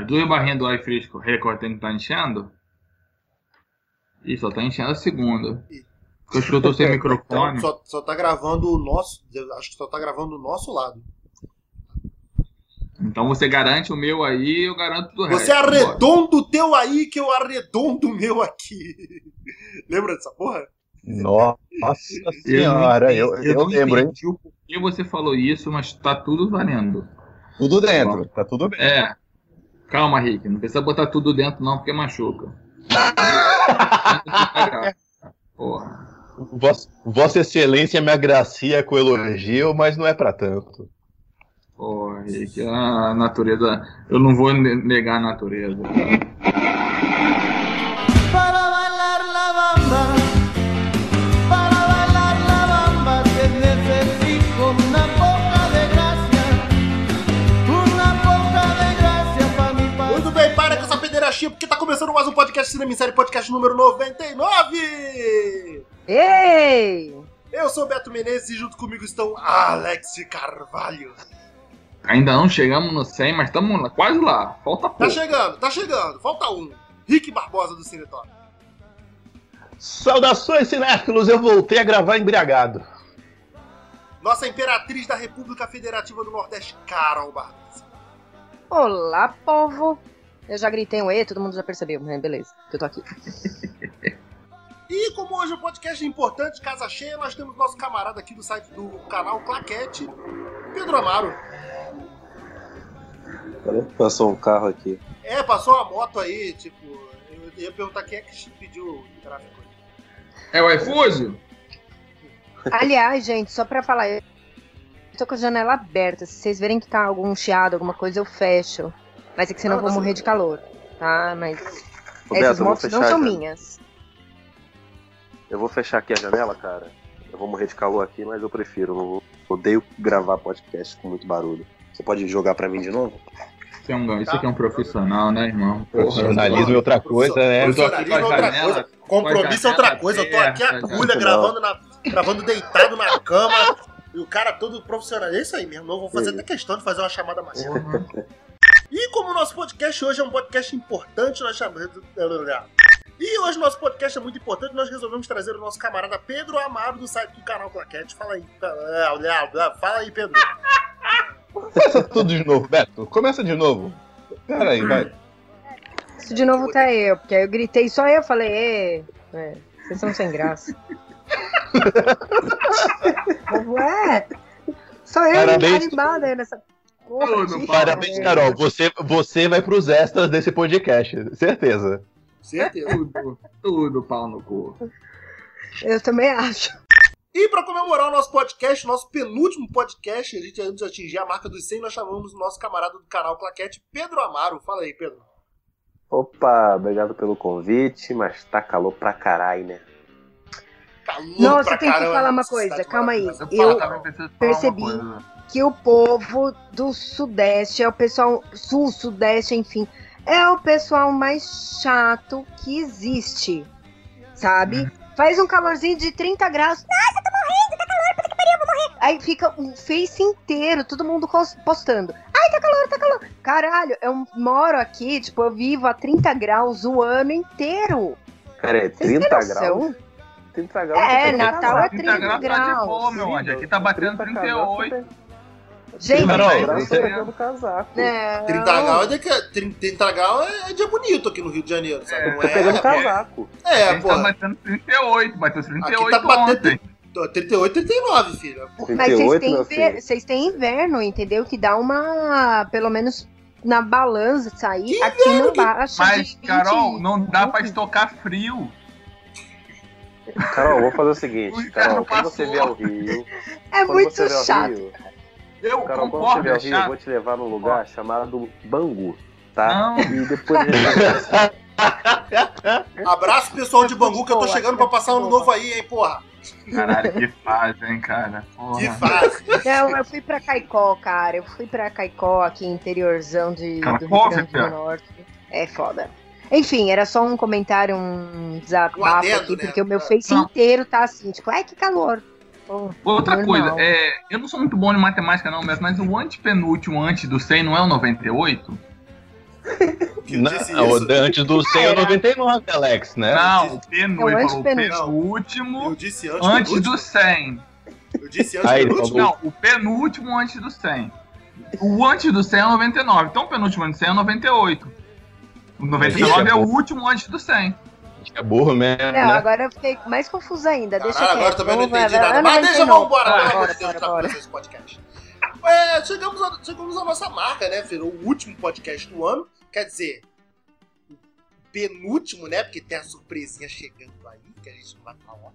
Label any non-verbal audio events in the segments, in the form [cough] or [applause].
As duas barrinhas do iFresco Record tem que estar enchendo? Ih, só tá enchendo a segunda. Porque eu acho que eu tô sem microfone. Então, só, só tá gravando o nosso. Acho que só tá gravando do nosso lado. Então você garante o meu aí, eu garanto do resto. Você arredonda o teu aí que eu arredondo o meu aqui. Lembra dessa porra? Nossa senhora, eu, eu, eu lembro, hein? o porquê você falou isso, mas tá tudo valendo. Tudo dentro, tá tudo bem. É. Calma, Rick, não precisa botar tudo dentro não, porque machuca. [laughs] Porra. Vossa, Vossa Excelência me agracia com elogio, mas não é para tanto. Porra, Rick, a natureza. Eu não vou negar a natureza. Para pederastia, porque tá começando mais um podcast Cinema Série, podcast número 99! Ei! Eu sou o Beto Menezes e junto comigo estão Alex Carvalho. Ainda não chegamos no 100, mas estamos quase lá. Falta tá pouco. Tá chegando, tá chegando. Falta um. Rick Barbosa do Cinetop. Saudações, cinéfilos. Eu voltei a gravar embriagado. Nossa Imperatriz da República Federativa do Nordeste, Carol Barbosa. Olá, povo. Eu já gritei um E, todo mundo já percebeu. Né? Beleza, que eu tô aqui. [laughs] E como hoje o um podcast é importante, casa cheia, nós temos nosso camarada aqui do site do canal Claquete, Pedro Amaro. Passou um carro aqui. É, passou uma moto aí, tipo. Eu ia perguntar quem é que pediu o tráfego É o iFuse? Aliás, gente, só pra falar, eu tô com a janela aberta. Se vocês verem que tá algum chiado, alguma coisa, eu fecho. Mas é que senão eu vou morrer de calor, tá? Mas Ô, essas Beto, motos não são minhas. Eu vou fechar aqui a janela, cara. Eu vou morrer de calor aqui, mas eu prefiro. Eu odeio gravar podcast com muito barulho. Você pode jogar pra mim de novo? Você é um, isso aqui é um profissional, né, irmão? Profissionalismo é outra coisa, né? Profissionalismo é outra coisa. Compromisso é outra coisa. Eu tô aqui a cuida, gravando, na, gravando deitado na cama. E o cara todo profissional. É isso aí mesmo. Eu vou fazer até questão de fazer uma chamada mais. E como o nosso podcast hoje é um podcast importante, nós chamamos. E hoje o nosso podcast é muito importante, nós resolvemos trazer o nosso camarada Pedro Amaro do site do canal Claquete. Fala aí. Fala aí, Pedro. Começa tudo de novo, Beto. Começa de novo. Pera aí, vai. Isso de novo tá eu, porque aí eu gritei só eu, falei, é, vocês são sem graça. [laughs] Ué, só eu Parabéns. animada aí nessa porra. Parabéns, Carol. Você, você vai pros extras desse podcast, certeza. Certeza. Tudo, tudo pau no cu. Eu também acho. E para comemorar o nosso podcast, nosso penúltimo podcast, a gente antes de atingir a marca dos 100, nós chamamos o nosso camarada do canal Claquete, Pedro Amaro. Fala aí, Pedro. Opa, obrigado pelo convite, mas tá calor pra caralho, né? Calor Nossa, pra eu tenho que caramba, falar uma coisa, calma aí. Eu, percebi. coisa. Que o povo do Sudeste é o pessoal. Sul, Sudeste, enfim. É o pessoal mais chato que existe. Sabe? Faz um calorzinho de 30 graus. Nossa, tô morrendo, tá calor, puta que pariu, eu vou morrer. Aí fica o Face inteiro, todo mundo postando. Ai, tá calor, tá calor. Caralho, eu moro aqui, tipo, eu vivo a 30 graus o ano inteiro. Cara, é Vocês têm 30 noção? graus. 30 graus. É, eu tô Natal é 30 tá de graus. boa, meu anjo. Aqui tá batendo 30 graus, 38. Gente, Carol, 30 graus, você- tô pegando casaco. não. 30 graus, é que, 30, 30 graus é dia bonito aqui no Rio de Janeiro, sabe? É, Não Tô pegando é, casaco. é, Aqui pô. tá batendo 38, bateu Aqui 38 tá batendo ontem. 38, 39, filho. Mas vocês 38, têm, meu inver- filho. vocês têm inverno, entendeu? Que dá uma. Pelo menos na balança sair. Aqui não baixa. Mas, de 20, Carol, não dá pra 20. estocar frio. Carol, vou fazer o seguinte, Carol, quando você vier ao Rio. É quando muito chato. Rio, Eu Carol, quando você concordo, vier é ao Rio, eu vou te levar num lugar chamado Bangu, tá? Não. E depois [laughs] Abraço pessoal de Bangu que eu tô chegando pra passar ano boa. novo aí, hein, porra. Caralho, que fase, hein, cara. Porra. Que fase. Não, eu fui pra Caicó, cara. Eu fui pra Caicó, aqui interiorzão de, do Caicó, Rio Grande do Norte. É foda. Enfim, era só um comentário, um desabafo Um adendo, aqui, né? porque o meu face Não. inteiro tá assim, tipo, ai que calor. Outra normal. coisa, é, eu não sou muito bom em matemática não, mas, mas o antepenúltimo antes do 100 não é o 98? [laughs] Não, antes do 100 é 99, Alex, né? Não, o penúltimo. O penúltimo. Eu disse antes, antes do 100. Eu disse antes Aí, do último? Não, o penúltimo antes do 100. O antes do 100 é 99. Então o penúltimo antes do 100 é 98. O 99 é, é o último antes do 100. É burro mesmo. Não, né? agora eu fiquei mais confusa ainda. Caralho, deixa agora também não entendi nada. Mas deixa, vamos embora. Bora, bora, bora, bora. esse podcast. É, chegamos, a, chegamos à nossa marca, né, Fer? O último podcast do ano. Quer dizer, o penúltimo, né? Porque tem a surpresinha chegando aí, que a gente não vai falar.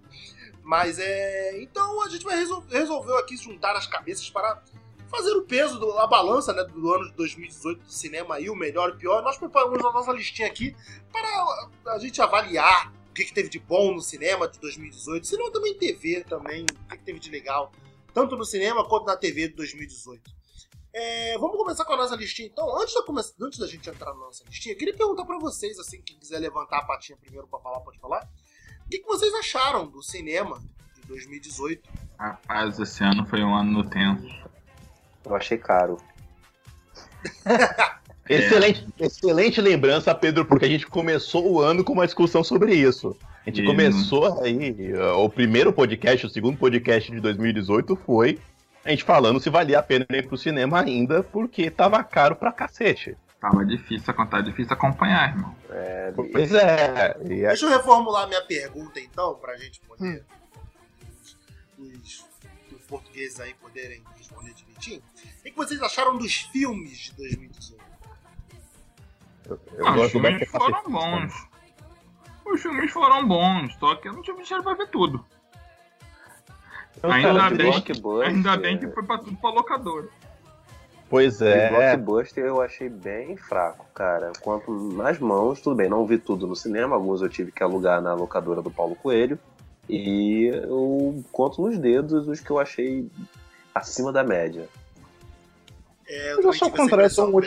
Mas é. Então a gente vai resol resolveu aqui juntar as cabeças para fazer o peso, do, a balança né, do ano de 2018 do cinema aí, o melhor e o pior. Nós preparamos a nossa listinha aqui para a gente avaliar o que, que teve de bom no cinema de 2018, cinema também TV também, o que, que teve de legal, tanto no cinema quanto na TV de 2018. É, vamos começar com a nossa listinha então. Antes da, antes da gente entrar na nossa listinha, queria perguntar para vocês, assim, quem quiser levantar a patinha primeiro para falar, pode falar. O que, que vocês acharam do cinema de 2018? Rapaz, esse ano foi um ano tenso. Eu achei caro. [laughs] excelente, excelente lembrança, Pedro, porque a gente começou o ano com uma discussão sobre isso. A gente e... começou aí, o primeiro podcast, o segundo podcast de 2018 foi a gente falando se valia a pena ir pro cinema ainda, porque tava caro pra cacete. Tava difícil, tá difícil acompanhar, irmão. É, pois é. Deixa eu reformular minha pergunta, então, pra gente poder. Hum. Os, os, portugueses aí poderem responder O que vocês acharam dos filmes de 2018? Eu, eu ah, os filmes foram bons. Os filmes foram bons, só que eu não tive dinheiro pra ver tudo. ainda bem, ainda bem que foi pra tudo pra locadora. Pois é. O Blockbuster eu achei bem fraco, cara. Quanto nas mãos, tudo bem, não vi tudo no cinema, alguns eu tive que alugar na locadora do Paulo Coelho. E eu conto nos dedos os que eu achei acima da média. É, eu, eu sou contrário, eu sou, um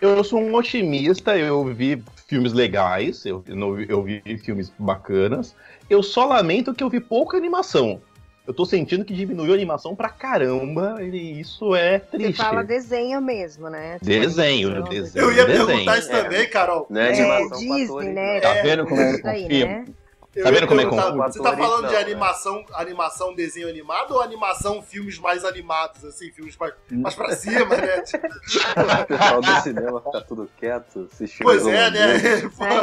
eu sou um otimista, eu vi filmes legais, eu, eu vi filmes bacanas. Eu só lamento que eu vi pouca animação eu tô sentindo que diminuiu a animação pra caramba e isso é triste. Você fala desenho mesmo, né? Desenho, desenho. Eu ia desenho. perguntar isso também, Carol. Né? É, Disney, né? Tá vendo como é que confia? Né? Tá vendo como é que Você tá falando não, de animação, né? animação desenho animado ou animação filmes mais animados, assim, filmes mais, mais pra cima, né? [laughs] o pessoal do cinema fica tudo quieto, assistindo. Pois é, né?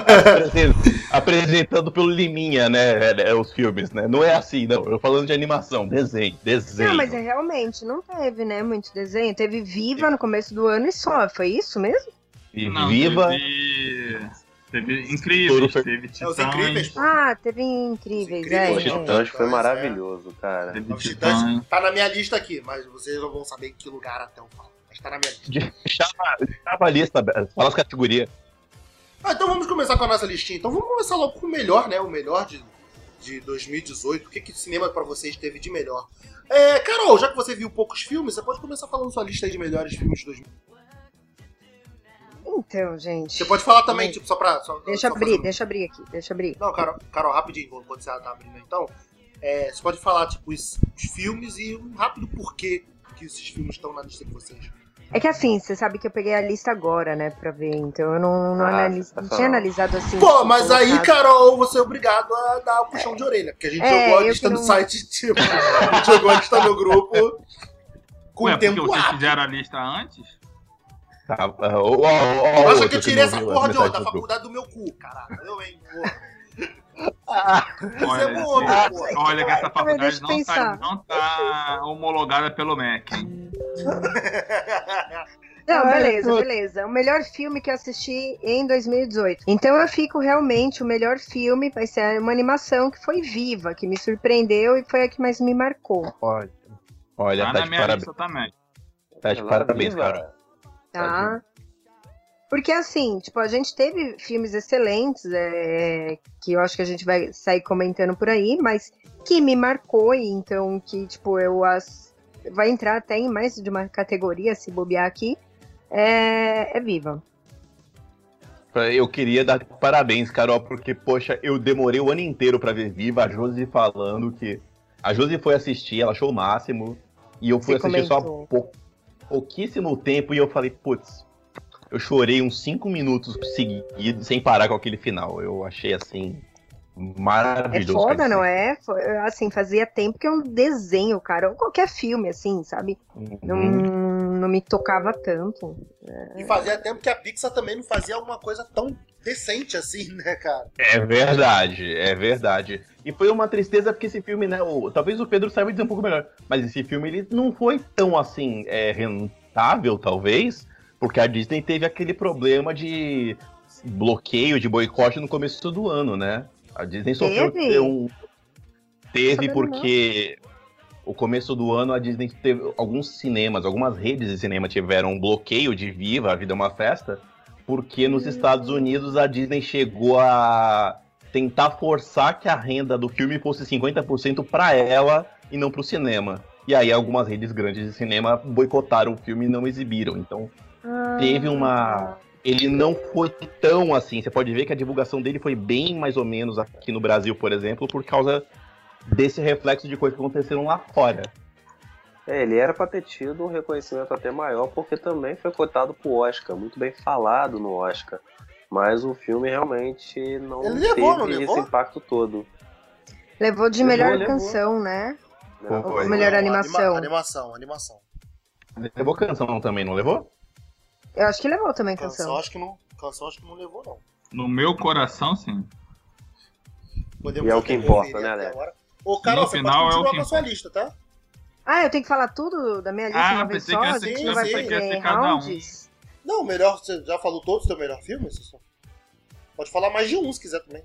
[laughs] Apresentando pelo Liminha, né? É, é, os filmes, né? Não é assim, não. Eu falando de animação, desenho, desenho. Não, mas é, realmente, não teve, né? Muito desenho. Teve Viva no começo do ano e só. Foi isso mesmo? E não, Viva. Teve... Teve incríveis, teve Titãs. É, os incríveis, Ah, teve incríveis, é. O Titãs foi maravilhoso, cara. Teve o Titãs tá na minha lista aqui, mas vocês não vão saber em que lugar até eu falo. Mas tá na minha lista. [laughs] Chama a lista, fala as categorias. Ah, então vamos começar com a nossa listinha. Então vamos começar logo com o melhor, né? O melhor de, de 2018. O que, que cinema pra vocês teve de melhor? É, Carol, já que você viu poucos filmes, você pode começar falando sua lista aí de melhores filmes de 2018. Então, gente. Você pode falar também, tipo, só pra. Só, deixa só abrir, deixa abrir aqui, deixa abrir. Não, Carol, Carol rapidinho, quando você tá abrindo então. É, você pode falar, tipo, os, os, filmes e um rápido porquê que esses filmes estão na lista de vocês. É que assim, você sabe que eu peguei a lista agora, né, pra ver, então eu não, não, ah, analis, não tinha analisado assim. Pô, mas aí, Carol, você é obrigado a dar o puxão é. de orelha, porque a gente é, jogou a lista no não... site, tipo, a gente jogou a lista no grupo com Ué, tempo porque vocês fizeram a lista antes? Tá, ó, ó, Nossa, que eu tirei essa porra de? Da faculdade do meu cu, caralho. Eu, hein, porra. [laughs] olha, é bom, é, olha que essa faculdade não tá, não tá homologada pelo MEC, hein? [laughs] Não, beleza, beleza. O melhor filme que eu assisti em 2018. Então eu fico realmente, o melhor filme vai ser uma animação que foi viva, que me surpreendeu e foi a que mais me marcou. Olha, olha tá, tá na minha parabéns. lista também. Tá de parabéns, cara. Tá? Porque assim, tipo, a gente teve filmes excelentes, é, que eu acho que a gente vai sair comentando por aí, mas que me marcou, então que, tipo, eu as, vai entrar até em mais de uma categoria, se bobear aqui, é, é Viva. Eu queria dar parabéns, Carol, porque, poxa, eu demorei o ano inteiro para ver Viva, a Josi falando que. A Josi foi assistir, ela achou o máximo, e eu fui Você assistir comentou. só pouco pouquíssimo tempo e eu falei, putz, eu chorei uns 5 minutos seguidos sem parar com aquele final. Eu achei assim maravilhoso. É foda, não é? Assim, fazia tempo que eu desenho, cara, ou qualquer filme, assim, sabe? Uhum. Não, não me tocava tanto. É... E fazia tempo que a Pixar também não fazia alguma coisa tão decente assim, né, cara? É verdade, é verdade. E foi uma tristeza porque esse filme, né? O, talvez o Pedro saiba dizer um pouco melhor, mas esse filme ele não foi tão assim é, rentável, talvez, porque a Disney teve aquele problema de bloqueio, de boicote no começo do ano, né? A Disney sofreu teve, um... teve porque o começo do ano a Disney teve alguns cinemas, algumas redes de cinema tiveram um bloqueio de Viva, a vida é uma festa, porque nos hum. Estados Unidos a Disney chegou a tentar forçar que a renda do filme fosse 50% para ela e não para o cinema. E aí algumas redes grandes de cinema boicotaram o filme e não exibiram. Então ah. teve uma ele não foi tão assim. Você pode ver que a divulgação dele foi bem mais ou menos aqui no Brasil, por exemplo, por causa desse reflexo de coisas que aconteceram lá fora. É, ele era para ter tido um reconhecimento até maior, porque também foi cotado pro Oscar, muito bem falado no Oscar. Mas o filme realmente não ele teve levou, não esse levou? impacto todo. Levou de levou, melhor levou. canção, né? Ou melhor animação. Anima, animação, animação. Levou canção também, não levou? Eu acho que levou também canção. Canção acho que não, canção acho que não levou, não. No meu coração, sim. Podemos e é o que importa, né, Alex? Ô, Carol, você final pode continuar é o que com a sua lista, tá? Ah, eu tenho que falar tudo da minha lista ah, uma vez só? Que sim, sim, vai fazer em rounds? Um. Não, melhor, você já falou todos o seu melhor filme? Pode falar mais de um se quiser também.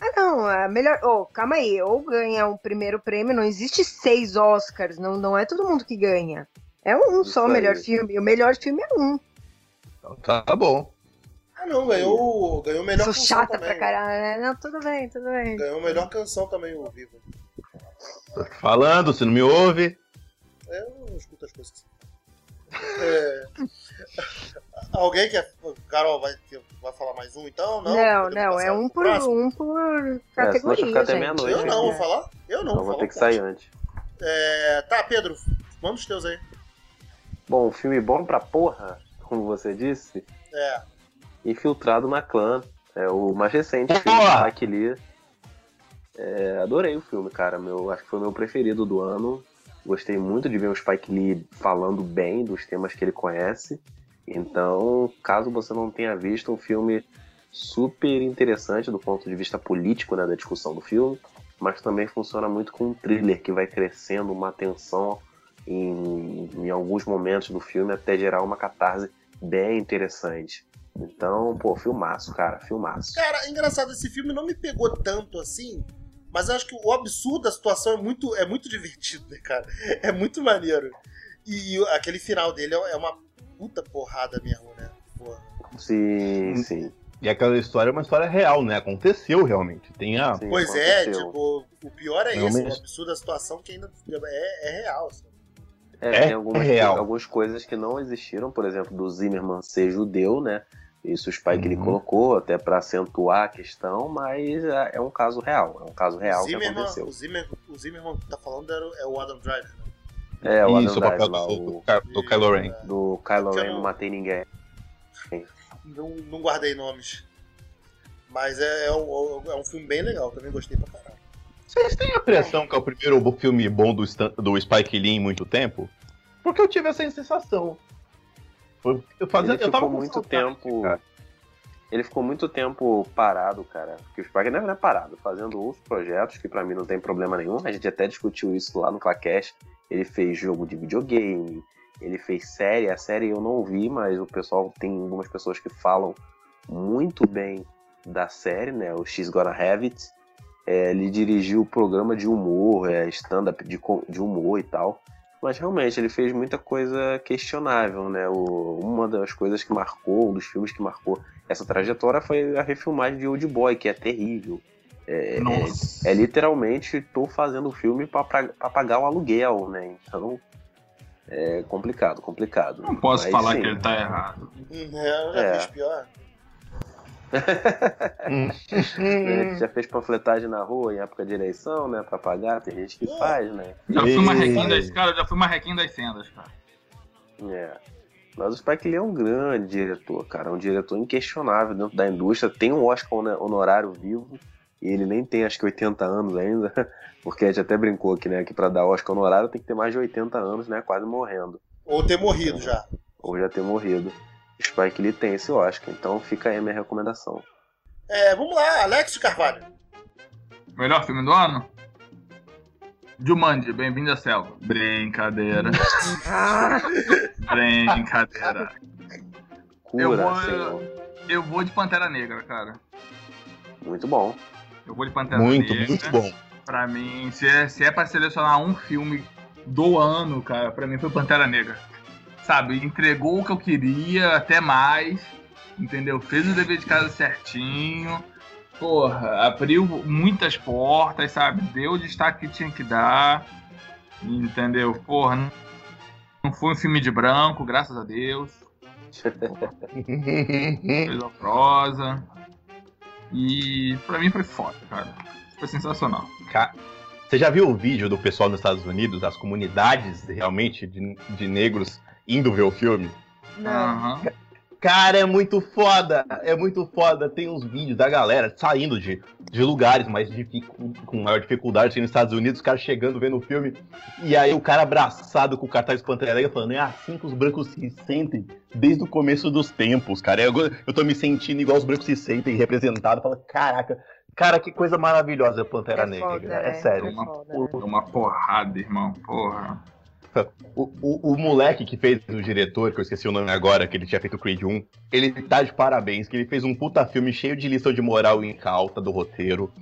Ah, não, é melhor. Oh, calma aí, ou ganha o primeiro prêmio, não existe seis Oscars, não, não é todo mundo que ganha. É um Isso só o melhor filme, o melhor filme é um. Então tá bom. Ah não, ganhou, ganhou melhor Sou canção chata também. pra caralho, né? Não, tudo bem, tudo bem. Ganhou melhor canção também o Vivo. Falando, você não me ouve? É, eu não escuto as coisas é... [laughs] Alguém quer. Carol, vai, vai falar mais um então? Não, não, não é um por, um por categoria. É, até meia-noite. Eu não, vou falar? Eu não, então vou, vou ter que sair antes. É... Tá, Pedro, manda os teus aí. Bom, filme bom pra porra como você disse. É. Infiltrado na clã. É o mais recente filme do Mike Lee. É, adorei o filme, cara. Meu, acho que foi o meu preferido do ano. Gostei muito de ver o Spike Lee falando bem dos temas que ele conhece. Então, caso você não tenha visto, um filme super interessante do ponto de vista político né, da discussão do filme, mas também funciona muito com um thriller que vai crescendo, uma tensão em, em alguns momentos do filme até gerar uma catarse bem interessante. Então, pô, filmaço, cara, filmaço. Cara, engraçado, esse filme não me pegou tanto assim, mas eu acho que o absurdo da situação é muito, é muito divertido, né, cara? [laughs] É muito maneiro. E aquele final dele é uma puta porrada mesmo, né? Porra. Sim, sim. E aquela história é uma história real, né? Aconteceu realmente. Tem a... Sim, pois é, aconteceu. é, tipo, o pior é realmente. esse, o absurdo da situação que ainda é, é real. Sabe? É, é tem algumas, real. algumas coisas que não existiram, por exemplo, do Zimmerman ser judeu, né? Isso o Spike uhum. ele colocou até para acentuar a questão, mas é, é, um caso real, é um caso real Zimmerman, que aconteceu. O Zimmerman, o Zimmerman que tá falando é o Adam Driver, né? É, o Isso, Adam Driver, lá, o, do Kylo Ren. Do Kylo Ren, não matei ninguém. Não, não guardei nomes. Mas é, é, um, é um filme bem legal, também gostei pra caralho. Vocês têm a impressão que é o primeiro filme bom do, do Spike Lee em muito tempo? Porque eu tive essa sensação. Eu, fazia, ele eu ficou muito tempo. Cara. Ele ficou muito tempo parado, cara. Porque o Spike não é parado, fazendo outros projetos que para mim não tem problema nenhum. A gente até discutiu isso lá no Clacash. Ele fez jogo de videogame, ele fez série. A série eu não vi, mas o pessoal tem algumas pessoas que falam muito bem da série, né? O X Gonna Have It. É, ele dirigiu o programa de humor, é, stand-up de, de humor e tal. Mas realmente ele fez muita coisa questionável, né? O, uma das coisas que marcou, um dos filmes que marcou essa trajetória foi a refilmagem de Old Boy, que é terrível. É, é, é literalmente tô fazendo o filme para pagar o aluguel, né? Então é complicado, complicado. Não posso Mas, falar sim. que ele tá errado. É, eu já é. fiz pior. [laughs] já fez panfletagem na rua em época de eleição, né? Pra pagar, tem gente que faz, né? Já fui marrequinho das, cara, já fui marrequinho das sendas, cara. É. Mas o Spike Lee é um grande diretor, cara. É um diretor inquestionável dentro da indústria. Tem um Oscar honorário vivo. E ele nem tem acho que 80 anos ainda. [laughs] Porque a gente até brincou aqui, né? Que pra dar Oscar honorário tem que ter mais de 80 anos, né? Quase morrendo. Ou ter morrido já. Ou já ter morrido. O Spike Lee tem esse Oscar. Então fica aí a minha recomendação. É, vamos lá, Alex Carvalho. Melhor filme do ano? Jumanji, bem-vindo à selva. Brincadeira. [laughs] Brincadeira. Cura, eu, vou, senhor. eu vou de Pantera Negra, cara. Muito bom. Eu vou de Pantera Muito, Negra. muito bom. Pra mim, se é, se é pra selecionar um filme do ano, cara, pra mim foi Pantera Negra. Sabe, entregou o que eu queria, até mais. Entendeu? Fez o dever de casa certinho. Porra, abriu muitas portas, sabe? Deu o destaque que tinha que dar. Entendeu? Porra, não, não foi um filme de branco, graças a Deus. Fez a prosa. E pra mim foi foda, cara. Foi sensacional. Ca- Você já viu o vídeo do pessoal nos Estados Unidos, as comunidades realmente de, de negros indo ver o filme? Não. Cara, é muito foda, é muito foda. Tem uns vídeos da galera saindo de, de lugares mais com maior dificuldade assim, nos Estados Unidos, os caras chegando vendo o filme, e aí o cara abraçado com o cartaz Pantera Negra falando, é assim que os brancos se sentem desde o começo dos tempos, cara. Eu, eu tô me sentindo igual os brancos se sentem representados, falando, caraca, cara, que coisa maravilhosa a Pantera É Negra, foda, é né? sério. É foda, É uma porrada, irmão. Porra. O, o, o moleque que fez o diretor, que eu esqueci o nome agora, que ele tinha feito o Creed 1, ele tá de parabéns, que ele fez um puta filme cheio de lição de moral em alta do roteiro.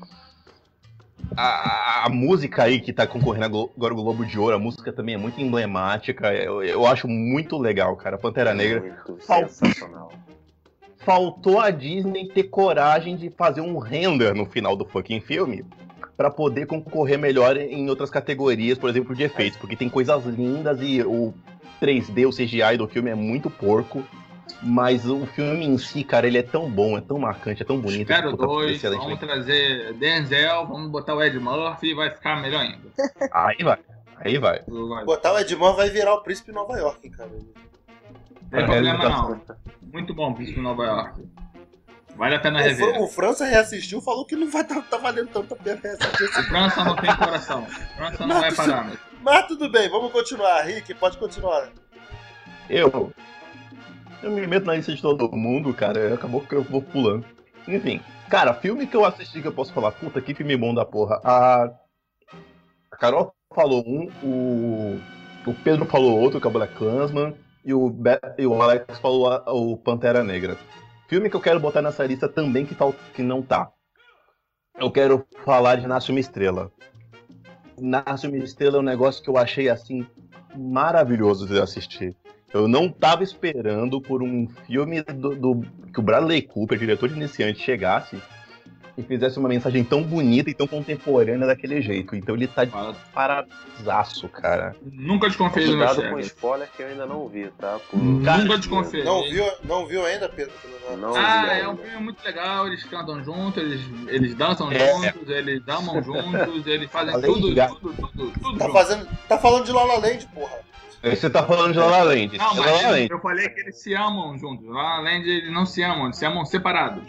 A, a música aí que tá concorrendo agora o Globo de Ouro, a música também é muito emblemática. Eu, eu acho muito legal, cara. Pantera Negra. Muito Fal- sensacional. Faltou a Disney ter coragem de fazer um render no final do fucking filme pra poder concorrer melhor em outras categorias, por exemplo, de efeitos, porque tem coisas lindas e o 3D, o CGI do filme é muito porco, mas o filme em si, cara, ele é tão bom, é tão marcante, é tão bonito. Espero puta, dois, vamos trazer Denzel, vamos botar o Ed Murphy e vai ficar melhor ainda. Aí vai, aí vai. Botar o Edmond vai virar o príncipe de Nova York, cara. Não tem É, problema tá- não. Muito bom, Príncipe Nova York. Vale a pena O, rever. o França reassistiu falou que não vai tá, tá valendo tanto a pena reassistir. assim. França não tem coração. França não vai parar. mas- Mas tudo bem, vamos continuar. Rick, pode continuar. Eu. Eu me meto na lista de todo mundo, cara. Acabou que eu vou pulando. Enfim. Cara, filme que eu assisti que eu posso falar, puta, que filme bom da porra. A, a Carol falou um, o, o Pedro falou outro, que é o Black Clansman, e o, Be- e o Alex falou a- o Pantera Negra. Filme que eu quero botar nessa lista também que, fal- que não tá. Eu quero falar de Nasce uma Estrela. Nasce uma Estrela é um negócio que eu achei assim maravilhoso de assistir. Eu não tava esperando por um filme do, do- que o Bradley Cooper, diretor iniciante, chegasse e fizesse uma mensagem tão bonita e tão contemporânea daquele jeito. Então ele tá de paradaço, cara. Nunca desconfiei do meu Cuidado com spoiler que eu ainda não vi, tá? Por- Nunca desconfiei. Não viu, não viu ainda, Pedro? Não Ah, é um filme muito legal, eles cantam juntos, eles, eles dançam É. juntos, eles amam juntos, eles fazem tudo, tudo, tudo, tudo Tá, fazendo, tá falando de La La Land, porra. Você tá falando de La La Land. Não, mas La eu, Land eu falei que eles se amam juntos. Além de eles não se amam, eles se amam separados.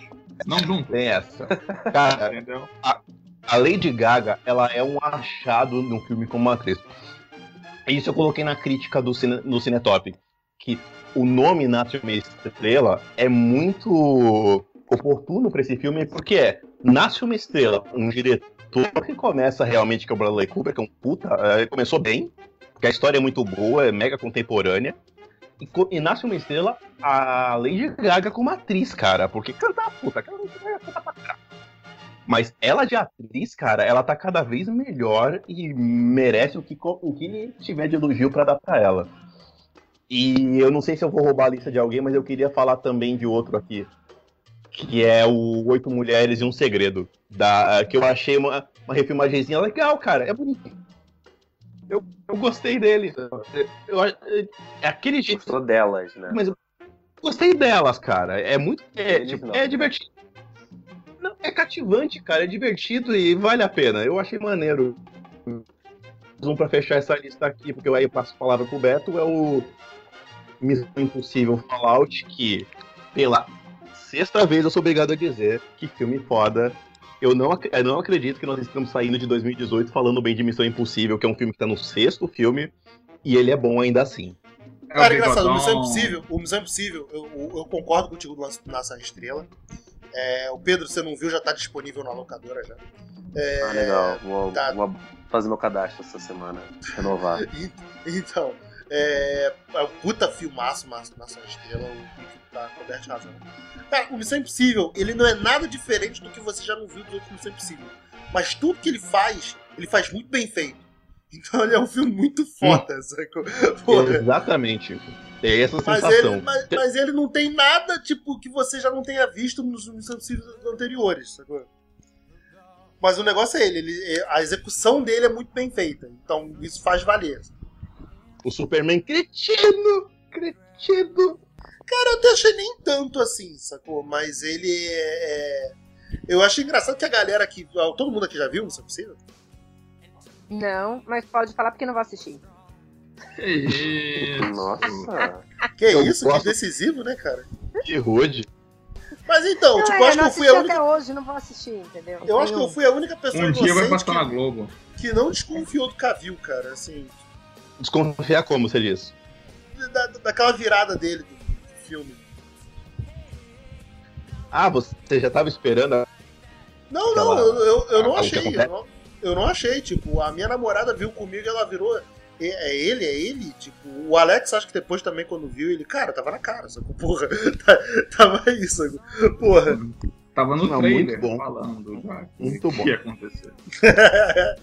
Não juntos. tem essa. [laughs] Cara, Entendeu? a Lady Gaga, ela é um achado num filme como atriz. Isso eu coloquei na crítica do cine, no Cinetop. Que o nome Nasce uma Estrela é muito oportuno pra esse filme, porque é Nasce uma Estrela, um diretor que começa realmente, que é o Bradley Cooper, que é um puta, é, começou bem, porque a história é muito boa, é mega contemporânea. E, Nasce uma Estrela, a Lady Gaga como atriz, cara, porque cantar puta, aquela Lady Gaga canta pra caralho. Mas ela de atriz, cara, ela tá cada vez melhor e merece o que, o que tiver de elogio pra dar pra ela. E eu não sei se eu vou roubar a lista de alguém, mas eu queria falar também de outro aqui. Que é o Oito Mulheres e um Segredo. Da, que eu achei uma, uma refilmagenzinha legal, cara. É bonito. Eu, eu gostei dele. Eu, eu- é aquele jeito. Gostou delas, né? Mas eu gostei delas, cara. É muito. É, tipo, é divertido. Não, é cativante, cara. É divertido e vale a pena. Eu achei maneiro. Um pra fechar essa lista aqui, porque eu aí passo a palavra pro Beto, é o Missão Impossível Fallout, que pela sexta vez eu sou obrigado a dizer que filme foda. Eu não, eu não acredito que nós estamos saindo de 2018 falando bem de Missão Impossível, que é um filme que tá no sexto filme, e ele é bom ainda assim. É Cara, engraçado, o Missão Impossível, o Missão Impossível, eu, eu concordo contigo do Nação Estrela. É, o Pedro, você não viu, já tá disponível na locadora já. É, ah, legal. Vou, tá... vou fazer meu cadastro essa semana, renovar. [laughs] então, é, é um puta filmaço, Nação Estrela, o Pique tá coberto de razão. Cara, o Missão Impossível, ele não é nada diferente do que você já não viu dos outros Missão Impossível. Mas tudo que ele faz, ele faz muito bem feito. Então ele é um filme muito foda, hum. sacou? Exatamente. É essa mas sensação. Ele, mas, mas, ele não tem nada, tipo, que você já não tenha visto nos Missão Impossível anteriores, sacou? Mas o negócio é ele, ele, a execução dele é muito bem feita. Então isso faz valer. O Superman cretino! Cretino! Cara, eu até achei nem tanto assim, sacou? Mas ele é. é... Eu achei engraçado que a galera aqui. Todo mundo aqui já viu Missão Impossível? Não, mas pode falar porque não vou assistir. Nossa. Que eu isso? Posso... Que decisivo, né, cara? Que rude. Mas então, não, tipo, eu acho que eu fui a única. até hoje, não vou assistir, entendeu? Eu acho que eu fui a única pessoa um dia vai passar que... na Globo. que não desconfiou do Cavil, cara, assim. Desconfiar como você diz? Da, daquela virada dele do filme. Ah, você já tava esperando a... Não, aquela... não, eu, eu, eu não achei. Eu não, eu não achei, tipo, a minha namorada viu comigo e ela virou é ele, é ele? Tipo, o Alex acho que depois também, quando viu, ele, cara, tava na cara, sacou? Porra, [laughs] tava isso, sacou? Porra. Tava no não, trailer muito bom. falando já muito bom. o que ia acontecer. [laughs]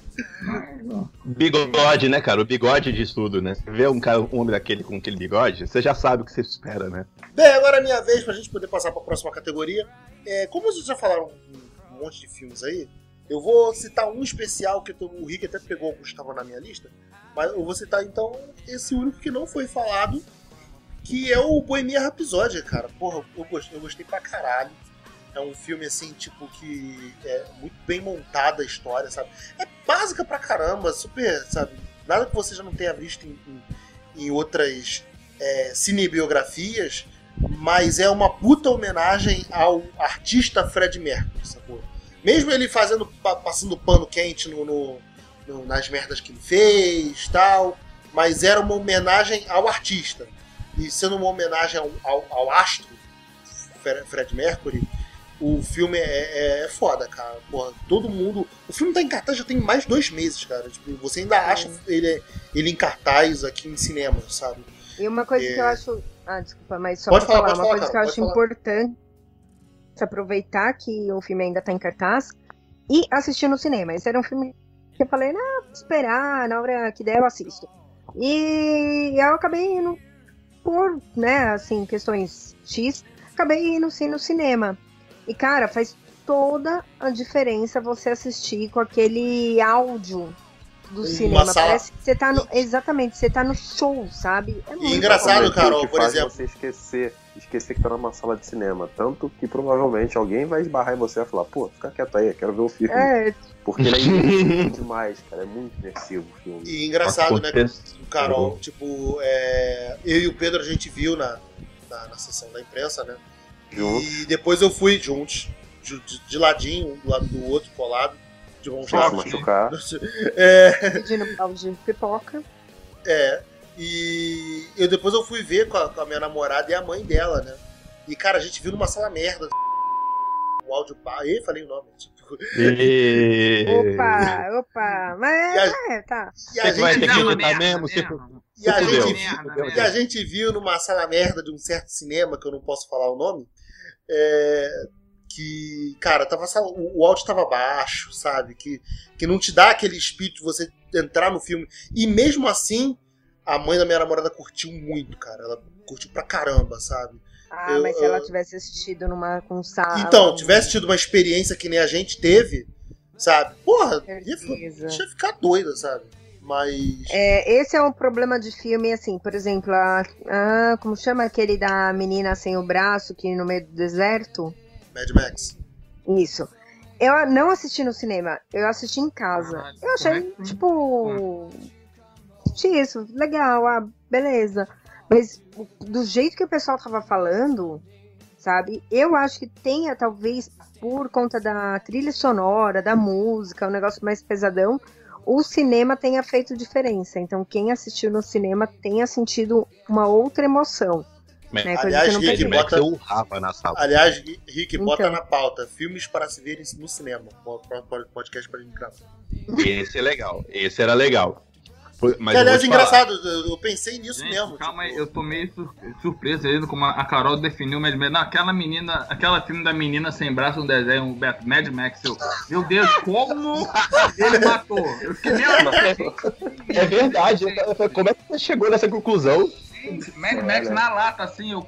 bigode, né, cara? O bigode diz tudo, né? Você vê um, cara, um homem daquele com aquele bigode, você já sabe o que você espera, né? Bem, agora é minha vez pra gente poder passar pra próxima categoria. É, como vocês já falaram um, um monte de filmes aí, eu vou citar um especial que o Rick até pegou alguns que estavam na minha lista, mas eu vou citar então esse único que não foi falado, que é o Bohemia Rhapsody, cara. Porra, eu gostei, eu gostei pra caralho. É um filme assim, tipo, que é muito bem montada a história, sabe? É básica pra caramba, super, sabe? Nada que você já não tenha visto em, em, em outras é, cinebiografias, mas é uma puta homenagem ao artista Fred Mercury, sacou? Mesmo ele fazendo, passando pano quente no, no, no, nas merdas que ele fez tal, mas era uma homenagem ao artista. E sendo uma homenagem ao, ao, ao astro, Fred Mercury, o filme é, é, é, foda, cara. Porra, todo mundo. O filme tá em cartaz já tem mais de dois meses, cara. Tipo, você ainda acha ele, ele em cartaz aqui em cinema, sabe? E uma coisa é... que eu acho. Ah, desculpa, mas só pode pra falar, falar uma falar, coisa cara, que eu acho falar. importante aproveitar que o filme ainda tá em cartaz e assistir no cinema. Esse era um filme que eu falei, não, vou esperar, na hora que der eu assisto. E eu acabei indo por, né, assim, questões X, acabei indo sim no cinema. E, cara, faz toda a diferença você assistir com aquele áudio do Uma cinema. Sala... Parece que você tá no. Exatamente, você tá no show, sabe? É muito e engraçado, Carol, por exemplo. Você esquecer esquecer que tá numa sala de cinema. Tanto que provavelmente alguém vai esbarrar em você e vai falar, pô, fica quieto aí, quero ver o filme. É. Porque ele é [laughs] imersivo demais, cara. É muito imersivo o filme. E engraçado, né, o Carol, tipo, é... eu e o Pedro a gente viu na, na, na sessão da imprensa, né? Juntos. E depois eu fui juntos, de, de, ladinho, um do lado do outro, colado. De mão machucar. É... Pedindo balde de pipoca. É, e eu depois eu fui ver com a, com a, minha namorada e a mãe dela, né? E, cara, a gente viu numa sala merda. O áudio pá. E falei o nome, tipo. E... opa, opa. Mas é, tá. E a, gente viu, mesmo, e, a gente, e a gente viu numa sala merda de um certo cinema, que eu não posso falar o nome, é, que, cara, tava, o áudio tava baixo, sabe? Que, que não te dá aquele espírito de você entrar no filme. E mesmo assim, a mãe da minha namorada curtiu muito, cara. Ela curtiu pra caramba, sabe? Ah, eu, mas se ela tivesse assistido numa com sala. Então, tivesse tido uma experiência que nem a gente teve, sabe? Porra, ia, ia ficar doida, sabe? Mas. É, esse é um problema de filme, assim, por exemplo, a, a, como chama aquele da menina sem o braço que no meio do deserto? Mad Max. Isso. Eu não assisti no cinema, eu assisti em casa. Ah, eu achei, tipo. Hum isso, legal, ah, beleza. Mas do jeito que o pessoal tava falando, sabe? Eu acho que tenha, talvez, por conta da trilha sonora, da música, um negócio mais pesadão, o cinema tenha feito diferença. Então, quem assistiu no cinema tenha sentido uma outra emoção. Né? Aliás, Rick, bota... na sala. Aliás, Rick, então. bota na pauta filmes para se verem no cinema. Podcast para gente gravar. Esse é legal. Esse era legal. Mas aliás, engraçado, eu pensei nisso Gente, mesmo. Calma tipo... aí, eu tô meio surpreso aí como a Carol definiu Mad Max. Não, aquela menina, aquela filme da menina sem braço no desenho, o Beto, Mad Max. Eu, meu Deus, como ele matou? Eu fiquei [laughs] É verdade, como é que você chegou nessa conclusão? Mad Max na lata, assim, eu.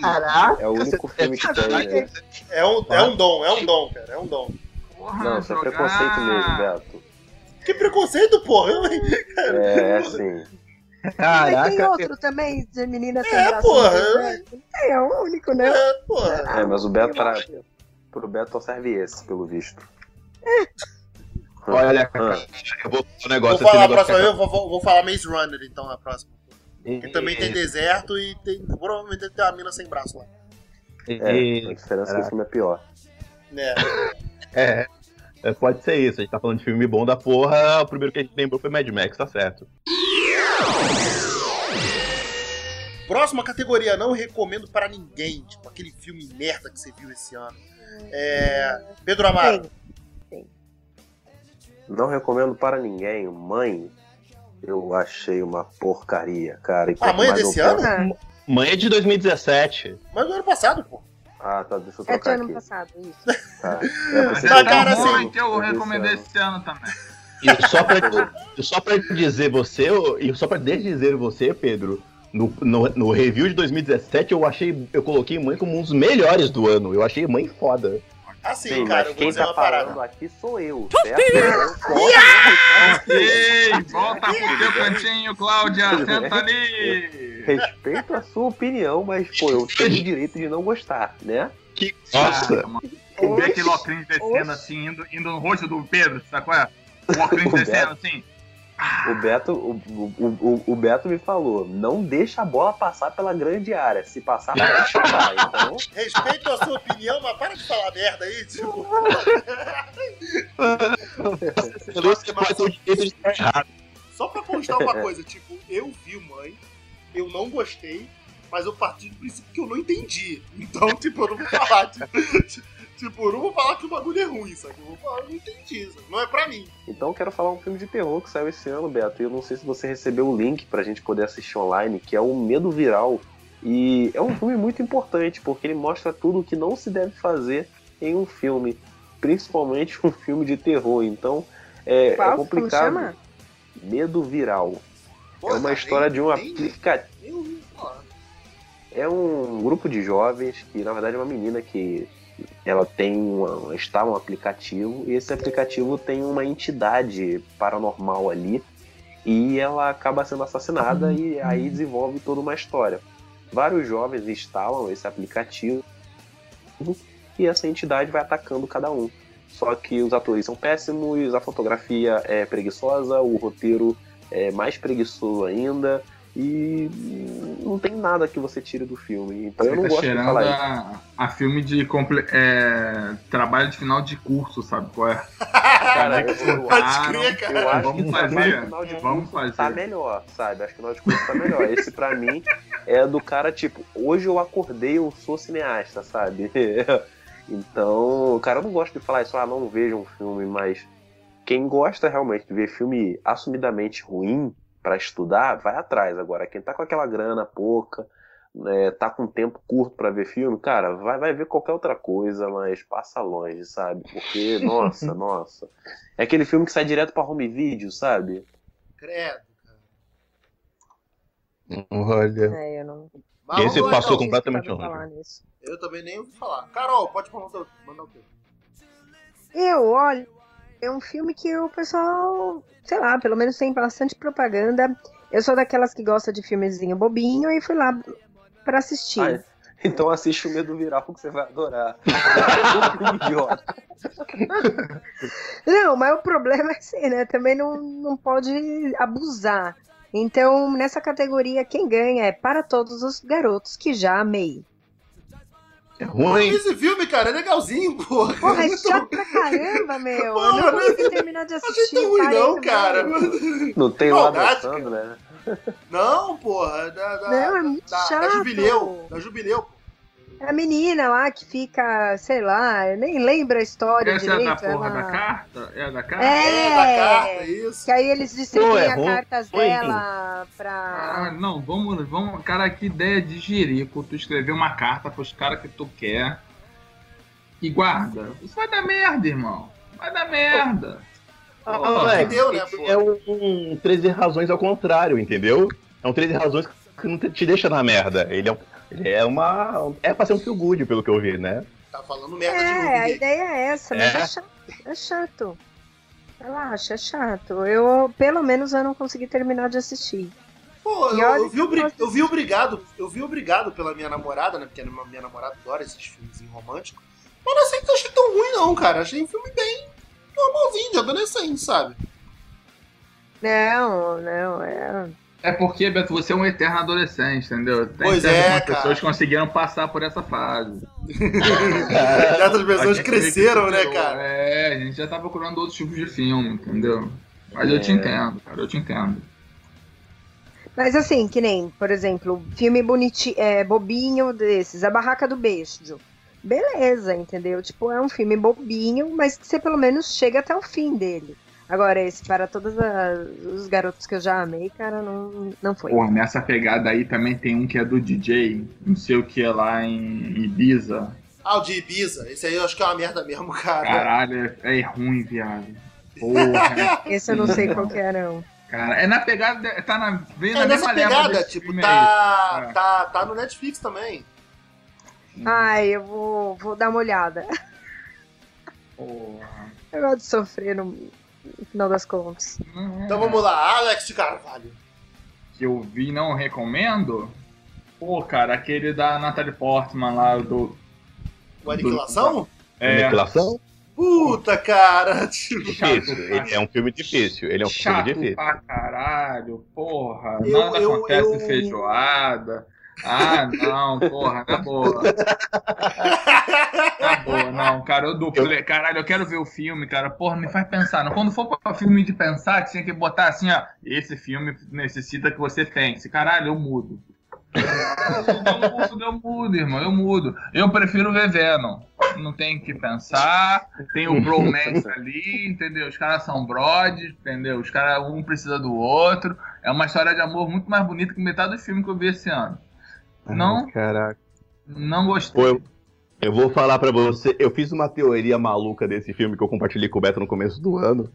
Caraca! É o único filme que tem. Né? É um, é um dom, é um dom, cara, é um dom. Porra, não, isso é preconceito mesmo, Beto. Que preconceito, porra! É, é, assim. Caraca. Mas tem outro também de menina sem É, porra. É, é o único, né? É, porra. É, mas o Beto, para, pro Beto serve esse, pelo visto. Olha, ah. eu vou um negócio. Vou falar a próxima eu vou, vou, vou falar Maze Runner, então, na próxima. Que também tem deserto e tem, provavelmente tem uma mina sem braço lá. É, a diferença é que o filme é pior. É. é. É, pode ser isso. A gente tá falando de filme bom da porra. O primeiro que a gente lembrou foi Mad Max, tá certo. Próxima categoria, não recomendo para ninguém. Tipo, aquele filme merda que você viu esse ano. É... Pedro Amaro. Sim. Não recomendo para ninguém. Mãe, eu achei uma porcaria, cara. A ah, mãe é desse ano? Mãe é de 2017. Mas do ano passado, pô. Ah, tá, deixa eu trocar É de ano passado, isso. Tá. É, tá cara, assim, que eu recomendei esse ano também. E só pra, só pra dizer você, e só pra dizer você, Pedro, no, no, no, review de 2017 eu achei, eu coloquei Mãe como um dos melhores do ano. Eu achei Mãe foda. Assim, Sim, cara, mas quem tá falando aqui sou eu, certo? ok, volta pro teu cantinho, Cláudia, senta ali. Respeito a sua opinião, mas, pô, eu tenho o direito de não gostar, né? Que nossa! Eu vi aquele óculos descendo assim, indo, indo no rosto do Pedro, sabe qual é? O óculos [laughs] descendo assim. O Beto, o, o, o, Beto me falou, não deixa a bola passar pela grande área. Se passar, vai chutar. Então... Respeito a sua opinião, mas para de falar merda aí, tipo. Só pra constar uma coisa, tipo, eu vi Mãe, eu não gostei, mas eu parti do princípio que eu não entendi. Então, tipo, eu não vou falar. Tipo, Tipo, eu não vou falar que o bagulho é ruim, sabe? Eu vou falar, eu não entendi, sabe? não é pra mim. Então eu quero falar um filme de terror que saiu esse ano, Beto. E eu não sei se você recebeu o link pra gente poder assistir online, que é o Medo Viral. E é um filme muito importante, porque ele mostra tudo o que não se deve fazer em um filme. Principalmente um filme de terror. Então, é, é Qual? é complicado. Medo Viral. Pô, é uma história de um aplicativo. É um grupo de jovens que, na verdade, é uma menina que ela tem uma, está um aplicativo e esse aplicativo tem uma entidade paranormal ali e ela acaba sendo assassinada e aí desenvolve toda uma história. Vários jovens instalam esse aplicativo e essa entidade vai atacando cada um. Só que os atores são péssimos, a fotografia é preguiçosa, o roteiro é mais preguiçoso ainda e não tem nada que você tire do filme. Então você eu não tá gosto de falar a, isso. A filme de comple é, trabalho de final de curso, sabe qual é? [laughs] Cara, eu, eu, acho, eu acho vamos que fazer, final de vamos fazer. tá melhor, sabe? Acho que final de curso tá melhor. Esse pra mim é do cara, tipo, hoje eu acordei, eu sou cineasta, sabe? [laughs] então, cara, eu não gosto de falar isso, ah, não vejo um filme, mas quem gosta realmente de ver filme assumidamente ruim, para estudar, vai atrás. Agora, quem tá com aquela grana pouca, né, tá com tempo curto para ver filme, cara, vai, vai ver qualquer outra coisa, mas passa longe, sabe? Porque, [laughs] nossa, nossa. É aquele filme que sai direto pra home video, sabe? Credo, cara. Olha. É, eu não... Esse passou completamente longe. Eu também nem ouvi falar. Carol, pode mandar o teu. Eu, olha, é um filme que o pessoal, sei lá, pelo menos tem bastante propaganda. Eu sou daquelas que gosta de filmezinho bobinho e fui lá para assistir. Ah, então assiste o Medo Viral que você vai adorar. [laughs] não, mas o problema é assim, né? Também não, não pode abusar. Então, nessa categoria, quem ganha é Para Todos os Garotos que Já Amei. É ruim. Esse filme, cara, é legalzinho, porra. Porra, é chato pra caramba, meu. Porra, eu não consegui terminar de assistir. Não ruim, não, cara. Não tem o Adam né? Não, porra. Da, da, não, é muito da, chato. Da Jubileu. Da Jubileu, a menina lá que fica, sei lá, nem lembra a história Essa direito. é da porra ela... da carta? É da carta? É, é da carta, isso. Que aí eles distribuem as cartas dela pra... Ah, não, vamos, vamos... Cara, que ideia de jerico. Tu escrever uma carta pros caras que tu quer e guarda. Isso vai dar merda, irmão. Vai dar merda. Ah, Alex, né, é um, um 13 razões ao contrário, entendeu? É um 13 razões que não te deixa na merda. Ele é um ele é uma. É pra ser um feel good, pelo que eu vi, né? Tá falando merda é, de novo. a ideia é essa, mas é, é chato. É chato. Relaxa, é chato. Eu, pelo menos, eu não consegui terminar de assistir. Pô, eu, eu, vi obri... eu vi obrigado, eu vi obrigado pela minha namorada, né? Porque a minha namorada adora esses filmes românticos. Mas não sei que eu achei tão ruim, não, cara. Achei um filme bem normalzinho, de adolescente, sabe? Não, não, é. É porque, Beto, você é um eterno adolescente, entendeu? Tem pois é, cara. pessoas conseguiram passar por essa fase. [laughs] Certas pessoas cresceram, né, cara? É, a gente já tá procurando outros tipos de filme, entendeu? Mas é. eu te é. entendo, cara, eu te entendo. Mas assim, que nem, por exemplo, filme bonitinho, é, bobinho desses, A Barraca do Beijo. Beleza, entendeu? Tipo, é um filme bobinho, mas que você pelo menos chega até o fim dele. Agora, esse para todos os garotos que eu já amei, cara, não, não foi. Pô, nessa pegada aí também tem um que é do DJ, não sei o que é lá em Ibiza. Ah, o de Ibiza. Esse aí eu acho que é uma merda mesmo, cara. Caralho, é, é ruim, viado. Porra. [laughs] esse eu não sei qual que é, não. Cara, é na pegada, tá na, vem é na nessa pegada, tipo, tá, tá, tá no Netflix também. Ai, eu vou, vou dar uma olhada. Porra. Eu gosto de sofrer no, no final das contas. Então vamos lá, Alex de Carvalho. Que eu vi não recomendo? Pô, cara, aquele da Natalie Portman lá do. O Aniquilação? Do... É. Aniquilação? Puta, cara! [laughs] Difícil. Ele é um filme difícil. Ele é um Chato filme difícil. pra caralho, porra. Eu, Nada eu, acontece eu... feijoada. Ah, não, porra, na boa. Na boa, não, cara, eu duplei. Caralho, eu quero ver o filme, cara. Porra, me faz pensar. Quando for pra filme de pensar, tinha que botar assim, ó. Esse filme necessita que você pense. Caralho, eu mudo. Eu mudo, eu mudo, irmão, eu mudo. Eu prefiro ver Venom. Não tem que pensar. Tem o bromance [laughs] ali, entendeu? Os caras são brothers, entendeu? Os caras, um precisa do outro. É uma história de amor muito mais bonita que metade do filme que eu vi esse ano. Não. Caraca. Não gostei. Pô, eu, eu, vou falar para você. Eu fiz uma teoria maluca desse filme que eu compartilhei com o Beto no começo do ano.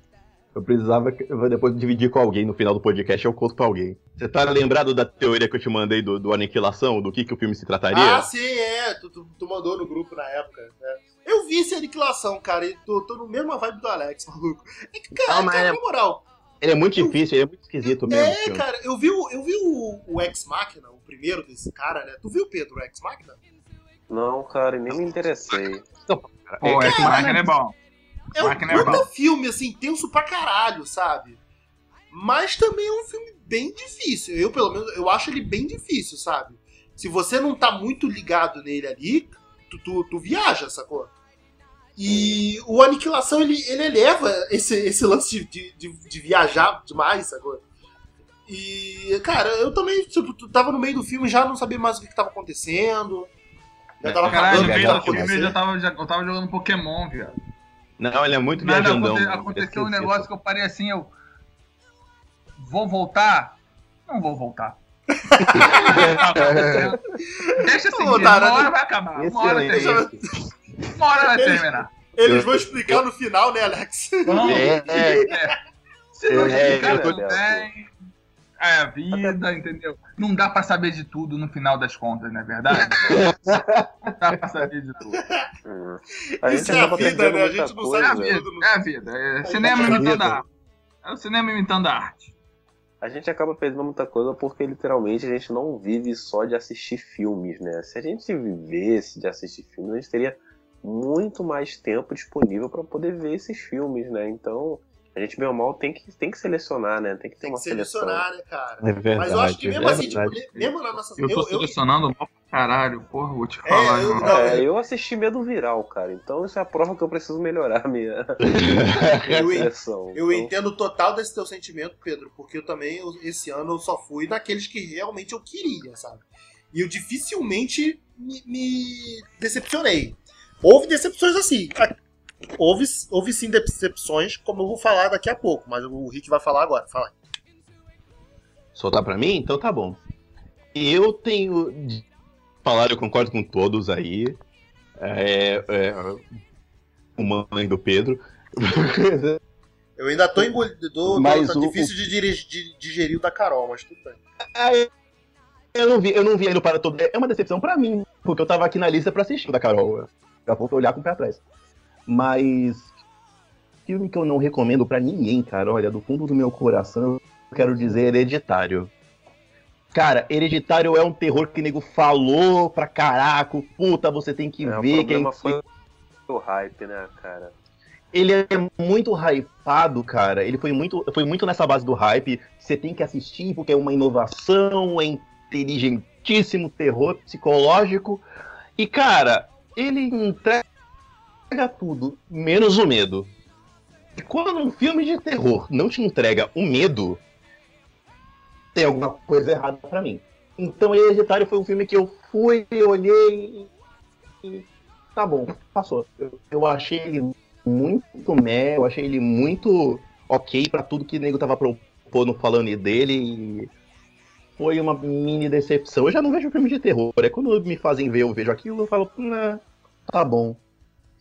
Eu precisava eu depois dividir com alguém no final do podcast, eu conto pra alguém. Você tá lembrado da teoria que eu te mandei do, do Aniquilação, do que, que o filme se trataria? Ah, sim, é. Tu, tu, tu mandou no grupo na época. Né? Eu vi esse Aniquilação, cara, e tô, tô no mesmo vibe do Alex, [laughs] maluco. É que, cara, Não, cara é... na moral. Ele é muito difícil, ele é muito esquisito mesmo. É, cara, eu vi, eu vi o, o Ex Machina, primeiro desse cara, né? Tu viu, Pedro, o Ex Machina? Não, cara, nem me interessei. Pô, Ex Machina é bom. É um puta é filme, assim, tenso pra caralho, sabe? Mas também é um filme bem difícil. Eu, pelo menos, eu acho ele bem difícil, sabe? Se você não tá muito ligado nele ali, tu, tu, tu viaja, sacou? E o Aniquilação, ele, ele eleva esse, esse lance de, de, de viajar demais, sacou? E, cara, eu também tipo, tava no meio do filme já não sabia mais o que, que tava acontecendo. Já tava Caralho, no meio do filme eu já tava, já, eu tava jogando Pokémon, viado. Não, ele é muito viajandão. Aconte, aconteceu um negócio que eu parei assim, eu. Vou voltar? Não vou voltar. [laughs] Deixa assim, uma hora vai acabar. Uma hora, [laughs] uma hora vai terminar. Eles vão explicar no final, né, Alex? Vamos. É, é. é. Se não explicar, é, tudo bem é a vida, entendeu? Não dá pra saber de tudo no final das contas, não é verdade? não dá pra saber de tudo. É. Isso é a vida, né? A gente não coisa. sabe de tudo. É a vida. É, cinema imitando a arte. É o cinema imitando a arte. A gente acaba perdendo muita coisa porque literalmente a gente não vive só de assistir filmes, né? Se a gente vivesse de assistir filmes, a gente teria muito mais tempo disponível para poder ver esses filmes, né? Então, A gente, bem ou mal, tem que, tem que selecionar, né? Tem que ter Tem uma que selecionar, seleção. né, cara? É verdade. Mas eu acho que mesmo é assim, tipo, mesmo na nossa. Eu tô eu- eu- selecionando mal pra caralho, porra, vou te É, falar. eu- irmão. não, É, eu assisti Medo Viral, cara. Então isso é a prova que eu preciso melhorar a minha, [laughs] Eu seleção. Eu Então, entendo total desse teu sentimento, Pedro, porque eu também, eu- esse ano, eu só fui naqueles que realmente eu queria, sabe? E eu dificilmente me, me decepcionei. Houve decepções assim. Houve, houve sim decepções, como eu vou falar daqui a pouco, mas o Rick vai falar agora. Fala. aí. Soltar pra mim? Então tá bom. Eu tenho. Falar, eu concordo com todos aí. É, é, o mãe do Pedro. Eu ainda tô engolido, Mas tá o- difícil de, de digerir o da Carol, mas tudo bem. Aí, eu não vi, eu não vi ainda para todo. É uma decepção pra mim, porque eu tava aqui na lista pra assistir o da Carol. Já vou olhar com o pé atrás. Mas filme que eu não recomendo pra ninguém, cara, olha, do fundo do meu coração, eu quero dizer Hereditário. Cara, Hereditário é um terror que o nego falou pra caraca, puta, você tem que é, o ver, que é problema foi o hype, né, cara? ele é muito hypado, cara. Ele foi muito, foi muito nessa base do hype. Você tem que assistir porque é uma inovação, é inteligentíssimo terror psicológico. E, cara, ele entrega tudo, menos o medo. E quando um filme de terror não te entrega o medo, tem alguma coisa errada pra mim. Então, Hereditário foi um filme que eu fui, olhei e. Tá bom, passou. Eu, eu achei ele muito meh, eu achei ele muito ok pra tudo que o nego tava propondo falando dele e foi uma mini decepção. Eu já não vejo filme de terror, é quando me fazem ver, eu vejo aquilo, eu falo, "Nah, tá bom.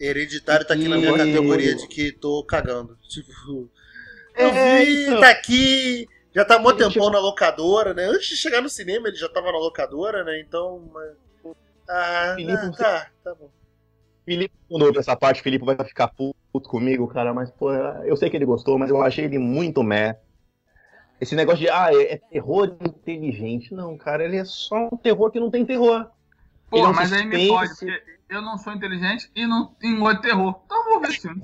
Hereditário tá aqui na minha E- categoria de que tô cagando. [laughs] Tipo, eu É, vi, então. tá aqui, já tá Ele tempão chegou- na locadora, né? Antes de chegar no cinema ele já tava na locadora, né? Então. Ah, Felipe, ah, tá, tá bom. Felipe, quando ouve essa parte, o Felipe vai ficar puto comigo, cara, mas pô, eu sei que ele gostou, mas eu achei ele muito meh. Esse negócio de, ah, é, é terror inteligente. Não, cara, ele é só um terror que não tem terror. É um mas aí me suspense. pode, porque eu não sou inteligente e não em gosto de terror. Então eu vou ver esse filme.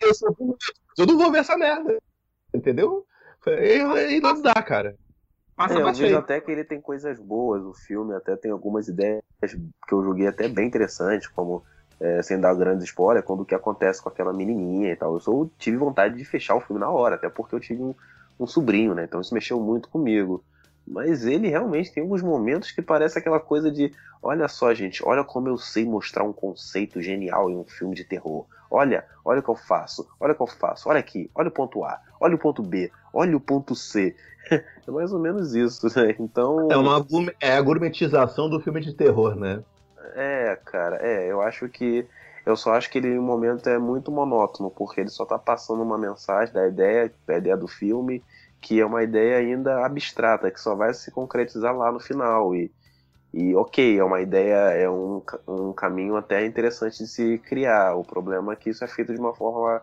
Eu, sou, eu não vou ver essa merda. Entendeu? E, e não dá, cara. Passa É, eu vejo até que ele tem coisas boas, o filme até tem algumas ideias que eu joguei até bem interessantes, como, é, sem dar grandes spoilers, quando o que acontece com aquela menininha e tal. Eu só tive vontade de fechar o filme na hora, até porque eu tive um, um sobrinho, né? Então isso mexeu muito comigo. Mas ele realmente tem alguns momentos que parece aquela coisa de: olha só, gente, olha como eu sei mostrar um conceito genial em um filme de terror. Olha, olha o que eu faço, olha o que eu faço, olha aqui, olha o ponto A, olha o ponto B, olha o ponto C. [laughs] É mais ou menos isso, né? Então. É uma é a gourmetização do filme de terror, né? É, cara, é, eu acho que. Eu só acho que ele, no momento, é muito monótono, porque ele só tá passando uma mensagem da ideia, da ideia do filme, que é uma ideia ainda abstrata, que só vai se concretizar lá no final. E, e ok, é uma ideia, é um, um caminho até interessante de se criar. O problema é que isso é feito de uma forma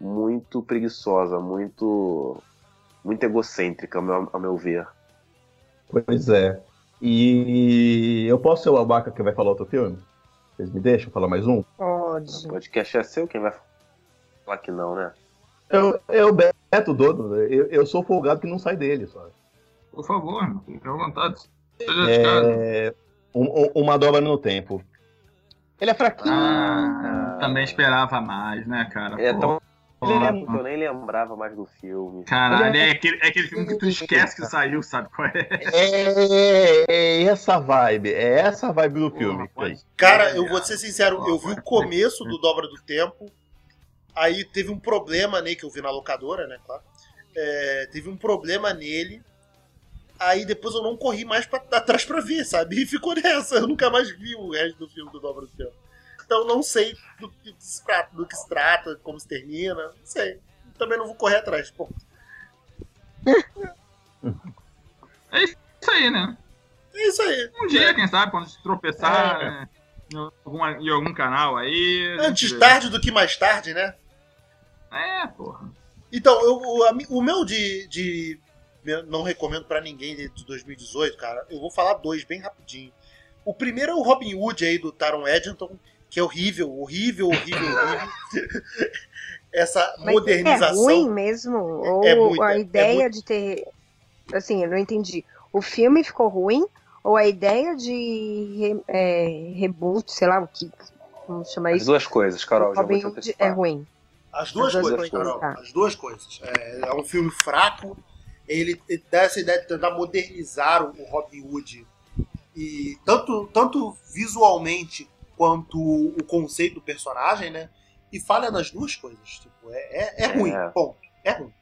muito preguiçosa, muito. muito egocêntrica, ao meu, ao meu ver. Pois é. E eu posso ser o abaca que vai falar outro filme? Vocês me deixam falar mais um? Pode. O podcast é seu, quem vai falar que não, né? Eu, eu Beto dono, né? eu, eu sou folgado que não sai dele, só. Por favor, irmão, fique à vontade. Seja de casa. É, um- um- uma dobra no tempo. Ele é fraquinho. Ah, também esperava mais, né, cara? É tão Ele é eu nem lembrava mais do filme. Caralho, é aquele, é aquele filme que tu esquece que saiu, sabe qual é? É, é essa vibe, é essa vibe do filme. Cara, É, eu vou ser sincero, eu vi o começo do Dobra do Tempo, aí teve um problema nele, que eu vi na locadora, né, claro. É, teve um problema nele, aí depois eu não corri mais pra atrás pra ver, sabe? E ficou nessa, eu nunca mais vi o resto do filme do Dobra do Tempo. Então não sei do que se trata, do que se trata como se termina, não sei. Também não vou correr atrás, pô. É isso aí, né? É isso aí. Um dia, quem sabe, quando se tropeçar né, em, alguma- em algum canal aí. Antes tarde do que mais tarde, né? É, porra. Então, eu, o, o meu de, de- Não recomendo pra ninguém de de 2018, cara. Eu vou falar dois bem rapidinho. O primeiro é o Robin Hood aí do Taron Edgerton, que é horrível, horrível, horrível, horrível. [laughs] essa Mas modernização. É ruim mesmo? Ou é muito, a é ideia muito... de ter. Assim, eu não entendi. O filme ficou ruim? Ou a ideia de re, é, reboot, sei lá o que. Vamos chamar As isso? duas coisas, Carol. Já vou te é ruim. As duas, As coisas, Carol. Tá. As duas coisas. É, é, um filme fraco. Ele dá essa ideia de tentar modernizar o Robin Hood. E tanto, tanto visualmente quanto o conceito do personagem, né? E falha nas duas coisas. Tipo, é, é, é ruim, é. ponto. É ruim.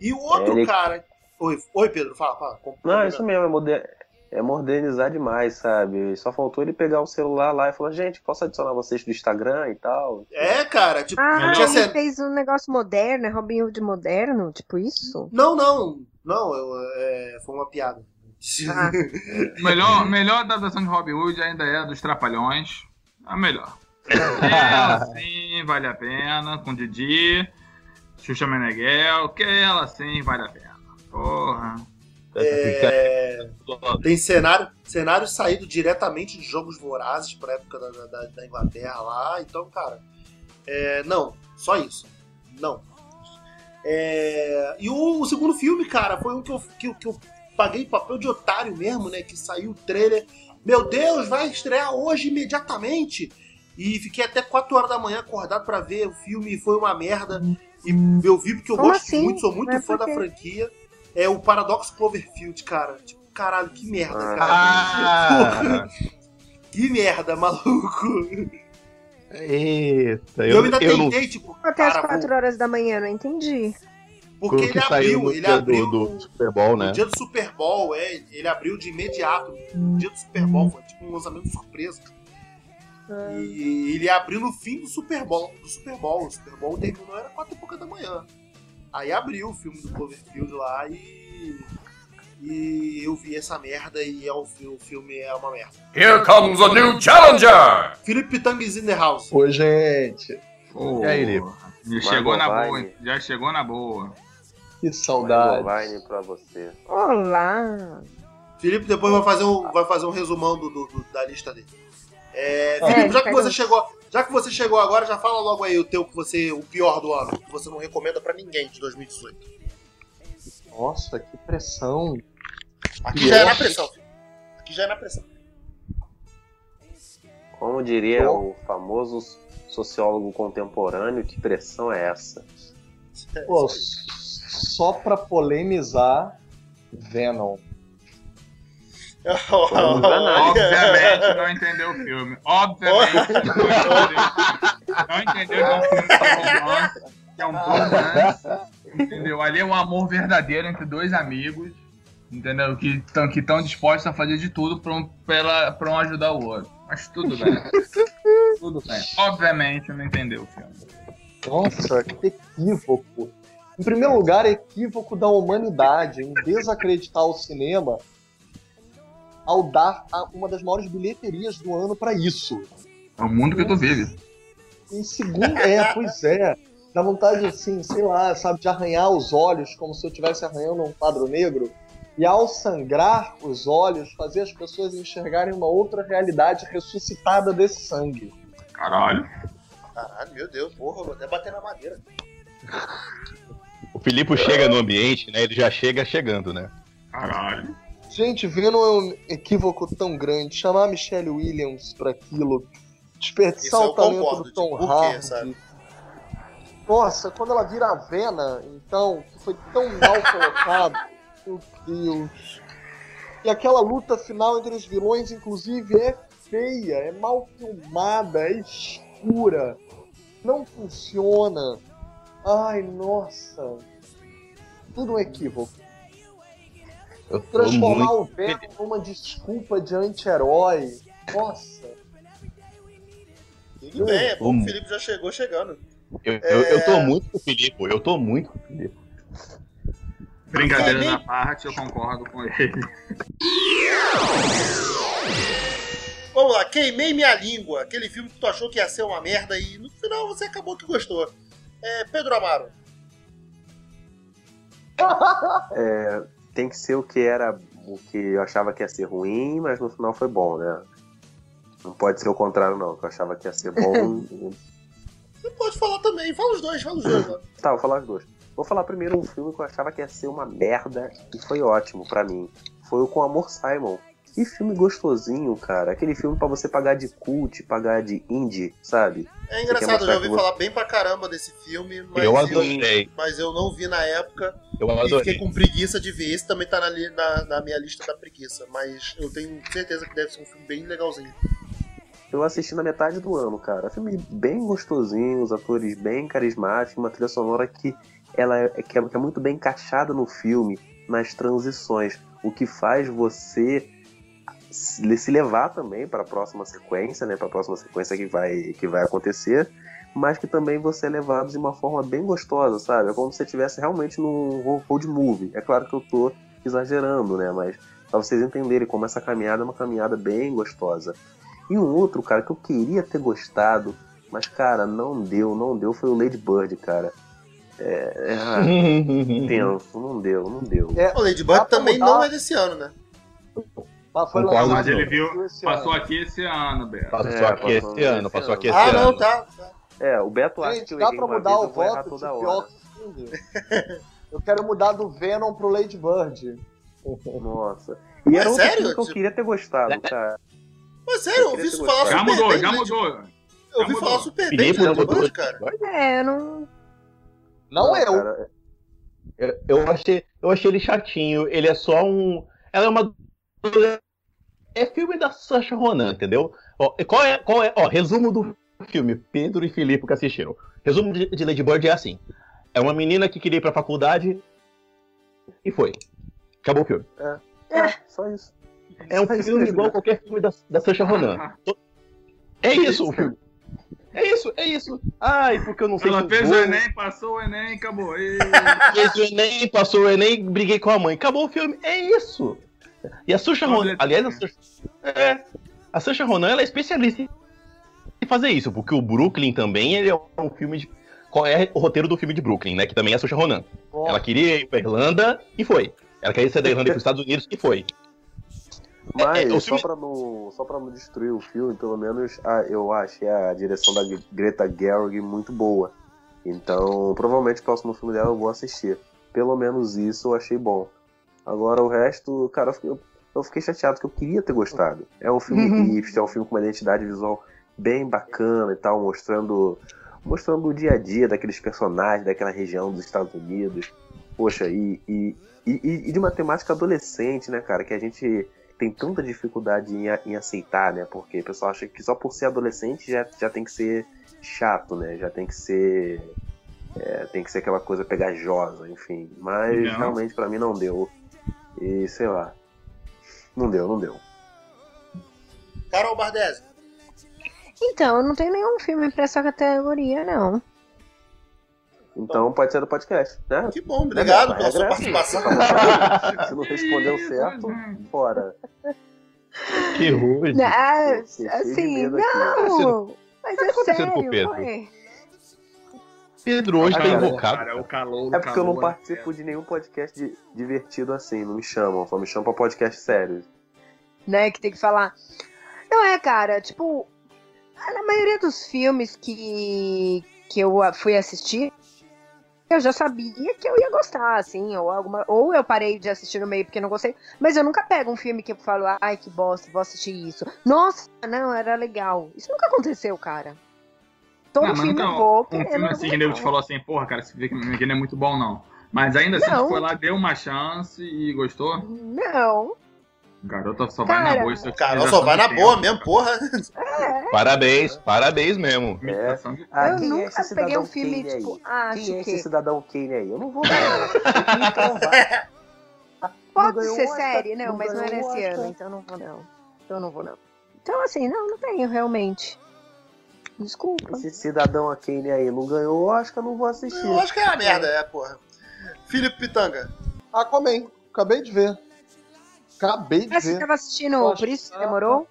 E o outro ele... cara. Oi, oi, Pedro, fala, fala. Não, isso mesmo, é, moder... é modernizar demais, sabe? Só faltou ele pegar o celular lá e falar, gente, posso adicionar vocês do Instagram e tal. É, cara, tipo. Ah, ele ser... fez um negócio moderno, é Robin Hood moderno, tipo isso? Não, não. Não, eu, é, foi uma piada. Ah. [laughs] melhor, melhor adaptação de Robin Hood ainda é a dos Trapalhões. A melhor. Ela sim vale a pena, com Didi, Xuxa Meneghel, que ela sim vale a pena. Porra. É... Tem cenário, cenário saído diretamente de jogos vorazes para época da, da, da, Inglaterra lá. Então, cara, é... não, só isso. Não. É... E o, o, segundo filme, cara, foi um que eu, que, que eu paguei papel de otário mesmo, né? Que saiu o trailer. Meu Deus, vai estrear hoje imediatamente. E fiquei até 4 horas da manhã acordado para ver o filme e foi uma merda. E eu vi porque eu Como gosto assim? muito, sou muito é fã porque... da franquia. É o Paradox Cloverfield, cara. Tipo, caralho, que merda, ah. cara. Ah. [laughs] que merda, maluco. Eita, eu, eu ainda eu tentei, não... tipo. Até as 4 horas da manhã, não entendi. Porque ele abriu, ele abriu do, do, Super Bowl, né? No dia do Super Bowl, é, ele abriu de imediato. No dia do Super Bowl, foi tipo um lançamento surpresa. E ele abriu no fim do Super Bowl. Do Super Bowl. O Super Bowl terminou, era quatro e pouca da manhã. Aí abriu o filme do Cloverfield lá e. E eu vi essa merda e é o, o filme é uma merda. Here comes a new challenger! Felipe Tang in the house. Oi, gente. Oh, e aí, Lipo? Já chegou na boa, já chegou na boa. Que saudade. Vai pra você. Olá. Felipe depois vai fazer um, vai fazer um resumão do, do, do da lista dele. É, Felipe, é, já que você chegou, já que você chegou agora, já fala logo aí o teu que você o pior do ano, que você não recomenda para ninguém de 2018. Nossa, que pressão. Aqui pior. já é na pressão. Filho. Aqui já é na pressão. Como diria o famoso sociólogo contemporâneo, que pressão é essa? Pô, só pra polemizar, Venom. Obviamente não entendeu o filme. Obviamente não entendeu. Não entendeu que é um filme que é um romance. Entendeu? Ali é um amor verdadeiro entre dois amigos. Entendeu? Que estão que dispostos a fazer de tudo pra um, pra, pra um ajudar o outro. Mas tudo bem. tudo bem. Obviamente não entendeu o filme. Nossa, que equívoco. Em primeiro lugar, equívoco da humanidade em desacreditar o cinema ao dar uma das maiores bilheterias do ano para isso. É o mundo que tu vive. Em segundo, é, pois é. Dá vontade, assim, sei lá, sabe, de arranhar os olhos como se eu estivesse arranhando um quadro negro. E ao sangrar os olhos, fazer as pessoas enxergarem uma outra realidade ressuscitada desse sangue. Caralho. Caralho, meu Deus, porra, vou até bater na madeira. O Filipe chega no ambiente, né? Ele já chega chegando, né? Caralho. Gente, vendo é um equívoco tão grande, chamar a Michelle Williams para aquilo, desperdiçar o talento concordo, do Tom tipo, Hardy. Nossa, quando ela vira a Vena, então, que foi tão mal [laughs] colocado, meu Deus. E aquela luta final entre os vilões, inclusive, é feia, é mal filmada, é escura, não funciona. Ai, nossa. Tudo um equívoco. Transformar muito... o Venom numa desculpa de anti-herói. Nossa. Tudo bem, é bom que o Felipe já chegou chegando. Eu, é... eu, eu tô é. muito com o Felipe, eu tô muito com o Felipe. Brincadeira na parte, eu concordo com ele. Vamos lá, queimei minha língua. Aquele filme que tu achou que ia ser uma merda e no final você acabou que gostou. É, Pedro Amaro. [laughs] É, tem que ser o que era o que eu achava que ia ser ruim, mas no final foi bom, né? Não pode ser o contrário, não, que eu achava que ia ser bom. Você [laughs] pode falar também, fala os dois, fala os dois. Tá, vou falar os dois. Vou falar primeiro um filme que eu achava que ia ser uma merda e foi ótimo para mim. Foi o Com Amor Simon. Que filme gostosinho, cara. Aquele filme para você pagar de cult, pagar de indie, sabe? É engraçado, eu já ouvi você... falar bem pra caramba desse filme, mas eu adorei. Eu, mas eu não vi na época. Eu adorei. E fiquei com preguiça de ver. Esse também tá na, na, na minha lista da preguiça. Mas eu tenho certeza que deve ser um filme bem legalzinho. Eu assisti na metade do ano, cara. Filme bem gostosinho, os atores bem carismáticos, uma trilha sonora que ela é, que é, que é muito bem encaixada no filme, nas transições, o que faz você se levar também para a próxima sequência, né, para a próxima sequência que vai que vai acontecer, mas que também você é levado de uma forma bem gostosa, sabe? É como se você estivesse realmente num road movie. É claro que eu tô exagerando, né, mas para vocês entenderem como essa caminhada é uma caminhada bem gostosa. E um outro, cara, que eu queria ter gostado, mas, cara, não deu, não deu, foi o Lady Bird, cara. É, é [laughs] tenso, não deu, não deu. É, o Lady Bird também mudar... não é desse ano, né? Mas, foi lá, mas ele viu, passou aqui esse ano, Beto. Passou é, aqui passou esse ano, passou aqui esse ah, ano. Ah, não, tá, tá. É, o Beto acha que eu dá pra mudar o voto toda hora. Eu quero mudar do Venom pro Lady Bird. Nossa. [laughs] E era é outro sério? que eu queria ter gostado, cara. Mas sério, eu ouvi isso falar super já mudou, bem. Já mudou, já mudou. Eu ouvi falar super bem de Lady Bird, cara. É, eu não... Não, eu. Cara, eu. Eu achei, eu achei ele chatinho. Ele é só um. Ela é uma. É filme da Sacha Ronan, entendeu? Ó, qual é, qual é, ó, resumo do filme, Pedro e Filipe que assistiram. Resumo de, de Lady Bird é assim: é uma menina que queria ir pra faculdade e foi. Acabou o filme. É, é só isso. É um filme igual qualquer filme da, da Sacha Ronan. É isso o filme. É isso, é isso. Ai, porque eu não sei Ela fez vou... o Enem, passou o Enem, acabou. E... fez o Enem, passou o Enem, briguei com a mãe. Acabou o filme. É isso. E a Saoirse Ronan, aliás, a Saoirse, é, a Saoirse Ronan ela é especialista em fazer isso, porque o Brooklyn também ele é um filme de qual é o roteiro do filme de Brooklyn, né? Que também é a Saoirse Ronan. Oh. Ela queria ir pra Irlanda e foi. Ela queria ser da Irlanda para os Estados Unidos e foi. Mas é, é, só, filme... pra não, só pra não destruir o filme, pelo menos a, eu achei a direção da Greta Gerwig muito boa. Então, provavelmente o próximo filme dela eu vou assistir. Pelo menos isso eu achei bom. Agora o resto, cara, eu fiquei, eu fiquei chateado que eu queria ter gostado. É um filme uhum. hipster, é um filme com uma identidade visual bem bacana e tal, mostrando mostrando o dia a dia daqueles personagens daquela região dos Estados Unidos. Poxa, e, e, e, e de uma temática adolescente, né, cara, que a gente tem tanta dificuldade em, em, aceitar, né? Porque o pessoal acha que só por ser adolescente já, já tem que ser chato, né? Já tem que ser. É, tem que ser aquela coisa pegajosa, enfim. Mas não. realmente para mim não deu. E sei lá. Não deu, não deu. Carol Bardesi. Então, eu não tenho nenhum filme pra essa categoria, não. Então pode ser do podcast, né? Que bom, obrigado pela sua participação. Se não respondeu [laughs] certo, fora. Que ruim. assim, não. Mas é sério, com Pedro? Hoje tá invocado. Cara, o calor, é porque eu não participo de nenhum podcast de, divertido assim, não me chamam, só me chamam pra podcast sério. Né, que tem que falar. Não é, cara, tipo, na maioria dos filmes que, que eu fui assistir, eu já sabia que eu ia gostar, assim, ou alguma. Ou eu parei de assistir no meio porque não gostei. Mas eu nunca pego um filme que eu falo, ai, que bosta, vou assistir isso. Nossa, não, era legal. Isso nunca aconteceu, cara. Todo não, filme eu vou. Um filme assim que nego te falou assim, porra, cara, esse filme aqui não é muito bom, não. Mas ainda assim, não. tu foi lá, deu uma chance e gostou? Não. Garota só Cara, vai na boa. Isso é Carol só vai na tempo. boa mesmo, porra. É. Parabéns, parabéns mesmo. É. Ah, eu nunca é peguei um filme, Kane tipo, ah, quem é esse cidadão Kane aí? Eu não vou [laughs] ver. [laughs] Pode ser série? Não, não mas não era esse ano, então não vou não. Então não vou não. Então assim, não, não tenho realmente. Desculpa. Esse cidadão Kane aí não ganhou, eu acho que eu não vou assistir. Eu acho que é a merda, é, porra. Felipe Pitanga. Aquaman, acabei de ver. Acabei de ah, ver. Você estava assistindo, por isso que demorou?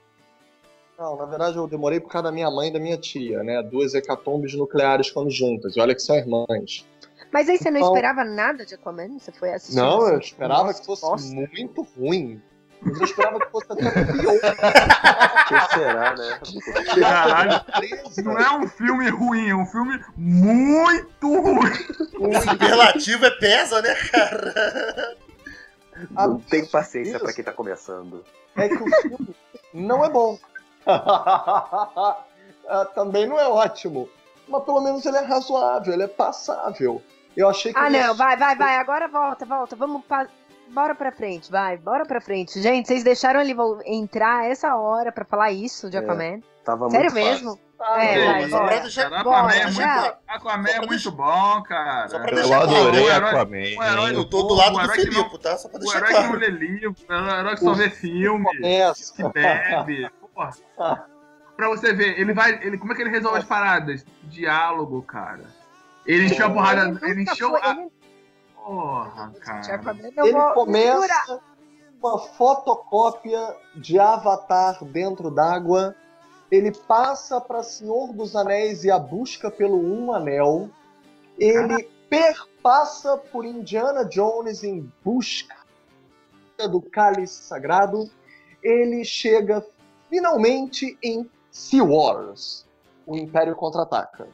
Não, na verdade eu demorei por causa da minha mãe e da minha tia, né? Duas hecatombes nucleares conjuntas. E olha que são irmãs. Mas aí você não então... esperava nada de Aquaman? Você foi assistir? Não, eu esperava Nossa, que fosse muito ruim. Mas eu esperava que fosse até [laughs] pior. que será, né? Caralho, não é um filme ruim, é um filme muito ruim. O superlativo é pesa, né, cara? Não tem paciência pra quem tá começando. É que o filme não é bom. [laughs] Ah, Também não é ótimo. Mas pelo menos ele é razoável, ele é passável. Eu achei que. Ah, não, vai, vai, vai. Agora volta, volta. Vamos. Bora pra frente, vai, bora pra frente. Gente, vocês deixaram ele entrar essa hora pra falar isso de É, Aquaman? Tava Sério muito mesmo? Ah, É, não, vai, mas bora. Bora, Aquaman é já. muito, Aquaman é pra muito bom, cara. Só pra Eu deixar adorei o herói- Aquaman. o herói Eu tô do lado O do não- tá? Só pra O deixar herói que não claro. lê livro, o herói que só vê filme, que bebe. Porra. Pra você ver, ele vai. Ele, como é que ele resolve as paradas? Diálogo, cara. Ele encheu a porrada. Ele encheu foi- a. ele- Porra, cara. Ele começa uma fotocópia de Avatar dentro d'água. Ele passa para Senhor dos Anéis e a busca pelo Um Anel. Ele perpassa por Indiana Jones em busca do cálice sagrado. Ele chega finalmente em Sea Wars, o Império Contra-Ataca.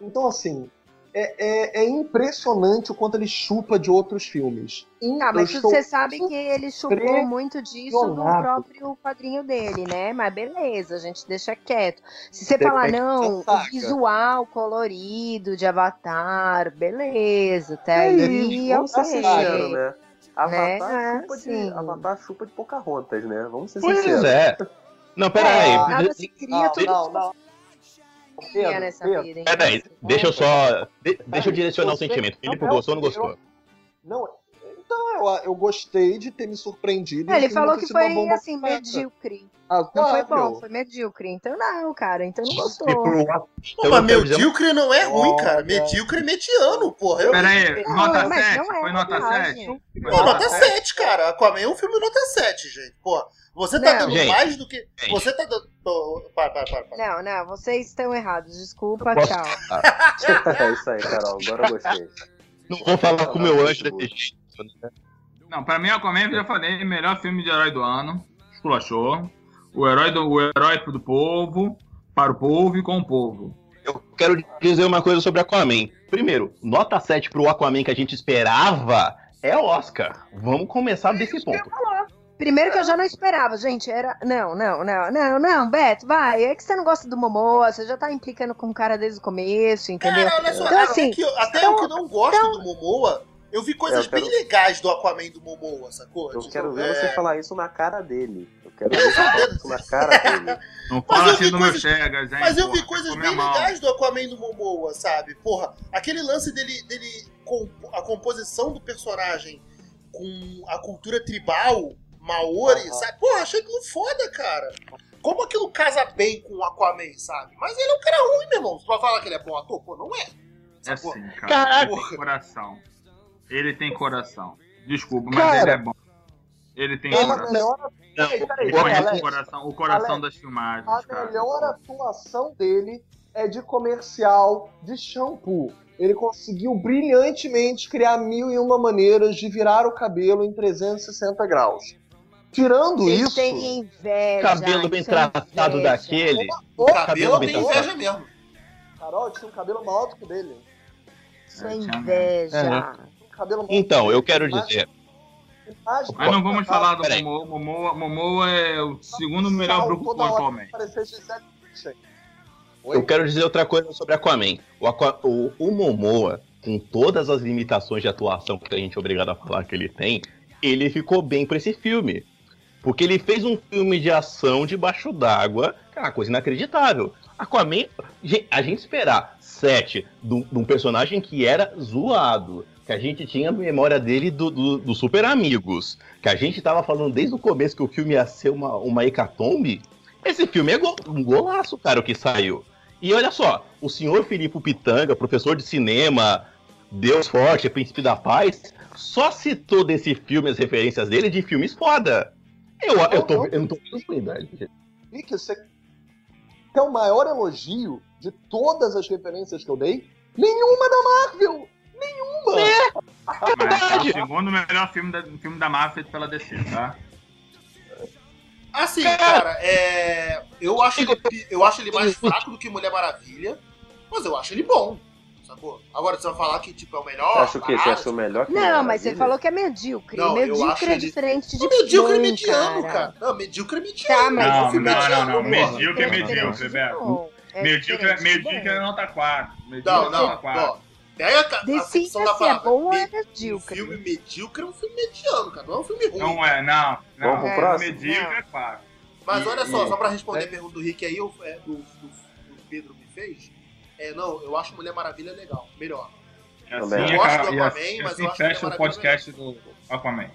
Então, assim, é, é- é impressionante o quanto ele chupa de outros filmes. Ah, mas você sabe que ele chupou muito disso do próprio quadrinho dele, né? Mas beleza, a gente deixa quieto. Se você Depende falar, não, o visual colorido de Avatar, beleza, até É aí, vamos ser Sincero, né? Avatar, Né? chupa de. Avatar chupa de Pocahontas, né? Vamos ser Pois sinceros. é. Não, pera É, se cria, Não, tudo não, se não. Pedro, nessa Pedro, vida. hein? Pera aí, deixa eu só. de- deixa eu direcionar o Você- sentimento. Felipe não, gostou ou não eu- gostou? Não, então eu, eu gostei de ter me surpreendido. É, ele falou que foi assim, completa. medíocre. Ah, Não foi bom, foi medíocre. Então não, cara, então não E gostou. Pô, então mas medíocre não é ruim, cara. Medíocre é mediano, porra. Eu... Pera aí, Não, nota mas 7? não é Foi nota verdade. 7? Foi Pô, nota 7, cara. Aquaman é um filme nota 7, gente. Pô, você tá Não. dando Gente, mais do que. gente. Você tá dando. Tô- Para, para, para. para. Não, não, vocês estão errados. Desculpa, Posso- tchau. [laughs] é isso aí, Carol. Agora eu gostei. Não vou falar com o meu anjo desse jeito. Né? Não, pra mim, Aquaman, eu já falei, melhor filme de herói do ano. Esculachou. O herói do, o herói do povo, para o povo e com o povo. Eu quero dizer uma coisa sobre Aquaman. Primeiro, nota 7 pro Aquaman que a gente esperava é Oscar. Vamos começar desse ponto. Primeiro que eu já não esperava, gente. Era. Não, não, não, não, não, Beto, vai. É que você não gosta do Momoa, você já tá implicando com o cara desde o começo, entendeu? Cara, olha só, Então, até, assim, que, eu- até então- eu que não gosto então- do Momoa, eu vi coisas Eu quero- bem legais do Aquaman do Momoa, sacou? Eu Tipo, quero ver é, você falar isso na cara dele. Eu quero ver você falar isso na cara dele. [laughs] Não Mas fala eu assim vi do meu coisas- Chegas, hein? Mas eu vi porra, coisas ficou bem mão. legais do Aquaman do Momoa, sabe? Porra, aquele lance dele, dele com a composição do personagem com a cultura tribal, Maori, sabe? Porra, achei aquilo foda, cara. Como aquilo casa bem com o Aquaman, sabe? Mas ele é um cara ruim, meu irmão. Você vai falar que ele é bom ator? Pô, não é. É sim, cara. Caraca. Coração. Ele tem coração. Desculpa, mas Cara, ele é bom. Ele tem A coração. melhor, Não, Peraí, peraí, Ele o conhece Alex, o coração, o coração Alex, das filmagens, a cara. melhor atuação dele é de comercial de shampoo. Ele conseguiu brilhantemente criar mil e uma maneiras de virar o cabelo em 360 graus. Tirando Vocês isso, têm inveja. cabelo bem é tratado inveja. daquele. O cabelo cabelo tem tratado. inveja mesmo. Carol tinha um cabelo maior do que o dele. Isso é É, tinha inveja. Um cabelo Então, eu do que quero dizer. Mas não vamos falar do Peraí. Momoa. Momoa. Momoa é o segundo melhor grupo Bündchen. Oi? Eu quero dizer outra coisa sobre Aquaman. O, Aqua- o- o Momoa, com todas as limitações de atuação que a gente é obrigado a falar que ele tem, ele ficou bem pra esse filme. Porque ele fez um filme de ação debaixo d'água, que é uma coisa inacreditável. Aquaman, a gente esperar sete de um personagem que era zoado, que a gente tinha memória dele do, do, do Super Amigos, que a gente tava falando desde o começo que o filme ia ser uma, uma hecatombe. Esse filme é go- um golaço, cara, o que saiu. E olha só, o senhor Filipe Pitanga, professor de cinema, Deus Forte, Príncipe da Paz, só citou desse filme as referências dele de filmes foda. Eu, eu, tô, eu não tô vendo. Nick, você quer o maior elogio de todas as referências que eu dei? Nenhuma da Marvel! Nenhuma! Mas é o segundo melhor filme da, filme da Marvel feito pela DC, tá? Assim, cara, é... eu, acho ele, eu acho ele mais fraco do que Mulher Maravilha, mas eu acho ele bom. Sacou? Agora você vai falar que tipo, é o melhor. Você acha o quê? Você achou melhor que Não, mas você falou que é medíocre. Não, eu medíocre é ele- diferente de Não, medíocre é mediano, cara. cara. Não, medíocre é mediano. Tá, mas Não, É não, não, mediano, não. porra. Medíocre é É medíocre, de Beto. É Medíocre, medíocre é nota 4. Medíocre Não, é nota não, 4. ó. Pega a, ca- a da se é palavra. bom ou é Um medíocre. filme medíocre é um filme mediano, cara. Não é um filme ruim. Não é, não. não. Vamos pro próximo? Medíocre Não. é 4. Mas E- olha só, e- só pra responder é. a pergunta do Rick aí, eu- é, do, do, do Pedro me fez. É, não, eu acho Mulher Maravilha legal. Melhor. Assim, é Eu gosto ca- do Aquaman, assim, mas assim eu acho fecha que o é podcast do Aquaman.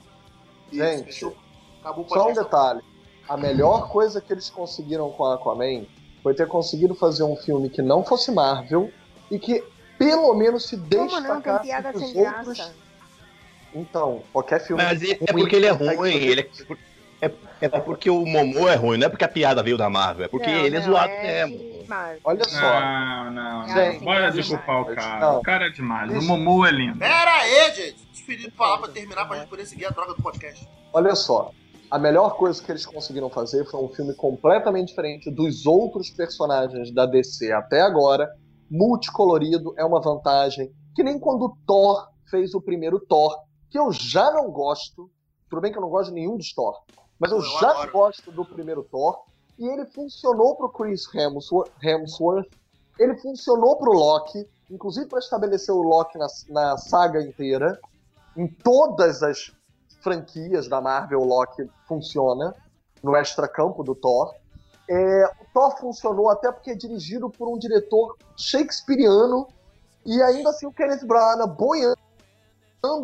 Isso, Gente, fechou. Acabou o Só um podcast. detalhe. A melhor coisa que eles conseguiram com a Aquaman foi ter conseguido fazer um filme que não fosse Marvel e que pelo menos se Como não? Tem destacasse piada dos sem outros. graça. Então, qualquer filme. Mas é, é porque ele é consegue ruim, ele é, é, é porque o Momô é ruim, não é porque a piada veio da Marvel, é porque Não, ele é não, zoado é mesmo. Olha só. Não, não. Gente, não. Bora é desculpar o cara. Não. O cara é demais. O Isso. Momu é lindo. Pera aí, gente. Despedido pra lá pra terminar pra gente poder seguir a droga do podcast. Olha só. A melhor coisa que eles conseguiram fazer foi um filme completamente diferente dos outros personagens da DC até agora. Multicolorido é uma vantagem. Que nem quando o Thor fez o primeiro Thor, que eu já não gosto. Tudo bem que eu não gosto de nenhum dos Thor. Mas eu, Eu já adoro. gosto do primeiro Thor. E ele funcionou pro Chris Hemsworth. Ele funcionou pro Loki. Inclusive para estabelecer o Loki na, na saga inteira. Em todas as franquias da Marvel, o Loki funciona no extracampo do Thor. É, o Thor funcionou até porque é dirigido por um diretor shakespeariano e ainda assim o Kenneth Branagh boiando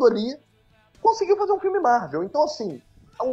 ali conseguiu fazer um filme Marvel. Então assim,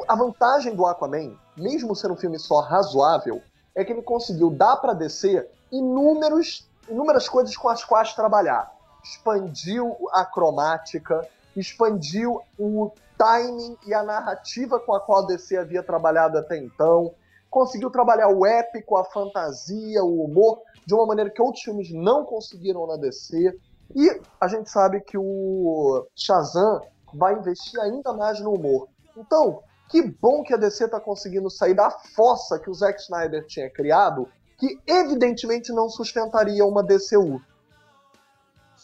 a- vantagem do Aquaman, mesmo sendo um filme só razoável, é que ele conseguiu dar para descer inúmeros, inúmeras coisas com as quais trabalhar. Expandiu a cromática, expandiu o timing e a narrativa com a qual a DC havia trabalhado até então, conseguiu trabalhar o épico, a fantasia, o humor de uma maneira que outros filmes não conseguiram na DC. E a gente sabe que o Shazam vai investir ainda mais no humor. Então, que bom que a DC está conseguindo sair da fossa que o Zack Snyder tinha criado, que evidentemente não sustentaria uma DCU.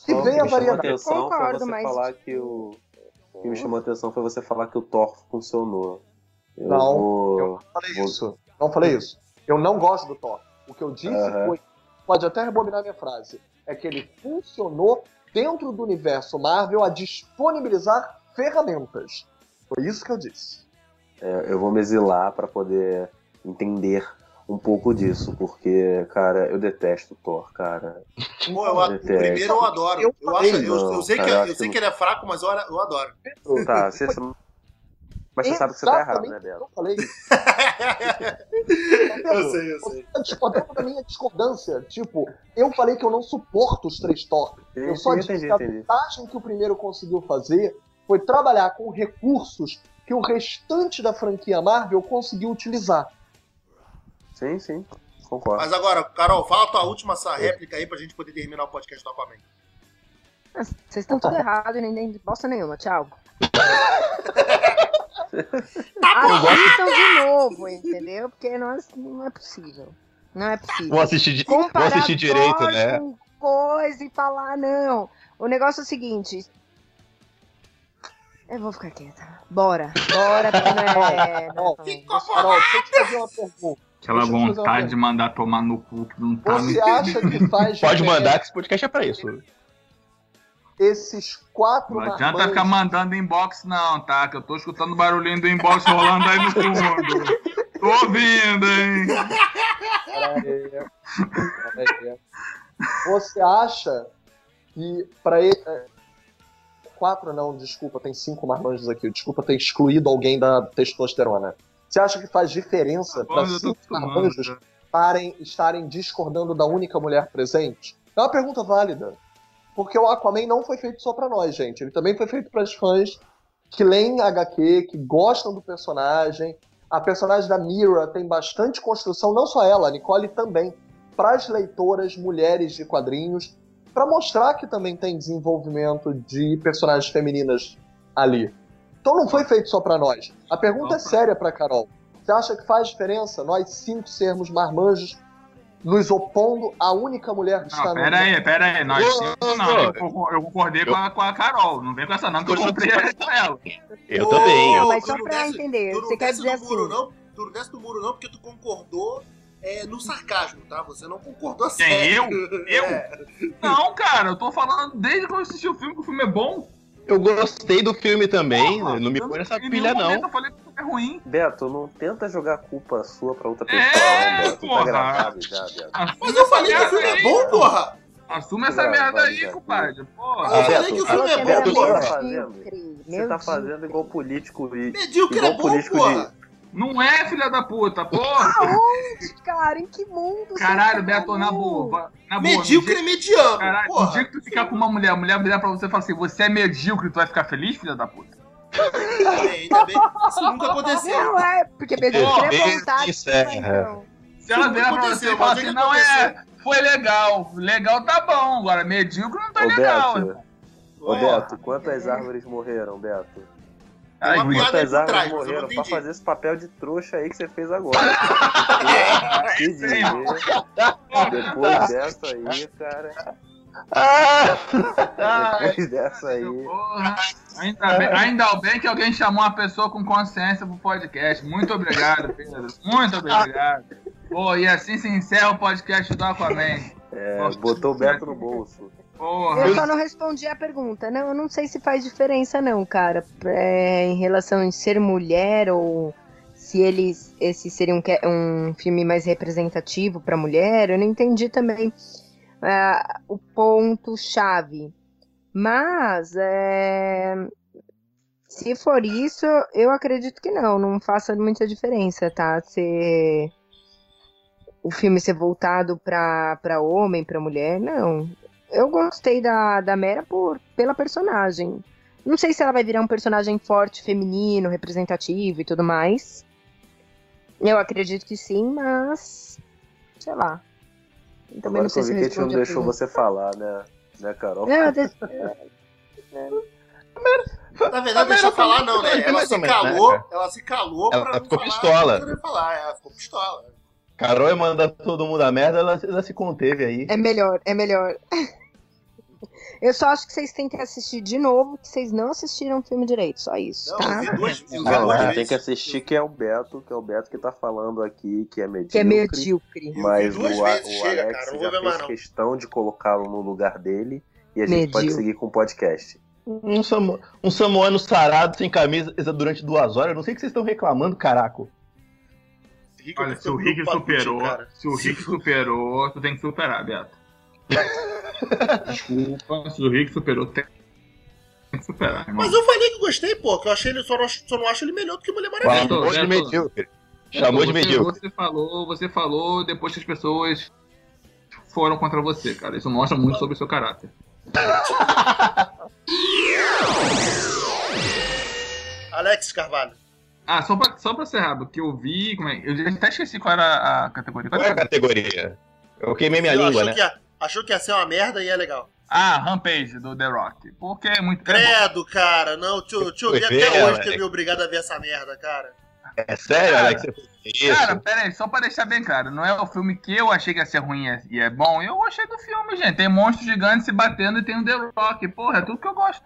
E vem a variedade. foi Concordo, mas- falar que o. O que me chamou a atenção foi você falar que o Thor funcionou. Eu Não, vou- eu não falei isso. Não falei isso. Eu não gosto do Thor. O que eu disse Aham. foi. Pode até rebobinar minha frase. É que ele funcionou dentro do universo Marvel a disponibilizar ferramentas. Foi isso que eu disse. É, eu vou me exilar pra poder entender um pouco disso, porque, cara, eu detesto o Thor, cara. Pô, eu, o Detesto. primeiro eu adoro. Eu Eu, acho, eu, não, eu sei, que, cara, eu eu acho sei que- que ele é fraco, mas eu, eu adoro. Tá, você... mas você sabe que você tá errado, né, Beto? Eu falei. [laughs] eu sei, eu sei. Você tá discordando da minha discordância. Tipo, eu falei que eu não suporto os três Thor. Eu só disse entendi, que a vantagem que o primeiro conseguiu fazer foi trabalhar com recursos que o restante da franquia Marvel conseguiu utilizar. Sim, sim, concordo. Mas agora, Carol, fala tua última essa réplica aí pra gente poder terminar o podcast do Aquaman. Vocês estão tudo errado e nem nem bosta nenhuma. Tchau. Assistam de novo, entendeu? Porque não é, não é possível. Não é possível. Vou assistir, di- vou Comparar assistir direito, né? coisa e falar, não. O negócio é o seguinte. Eu vou ficar quieta. Bora, bora, não é. [laughs] Deixa- eu fazer uma pergunta. Aquela vontade de mandar tomar no cu que não tá no. Você acha que faz Pode mandar que esse podcast é pra isso. Esses quatro Não adianta marmanjos- ficar mandando inbox, não, tá? Que eu tô escutando o barulhinho do inbox rolando aí no fundo. Tô ouvindo, hein? Peraí, peraí. Você acha que para ele. é, Quatro não, desculpa, tem cinco marmanjos aqui. Desculpa ter excluído alguém da testosterona. Você acha que faz diferença para eu tô cinco marmanjos né? estarem, estarem discordando da única mulher presente? É uma pergunta válida. Porque o Aquaman não foi feito só pra nós, gente. Ele também foi feito para os fãs que leem HQ, que gostam do personagem. A personagem da Mira tem bastante construção, não só ela, a Nicole também, para as leitoras mulheres de quadrinhos, para mostrar que também tem desenvolvimento de personagens femininas ali. Então não foi feito só pra nós. A pergunta é séria pra Carol. Você acha que faz diferença nós cinco sermos marmanjos nos opondo à única mulher que Não, está pera aí, pera aí. Nós não. Eu, eu concordei com, a, com a Carol. Não vem com essa não, que eu comprei com ela. Eu também. Não, Ô, mas só pra desce- entender, você quer dizer do muro, assim. não? Tu não desce do muro, não, porque tu concordou é, no sarcasmo, tá? Você não concordou Quem, sério. eu? [laughs] Eu? É. Não, cara, eu tô falando desde que eu assisti o filme que o filme é bom. Eu gostei do filme também, Porra, não me eu põe nessa pilha, não. Eu falei que é ruim. Beto, não tenta jogar culpa sua pra outra É, pessoa, não, Beto. porra. Tá gravado já, Beto. Assume Mas eu falei que o filme é aí. bom, porra! Assume essa Vai, merda aí, compadre. Porra. Eu falei que o filme é bom, porra! tá Você tá Deus. fazendo igual político e. Medíocre é Igual bom, político porra! Não é, filha da puta, porra. Aonde, cara? Em que mundo? Caralho, tá, Beto, na boa. Na boa. Medíocre é no dia- mediano, Caralho, no porra! dia que tu ficar com uma mulher, a mulher virar pra você e falar assim, você é medíocre, tu vai ficar feliz, filha da puta? Ainda bem. Isso nunca aconteceu. Não, é, porque medíocre Porra, é bem vontade. sincera. então. Se ela Isso virar pra aconteceu, você e falar que assim, que não é, foi legal. Legal tá bom, agora medíocre não tá Ô, legal. Beto, irmão. ô. Beto, quantas árvores morreram, Beto? Ai, Quantas árvores trás, eu morreram pra fazer esse papel de trouxa aí que você fez agora? [laughs] Que dizer, depois dessa aí, cara. [laughs] Depois dessa aí. Porra, ainda, bem, ainda bem que alguém chamou uma pessoa com consciência pro podcast. Muito obrigado, Pedro. Muito obrigado. Pô, e assim se encerra o podcast do Aquaman. É, botou o Beto no bolso. Porra. Eu só não respondi a pergunta. Não, eu não sei se faz diferença, não, cara. É, em relação em ser mulher ou se eles esse seria um, um filme mais representativo pra mulher. Eu não entendi também ah, o ponto chave. Mas é, se for isso, eu acredito que não. Não faça muita diferença, tá? Se o filme ser voltado pra homem, pra mulher, não. Eu gostei da, da Mera por, pela personagem. Não sei se ela vai virar um personagem forte, feminino, representativo e tudo mais. Eu acredito que sim, mas. Sei lá. Também Agora não que eu sei se vi que a gente não deixou você falar, né? Né, Carol? De- [laughs] Na verdade, deixa eu falar, não, né? Ela se né, calou, cara? ela se calou Ela pra não ficou falar pistola. falar. Ela ficou pistola. Carol ia mandar todo mundo a merda, ela, ela se conteve aí. É melhor, é melhor. Eu só acho que vocês têm que assistir de novo, que vocês não assistiram o filme direito, só isso, Não, tá? Não, você vezes. tem que assistir que é o Beto, que é o Beto que tá falando aqui, que é medíocre. Que é medíocre. Mas o, o chega, Alex cara, já fez mais, questão de colocá-lo no lugar dele e a gente pode Medíocre. seguir com o podcast. Um, samo, um samoano sarado sem camisa durante duas horas. Eu não sei o que vocês estão reclamando, caraco. Rick, Olha, se o Rick superou, se o Rick superou, tu tem que superar, Beto. Desculpa, se o Rick superou, tem tem que superar, irmão. Mas eu falei que gostei, pô, que eu achei ele, só não, acho- só não acho ele melhor do que Mulher Maravilha. Chamou de Beto. medíocre. Chamou de você, medíocre. Você falou, você falou depois que as pessoas foram contra você, cara. Isso mostra muito sobre o seu caráter. [laughs] Alex Carvalho. Ah, só pra, só pra ser rápido, que eu vi. Como é, eu até esqueci qual era a categoria. Qual é a categoria? Eu queimei minha achou, língua, né? que ia, achou que ia ser uma merda e é legal. Ah, Rampage do The Rock. Porque é muito. Credo, cara. Não, ouvi Foi até ver, hoje Alex. me obrigado a ver essa merda, cara. É sério, Cara, Alex? Você fez isso? Cara, pera aí, só pra deixar bem claro, não é o filme que eu achei que ia ser ruim e é bom. Eu gostei do filme, gente. Tem monstros gigantes se batendo e tem o The Rock. Porra, é tudo que eu gosto.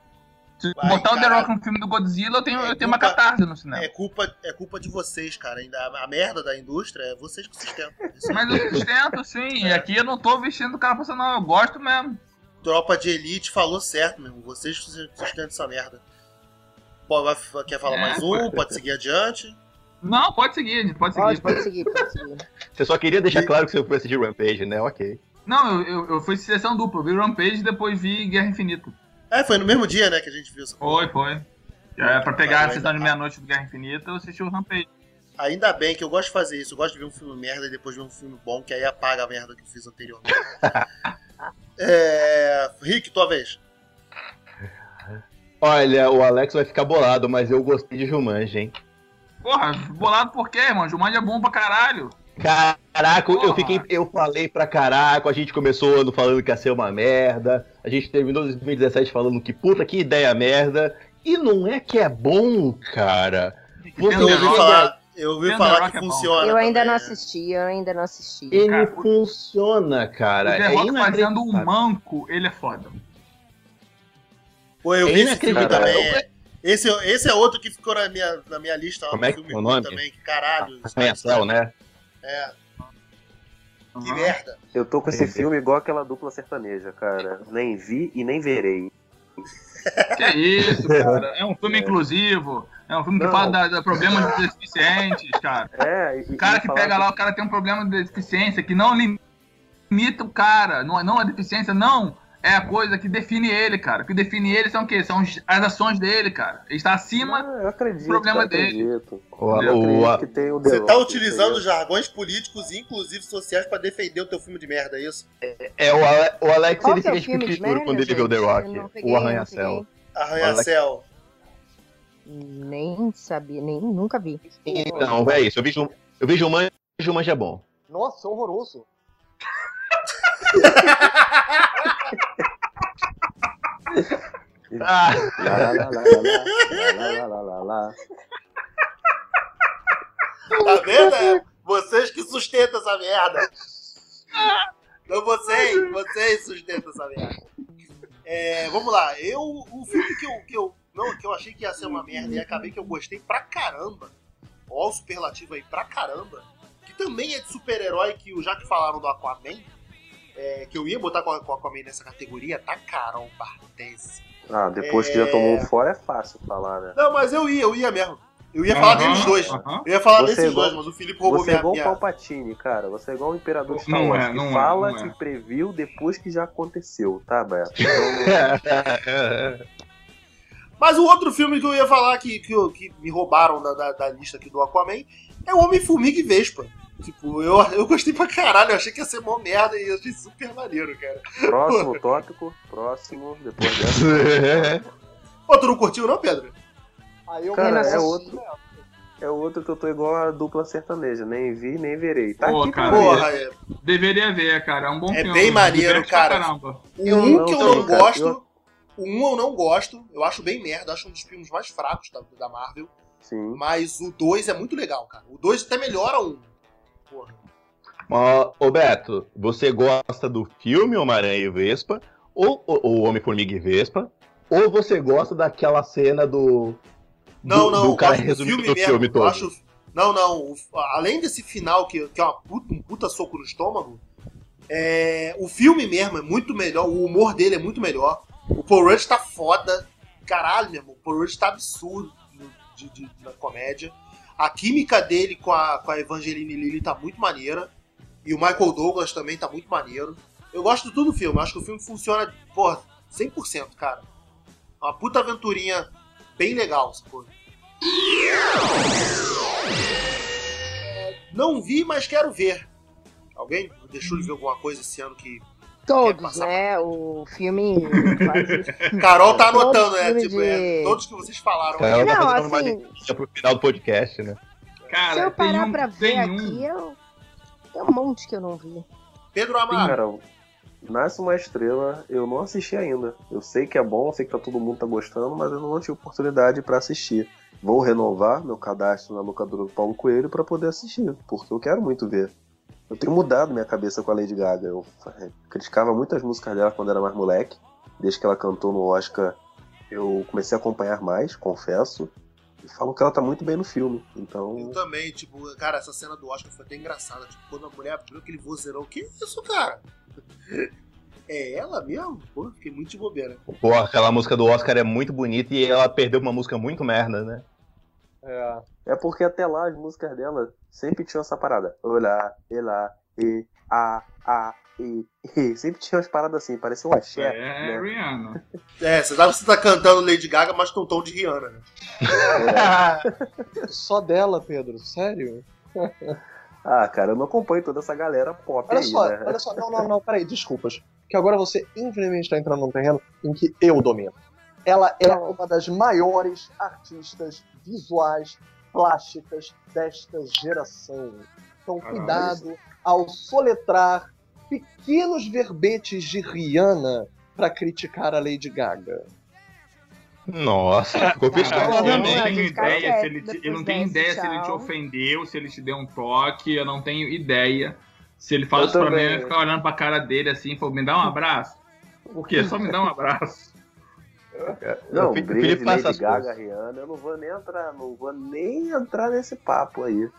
Se Vai, botar o The. Rock no filme do Godzilla, eu tenho, É eu tenho uma culpa- catarse no cinema. É culpa, é culpa de vocês, cara. Ainda a, merda da indústria é vocês que sustentam. Isso [laughs] Mas eu sustento, sim. E aqui eu não tô vestindo o cara pra não, eu gosto mesmo. Tropa de Elite falou certo, meu irmão. Vocês que sustentam essa merda. Pô, quer falar É, mais um? Pode seguir adiante. Não, pode seguir, pode seguir. Pode, pode seguir, pode seguir. Você só queria deixar claro que você foi assistir Rampage, né? Ok. Não, eu, eu, eu fui sessão dupla. Eu vi Rampage e depois vi Guerra Infinita. É, foi no mesmo dia, né, que a gente viu essa Foi, foi. É, pra pegar Ah, a sessão de meia-noite do Guerra Infinita, eu assisti o Rampage. Ainda bem que eu gosto de fazer isso. Eu gosto de ver um filme merda e depois ver um filme bom, que aí apaga a merda que eu fiz anteriormente. [laughs] é... Rick, tua vez. Olha, o Alex vai ficar bolado, mas eu gostei de Jumanji, hein? Porra, bolado por quê, mano? Jumanji é bom pra caralho. Caraca, eu fiquei. Eu falei pra caraca, a gente começou o ano falando que ia ser uma merda. A gente terminou 2017 falando que puta que ideia merda. E não é que é bom, cara. Você Eu ouvi falar, Eu ouvi falar que é funciona. Eu ainda também. não assisti, eu ainda não assisti. Ele cara, funciona, cara. O The Rock é fazendo um manco, ele é foda. Pô, eu é vi esse filme também. Esse, esse é outro que ficou na minha, na minha lista. Como é que é o nome? Também, caralho. Arranha-céu, né? É. Que uhum. merda. Eu tô com esse filme igual aquela dupla sertaneja, cara. Nem vi e nem verei. Que é isso, [laughs] cara? É um filme é. inclusivo. É um filme que Não. fala da, da problemas dos deficientes, cara. É, e, o cara que pega que... lá, o cara tem um problema de deficiência que não limita o cara. Não, não a deficiência, não é a coisa que define ele, cara. O que define ele são o quê? São as ações dele, cara. Ele está acima acredito, do problema dele. O, o, que tem o Você está utilizando jargões políticos e inclusive sociais para defender o teu filme de merda, é isso? É, é o, Ale, o Alex Qual ele fica escuro quando ele vê o The Rock. o Arranha-Céu. Arranha-Céu. Nem sabia, nem nunca vi. Então, é isso. Eu vejo, eu vejo o Manja, o Manja é bom. Nossa, horroroso. Ah. Tá vendo? É vocês que sustentam essa merda. Não vocês, vocês sustentam essa merda. É, vamos lá, eu o filme que eu, que eu não que eu achei que ia ser uma merda e acabei que eu gostei pra caramba. Ó, o superlativo aí pra caramba. Que também é de super-herói que já que falaram do Aquaman, é, que eu ia botar com a, com a Aquaman nessa categoria, tá Carol Bartese. Ah, depois é... que já tomou um fora é fácil falar, né? Não, mas eu ia, eu ia mesmo. Eu ia falar deles dois. Eu ia falar você desses é igual, dois, mas o Felipe roubou Você é igual o Palpatine, cara. Você é igual o Imperador Star Wars. É, que fala é, que previu depois que já aconteceu, tá, Beto? [laughs] mas o outro filme que eu ia falar que, que, que me roubaram da, da, da, lista aqui do Aquaman é o Homem-Formiga e Vespa. Tipo, eu, eu gostei pra caralho, eu achei que ia ser mó merda e eu achei super maneiro, cara. Próximo tópico, próximo, depois [laughs] dessa. Pô, tu não curtiu não, Pedro? Aí eu cara, é outro. É outro que eu tô igual a dupla sertaneja, nem vi, nem verei. Tá Pô, aqui cara, porra, é... Deveria ver, cara, é um bom é filme. É bem maneiro, cara. O um que eu não gosto, eu... o um eu não gosto, eu acho bem merda, acho um dos filmes mais fracos da, da Marvel. Sim. Mas o 2 é muito legal, cara. O 2 até melhora um porra. Ô Beto, você gosta do filme Homem-Aranha e Vespa, ou o Homem-Formiga e Vespa, ou você gosta daquela cena do. Não, do, não, do cara resumindo filme, mesmo, filme todo? Acho, não, não. Além desse final, que, que é puta, um puta soco no estômago, é, o filme mesmo é muito melhor, o humor dele é muito melhor. O Paul Rudd tá foda. Caralho, meu irmão, o Paul Rudd tá absurdo de, de, na comédia. A química dele com a, com a Evangeline Lilly tá muito maneira. E o Michael Douglas também tá muito maneiro. Eu gosto de tudo do filme. Acho que o filme funciona, porra, 100%, cara. Uma puta aventurinha bem legal, sacou? Não vi, mas quero ver. Alguém deixou de ver alguma coisa esse ano que Todos, né? O filme. [laughs] Carol tá anotando, né? Tipo, de... é, todos que vocês falaram. Carol tá fazendo assim, uma pro final do podcast, né? Cara, se eu parar um, pra ver aqui, um... eu... tem um monte que eu não vi. Pedro Amaro. Nasce uma Estrela, eu não assisti ainda. Eu sei que é bom, sei que tá, todo mundo tá gostando, mas eu não tive oportunidade para assistir. Vou renovar meu cadastro na locadora do Paulo Coelho para poder assistir, porque eu quero muito ver. Eu tenho mudado minha cabeça com a Lady Gaga. Eu criticava muitas músicas dela quando era mais moleque. Desde que ela cantou no Oscar, eu comecei a acompanhar mais, confesso. E falam que ela tá muito bem no filme. Então. Eu também, tipo, cara, essa cena do Oscar foi até engraçada. Tipo, quando a mulher abriu aquele vozeirão, que isso, cara? [laughs] É ela mesmo? Pô, fiquei muito de bobeira. Pô, aquela música do Oscar é muito bonita e ela perdeu uma música muito merda, né? É. É porque até lá as músicas dela sempre tinham essa parada. Olá, elá, e, a, a, e, e. Sempre tinha umas paradas assim, parecia um axé. É, né? Rihanna. É, você sabe que você tá cantando Lady Gaga, mas com tom de Rihanna, né? É. [laughs] Só dela, Pedro, sério? [laughs] Ah, cara, eu não acompanho toda essa galera pop olha aí, só, né? Olha só, não, não, não, peraí, desculpas. Que agora você, infelizmente, está entrando num terreno em que eu domino. Ela é uma das maiores artistas visuais plásticas desta geração. Então, cuidado ao soletrar pequenos verbetes de Rihanna para criticar a Lady Gaga. Nossa, ficou pistola eu não também. tenho ideia se ele te, eu não tenho ideia se ele te ofendeu, se ele te deu um toque, eu não tenho ideia. Se ele fala Eu isso pra mim, também. eu ia ficar olhando pra cara dele assim falar, me dá um abraço. Por quê? Só me dá um abraço. Não, O Felipe- passa Lady Gaga, coisas. Rihanna, eu não vou nem entrar, não vou nem entrar nesse papo aí.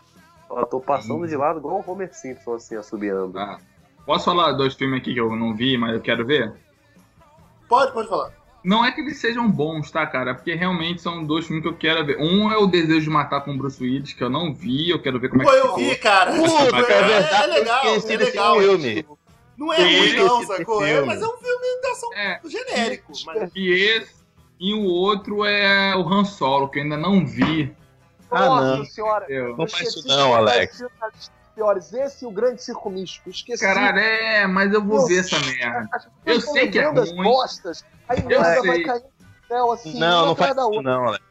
Ó, tô passando de lado igual o Homer Simpson, assim, assobiando. Tá. Posso falar dois filmes aqui que eu não vi, mas eu quero ver? Pode, pode falar. Não é que eles sejam bons, tá, cara? Porque realmente são dois filmes que eu quero ver. Um é o Desejo de Matar com o Bruce Willis, que eu não vi, eu quero ver como Pô, é que eu ficou. vi, cara. Puta, é, é verdade, é legal, eu esqueci é legal. filme. Não é ruim, não, sacou? É, mas é um filme de ação É, genérico. Mas... e esse. E o outro é o Han Solo, que eu ainda não vi. Ah, Nossa não. senhora. Eu... Não faz isso não, Alex. Piores. Esse e o Grande Circo Místico. Esqueci. Caralho, é, mas eu vou Eu ver essa merda. Eu sei que é ruim. Bostas, aí Eu nada vai sei. cair no céu assim, Não, não faz isso não, Alex.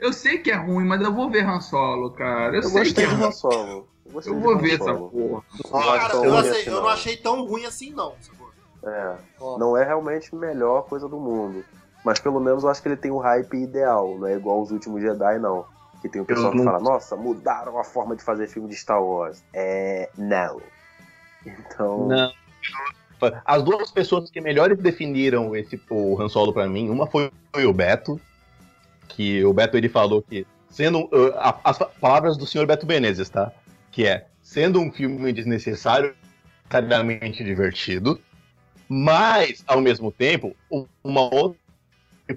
Eu sei que é ruim, mas eu vou ver Han Solo, cara. Eu, Eu sei que gostei é de ruim. Han Solo. Eu, gostei Eu vou ver essa porra. Cara, eu, achei- assim, eu não achei tão ruim assim, não. É, Ó, não é realmente a melhor coisa do mundo. Mas pelo menos eu acho que ele tem o hype ideal. Não é igual os últimos Jedi, não. Que tem o pessoal que fala, nossa, mudaram a forma de fazer filme de Star Wars. É. Não. [laughs] Então. Não. As duas pessoas que melhores definiram esse, o Han Solo pra mim, uma foi o Beto, que o Beto ele falou que, sendo. uh, a- as palavras do senhor Beto Menezes, tá? Que é, sendo um filme desnecessário, necessariamente divertido, mas, ao mesmo tempo, um- uma outra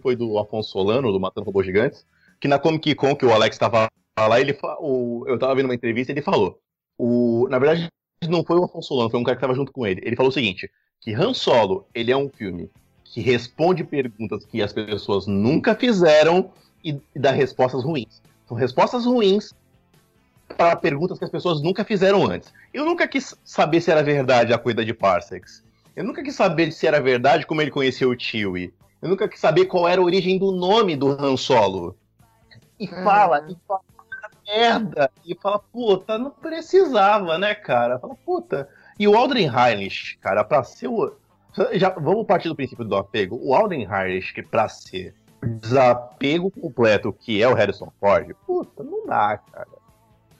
foi do Afonso Solano, do Matando Robôs Gigantes, que na Comic Con, que o Alex tava lá, ele o, eu tava vendo uma entrevista ele falou. O, na verdade, não foi o Afonso Solano, foi um cara que tava junto com ele. Ele falou o seguinte: que Han Solo, ele é um filme que responde perguntas que as pessoas nunca fizeram e, e dá respostas ruins. São respostas ruins para perguntas que as pessoas nunca fizeram antes. Eu nunca quis saber se era verdade a coisa de Parsecs. Eu nunca quis saber se era verdade como ele conheceu o Chewie. Eu nunca quis saber qual era a origem do nome do Han Solo. E fala, e fala merda. E fala, puta, não precisava, né, cara? Fala, puta. E o Aldrin Heinrich, cara, pra ser o. Já, vamos partir do princípio do apego. O Aldrin Heinrich, que pra ser o desapego completo que é o Harrison Ford, puta, não dá, cara.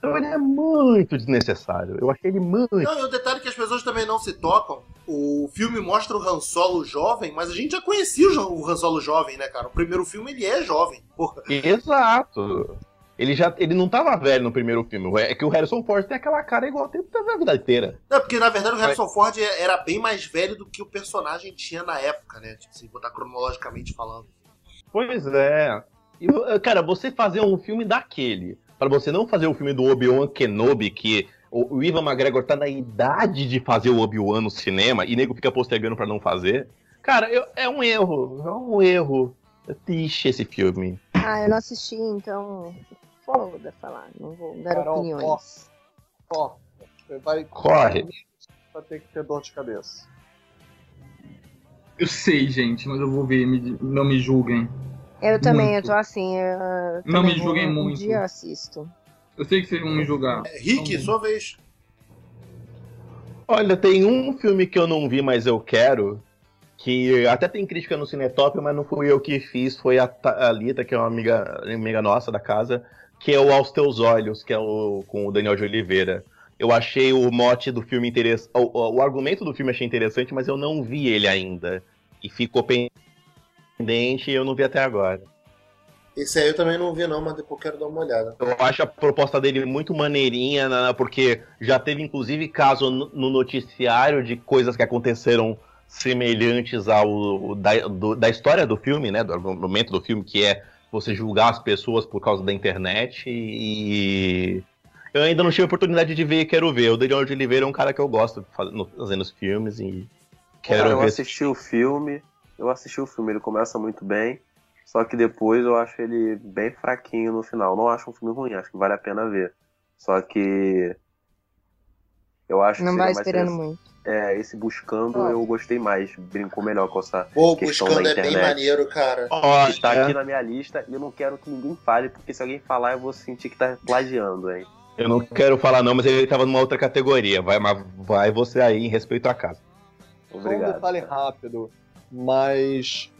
Então ele é muito desnecessário. Eu achei ele muito. Não, e o detalhe que as pessoas também não se tocam, o filme mostra o Han Solo jovem, mas a gente já conhecia o Han Solo jovem, né, cara? O primeiro filme ele é jovem. Porra. Exato. Ele já ele não tava velho no primeiro filme. É que o Harrison Ford tem aquela cara igual tempo da vida inteira. É, porque na verdade o Harrison Ford era bem mais velho do que o personagem tinha na época, né? Tipo, se botar cronologicamente falando. Pois é. E, cara, você fazer um filme daquele, para você não fazer o filme do Obi-Wan Kenobi, que o, Ivan McGregor tá na idade de fazer o Obi-Wan no cinema e nego fica postergando para não fazer. Cara, eu- é um erro. É um erro. É triste esse filme. Ah, eu não assisti, então. Foda falar, não vou dar Carol, opiniões. Ó, você vai, Corre. vai ter que ter dor de cabeça. Eu sei, gente, mas eu vou ver, me- não me julguem. Eu também, Muito. eu tô assim. eu Não me julguem vou- muito. Um dia eu assisto. Eu sei que vocês vão me julgar. É, Rick, sua vez. Olha, tem um filme que eu não vi, mas eu quero. Que até tem crítica no Cinetop, mas não fui eu que fiz, foi a Thalita, que é uma amiga, amiga nossa da casa, que é o Aos Teus Olhos, que é o com o Daniel de Oliveira. Eu achei o mote do filme interessante. O, o- o argumento do filme eu achei interessante, mas eu não vi ele ainda. E ficou pendente e eu não vi até agora. Esse aí eu também não vi, não, mas depois eu quero dar uma olhada. Eu acho a proposta dele muito maneirinha, né, porque já teve inclusive caso no no noticiário de coisas que aconteceram semelhantes ao da, do- da história do filme, né, do argumento do filme, que é você julgar as pessoas por causa da internet e eu ainda não tive a oportunidade de ver e quero ver. O Daniel de Oliveira é um cara que eu gosto fazendo, fazendo os filmes e quero Cara, eu ver. assisti o filme, eu assisti o filme, ele começa muito bem, só que depois eu acho ele bem fraquinho no final. Não acho um filme ruim, acho que vale a pena ver. Só que eu acho Não que vai esperando muito. É, esse buscando eu gostei mais, brincou melhor com essa Pô, questão buscando da é bem internet. maneiro, cara. Olha, que tá aqui na minha lista e eu não quero que ninguém fale, porque se alguém falar eu vou sentir que tá plagiando, hein? eu não quero falar não, mas ele tava numa outra categoria. Vai, mas vai você aí em respeito à casa. Obrigado. detalhe rápido, mas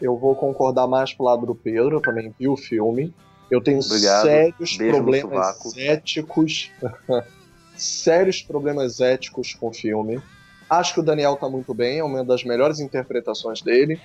eu vou concordar mais pro lado do Pedro, eu também vi o filme. Eu tenho Obrigado. sérios Beijo problemas éticos. [laughs] sérios problemas éticos com o filme. Acho que o Daniel tá muito bem, é uma das melhores interpretações dele.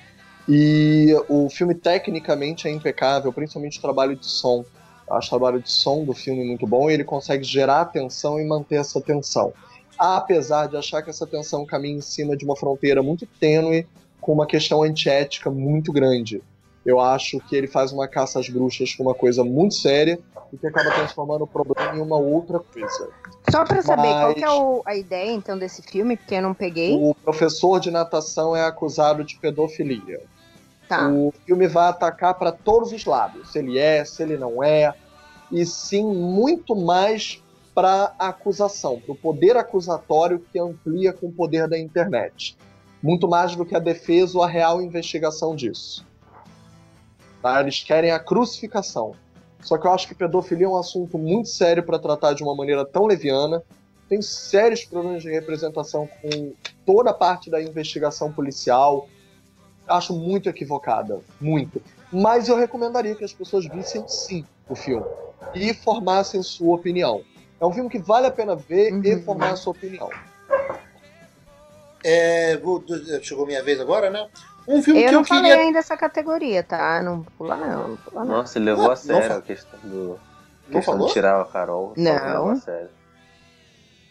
E o filme tecnicamente é impecável, principalmente o trabalho de som. Acho o trabalho de som do filme muito bom e ele consegue gerar atenção e manter essa tensão. Apesar de achar que essa tensão caminha em cima de uma fronteira muito tênue com uma questão antiética muito grande. Eu acho que ele faz uma caça às bruxas com uma coisa muito séria e que acaba transformando o problema em uma outra coisa. Só pra saber, qual Mas- é a ideia, então, desse filme? Porque eu não peguei. O professor de natação é acusado de pedofilia. Tá. O filme vai atacar para todos os lados, se ele é, se ele não é, e sim muito mais para a acusação, para o poder acusatório que amplia com o poder da internet. Muito mais do que a defesa ou a real investigação disso. Tá? Eles querem a crucificação. Só que eu acho que pedofilia é um assunto muito sério para tratar de uma maneira tão leviana. Tem sérios problemas de representação com toda a parte da investigação policial. Acho muito equivocada. Muito. Mas eu recomendaria que as pessoas vissem sim o filme e formassem sua opinião. É um filme que vale a pena ver e formar a sua opinião. É, vou- chegou minha vez agora, né? Um filme Eu que não eu falei queria. ainda essa categoria, tá? Não pula não, não pula não. Nossa, ele levou a Não sério a questão do. Não questão falou? de tirar a Carol. Não. levou a sério.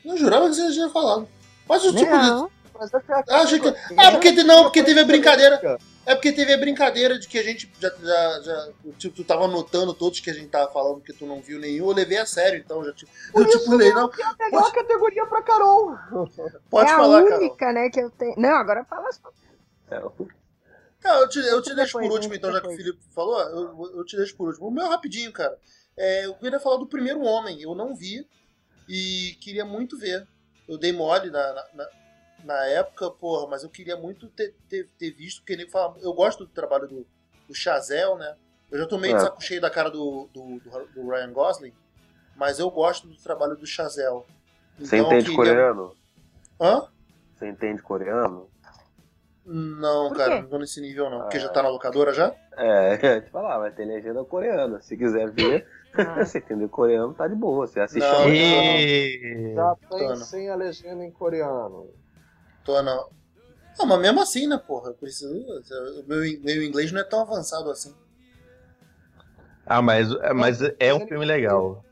Não jurava que você já tinha falado. Mas o tipo de. Não. A Ah, achei que-. Ah, porque não, porque teve a brincadeira. É porque teve a brincadeira de que a gente já. já, já tipo, tu tava anotando todos que a gente tava falando que tu não viu nenhum, eu levei a sério, então já tipo. Eu tipo, falei, não, É a melhor categoria pra Carol. [laughs] pode é falar, a cara. única, né, que eu tenho. Não, agora fala só. É, o- Não, eu te, eu te deixo por Depois, último, então, já que o Depois. Felipe falou, eu, eu te deixo por último. O meu rapidinho, cara. É, eu queria falar do primeiro homem. Eu não vi e queria muito ver. Eu dei mole na, na, na- na época, porra, mas eu queria muito ter, ter, ter visto, porque nem fala. Eu gosto do trabalho do, do Chazel, né? Eu já tô meio É. de saco cheio da cara do, do, do- do Ryan Gosling, mas eu gosto do trabalho do Chazel. Você Então, eu entende queria- coreano? Hã? Você entende coreano? Não, cara, não tô nesse nível não. Porque Ah. já tá na locadora já? É, [laughs] eu ia te falar, vai ter legenda coreana. Se quiser ver, Ah. [laughs] você entender coreano, tá de boa. Você assiste Não, a E... Já tem Tô, não. sem a legenda em coreano. Tô não. Não, mas mesmo assim, né, porra? Eu preciso. o Meu, meu inglês não é tão avançado assim. Ah, mas, mas é um filme legal.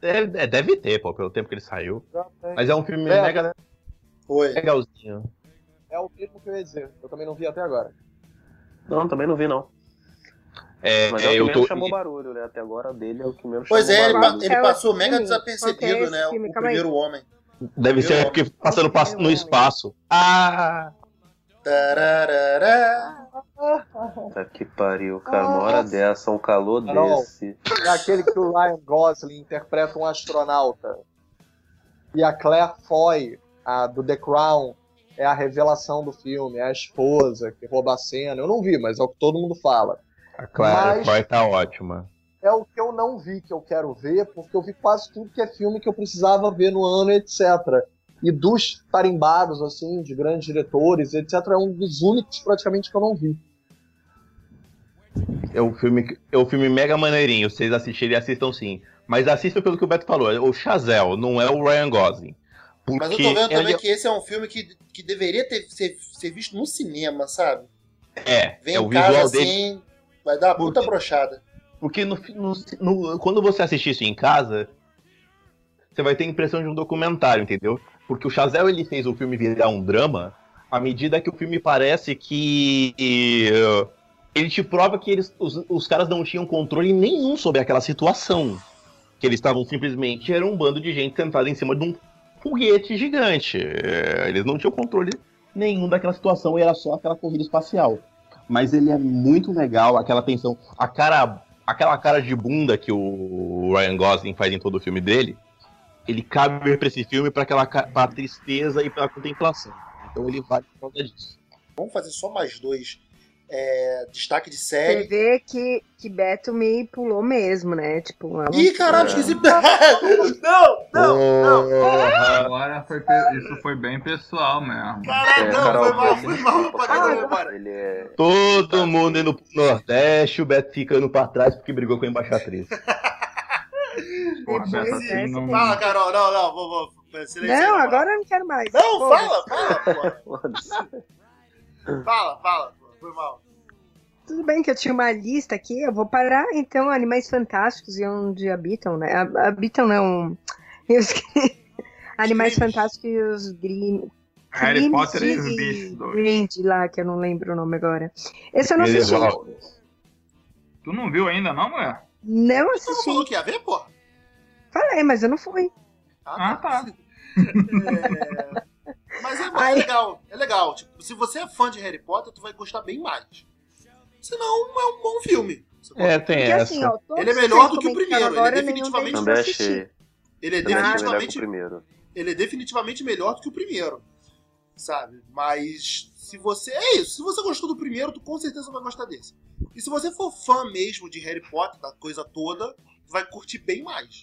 Deve, é, deve ter, pô, pelo tempo que ele saiu. Mas é um filme É. mega Oi. legalzinho. É o mesmo que eu ia dizer. Eu também não vi até agora. Não, também não vi, não. É, Mas é, é, o que eu menos tô. chamou barulho, né? Até agora dele é o que menos Pois chamou é, ele, barulho. ele É o passou mega desapercebido, é né? O primeiro homem. Deve ser porque passando pa- no espaço. Ah! Tararará. Puta que pariu, cara. Uma hora dessa, um calor Carol. desse. É aquele que o Ryan Gosling interpreta um astronauta. E a Claire Foy, a do The Crown, é a revelação do filme, é a esposa que rouba a cena. Eu não vi, mas é o que todo mundo fala. A Clara Mas- Foy tá ótima. É o que eu não vi que eu quero ver, porque eu vi quase tudo que é filme que eu precisava ver no ano, etc. E dos tarimbados, assim, de grandes diretores, etc., é um dos únicos praticamente que eu não vi. É um filme, é um filme mega maneirinho. Vocês assistirem, assistam sim. Mas assistam pelo que o Beto falou. é O Chazel, não é o Ryan Gosling. Porque Mas eu tô vendo também ele- que esse é um filme que, que deveria ter, ser, ser visto no cinema, sabe? é, Vem é em o casa visual dele. assim, vai dar uma puta brochada. Porque no, no- no- quando você assistir isso em casa, você vai ter a impressão de um documentário, entendeu? Porque o Chazel ele fez o filme virar um drama à medida que o filme parece que eh, ele te prova que eles, os, os caras não tinham controle nenhum sobre aquela situação. Que eles estavam simplesmente era um bando de gente sentada em cima de um foguete gigante. Eh, Eles não tinham controle nenhum daquela situação e era só aquela corrida espacial. Mas ele é muito legal, aquela tensão, a cara aquela cara de bunda que o Ryan Gosling faz em todo o filme dele, ele cabe pra esse filme pra aquela pra tristeza e pra contemplação. Então ele vale por causa disso. Vamos fazer só mais dois. É, destaque de série. Você vê que, que Beto me pulou mesmo, né? Tipo, ela... Ih, caralho, esqueci. [laughs] não, não, não. Agora foi, isso foi bem pessoal mesmo. Caralho, não, foi mal, foi mal. Ah, ele é... Todo mundo indo pro Nordeste, o Beto ficando pra trás porque brigou com a embaixatriz. [laughs] Porra, Beto, assim, não... Fala, Carol, não, não, vou, vou. Não, agora eu não quero mais. Não, Pô, fala, fala, porra. [laughs] fala, fala, foi mal. Tudo bem que eu tinha uma lista aqui, eu vou parar então Animais Fantásticos e onde habitam, né? Habitam não. [laughs] Eu Animais. Fantásticos e os Grimm. Harry Potter e os bichos. Grind lá, que eu não lembro o nome agora. Esse eu não assisti. Tu não viu ainda, não, mulher? Não assisti. Você não falou que ia ver, pô? Falei, mas eu não fui. Ah, tá. tá. [laughs] É... Mas é, é legal, é legal. Tipo, se você é fã de Harry Potter, tu vai gostar bem mais. Senão é um bom filme. É, tem Porque, assim, essa. Assim, ó, ele é melhor do que o primeiro. Ele é definitivamente. Também achei. Ele é definitivamente. Ele é definitivamente melhor do que o primeiro. Sabe? Mas se você. É isso. Se você gostou do primeiro, tu com certeza vai gostar desse. E se você for fã mesmo de Harry Potter, da coisa toda, tu vai curtir bem mais.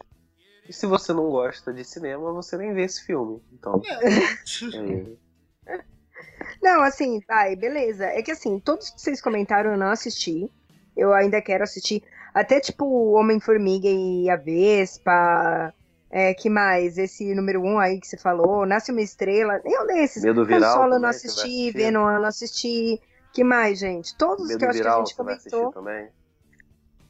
E se você não gosta de cinema, você nem vê esse filme. Então. É. [laughs] é. Não, assim, tá, beleza. É que assim, todos que vocês comentaram eu não assisti. Eu ainda quero assistir. Até tipo Homem-Formiga e a Vespa. É, que mais? Esse número um aí que você falou, Nasce uma Estrela. Eu desses. Medo Viral. Solo eu não assisti, Venom eu não assisti. Que mais, gente? Todos Medo que eu acho viral, que a gente comentou. Também.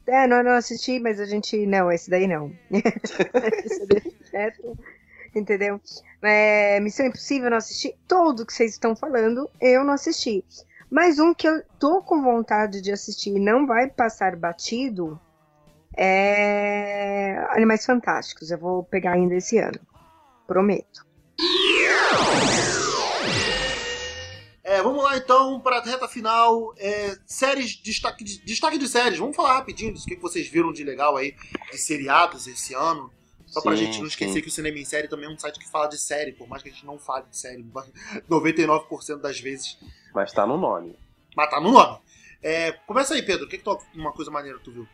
É, não, não assisti, mas a gente. Não, esse daí não. [laughs] [laughs] entendeu? É, Missão Impossível não assisti. Todo que vocês estão falando, eu não assisti. Mas um que eu tô com vontade de assistir e não vai passar batido é Animais Fantásticos. Eu vou pegar ainda esse ano. Prometo. É, vamos lá então para a reta final. É, séries, destaque de, destaque de séries. Vamos falar rapidinho do que vocês viram de legal aí, de seriados esse ano. Só sim, pra gente não esquecer sim. que o Cinema em Série também é um site que fala de série, por mais que a gente não fale de série 99% [laughs] das vezes. Mas tá no nome. Mas tá no nome. É, começa aí, Pedro. O que, que tu, uma coisa maneira que tu viu?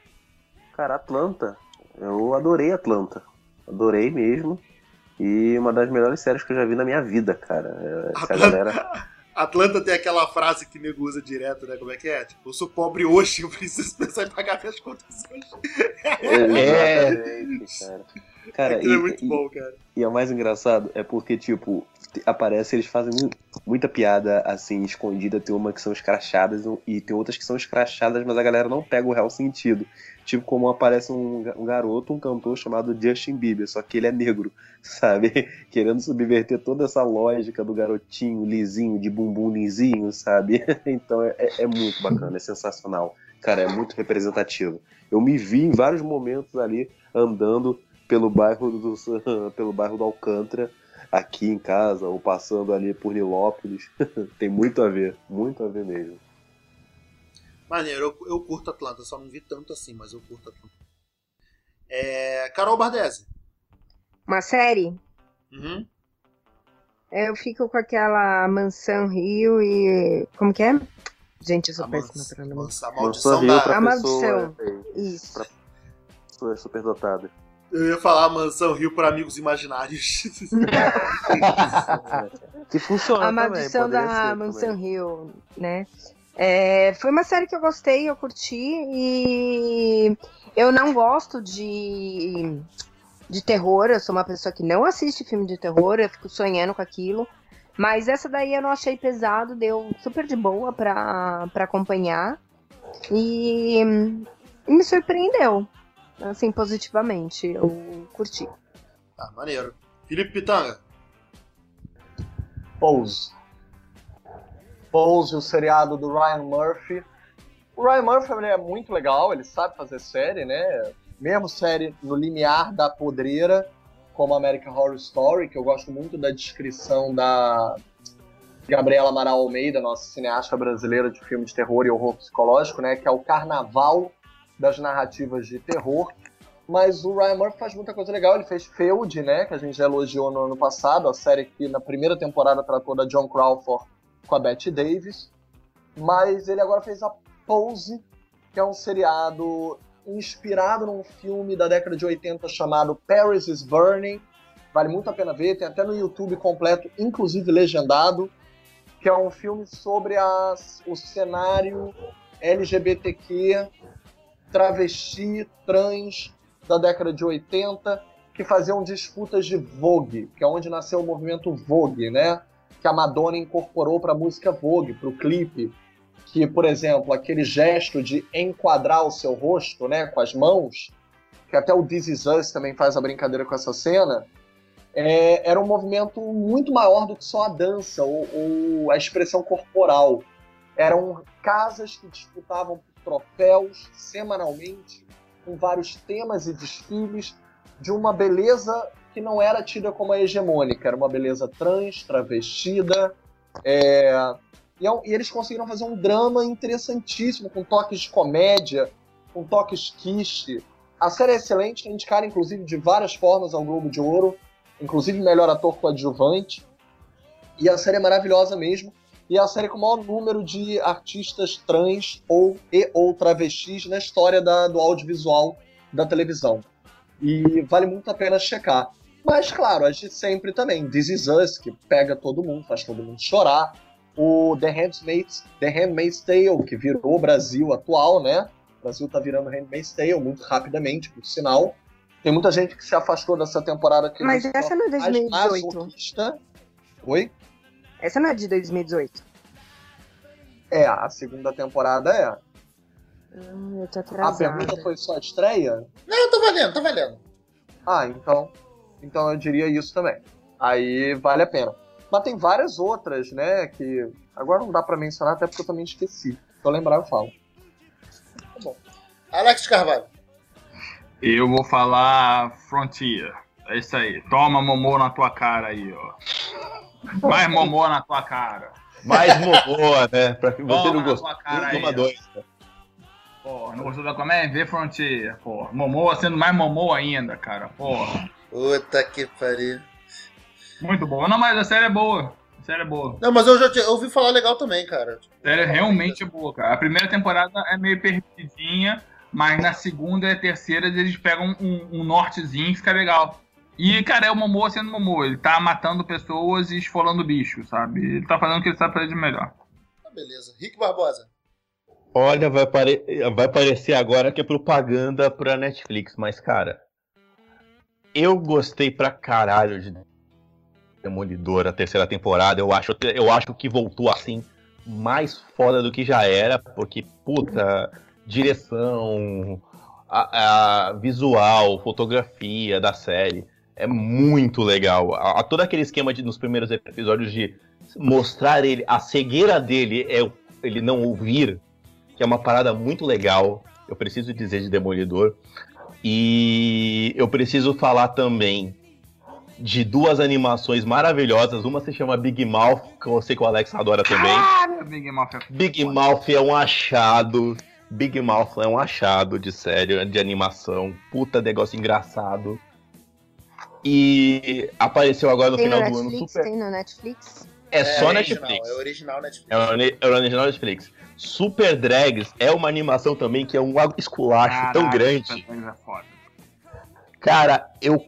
Cara, Atlanta. Eu adorei Atlanta. Adorei mesmo. E uma das melhores séries que eu já vi na minha vida, cara. Essa Atlanta... galera. Atlanta tem aquela frase que nego usa direto, né? Como é que é? Tipo, eu sou pobre hoje, [laughs] eu preciso pensar em pagar minhas contas hoje. É, cara. Cara, é e, é muito bom, cara. E, e é o mais engraçado é porque, tipo, aparece, eles fazem muita piada assim, escondida. Tem uma que são escrachadas e tem outras que são escrachadas, mas a galera não pega o real sentido. Tipo, como aparece um, um garoto, um cantor chamado Justin Bieber, só que ele é negro, [laughs] sabe? Querendo subverter toda essa lógica do garotinho lisinho, de bumbum lisinho, sabe? [laughs] Então é, é, é muito bacana, é sensacional. Cara, é muito representativo. Eu me vi em vários momentos ali andando pelo bairro do, [laughs] pelo bairro do Alcântara, aqui em casa, ou passando ali por Nilópolis. [laughs] Tem muito a ver, muito a ver mesmo. Maneiro, eu, eu curto Atlanta, só não vi tanto assim, mas eu curto Atlanta. É, Carol Bardese. Uma série? Uhum. Eu fico com aquela Mansão Rio e. Como que é? Gente, eu sou péssima pra nome. A maldição da. A maldição. Isso. Pra superdotada. Eu ia falar Mansão Rio para amigos imaginários. [laughs] que funciona A maldição da Mansão também. Rio, né? É, foi uma série que eu gostei, eu curti e eu não gosto de, de terror, eu sou uma pessoa que não assiste filme de terror, eu fico sonhando com aquilo. Mas essa daí eu não achei pesado, deu super de boa pra, pra acompanhar. E, e me surpreendeu assim, positivamente. Eu curti. Ah, maneiro. Felipe Pitanga. Pose. Pose, o seriado do Ryan Murphy. O Ryan Murphy é muito legal, ele sabe fazer série, né? Mesmo série no limiar da podreira, como American Horror Story, que eu gosto muito da descrição da Gabriela Amaral Almeida, nossa cineasta brasileira de filme de terror e horror psicológico, né? Que é o carnaval das narrativas de terror. Mas o Ryan Murphy faz muita coisa legal. Ele fez Feud, né? Que a gente já elogiou no ano passado, a série que na primeira temporada tratou da John Crawford com a Bette Davis. Mas ele agora fez a Pose, que é um seriado inspirado num filme da década de 80 chamado Paris is Burning. Vale muito a pena ver, tem até no YouTube completo, inclusive legendado, que é um filme sobre as, o cenário LGBTQ, travesti, trans da década de 80, que faziam disputas de Vogue, que é onde nasceu o movimento Vogue, né? Que a Madonna incorporou para a música Vogue, para o clipe que, por exemplo, aquele gesto de enquadrar o seu rosto, né, com as mãos, que até o This Is Us também faz a brincadeira com essa cena, é, era um movimento muito maior do que só a dança ou, ou, a expressão corporal. Eram casas que disputavam troféus semanalmente, com vários temas e desfiles, de uma beleza que não era tida como a hegemônica, era uma beleza trans, travestida, é, e, é e, eles conseguiram fazer um drama interessantíssimo, com toques de comédia, com toques quiche. A série é excelente, é indicada inclusive de várias formas ao Globo de Ouro, inclusive melhor ator coadjuvante. E a série é maravilhosa mesmo. E é a série com o maior número de artistas trans ou e ou travestis na história da, do audiovisual da televisão. E vale muito a pena checar. Mas, claro, a gente sempre também. This Is Us, que pega todo mundo, faz todo mundo chorar o The Handmaid's, The Handmaid's Tale, que virou o Brasil atual, né? O Brasil tá virando Handmaid's Tale muito rapidamente, por sinal. Tem muita gente que se afastou dessa temporada. Que Mas essa não é 2018. Oi? Essa não é de 2018. É, a segunda temporada é. Hum, eu tô atrasada. A pergunta foi só a estreia? Não, tô valendo, tô valendo. Ah, então. Então eu diria isso também. Aí vale a pena. Mas tem várias outras, né? Que agora não dá para mencionar, até porque eu também esqueci. Se eu lembrar, eu falo. Tá bom. Alex Carvalho. Eu vou falar Frontier. É isso aí. Toma Momô na tua cara aí, ó. Mais Momô na tua cara. Mais Momô, né? Pra que você Toma não gostou. Toma dois. Né? Pô, não gostou da comédia? Vê Frontier, pô. Momô sendo mais Momô ainda, cara. Porra. Puta que pariu. Muito bom. Não, mas a série é boa. A série é boa. Não, mas eu já eu ouvi falar legal também, cara. A série é realmente boa, cara. A primeira temporada é meio perdidinha, mas na segunda e terceira eles pegam um, um nortezinho que fica legal. E, cara, é o Momoa sendo Momoa. Ele tá matando pessoas e esfolando bicho, sabe? Ele tá fazendo o que ele sabe fazer de melhor. Tá, beleza. Rick Barbosa. Olha, vai, pare... vai parecer agora que é propaganda pra Netflix, mas, cara, eu gostei pra caralho de Demolidor, a terceira temporada, eu acho, eu acho que voltou assim mais foda do que já era, porque, puta, direção, a, a visual, fotografia da série é muito legal. A, a, todo aquele esquema de, nos primeiros episódios de mostrar ele, a cegueira dele é ele não ouvir, que é uma parada muito legal. Eu preciso dizer de Demolidor. E eu preciso falar também de duas animações maravilhosas. Uma se chama Big Mouth, que eu sei que o Alex adora também. Ah, Big Mouth é, Big Mouth é um achado. Big Mouth é um achado de série, de animação. Puta negócio engraçado. E apareceu agora no tem final no do Netflix, ano super. Tem no Netflix? É, É só original, Netflix. É original Netflix. É o, é original Netflix. Super Drags é uma animação também que é um esculacho tão Caraca, grande. essa coisa é foda. Cara, eu.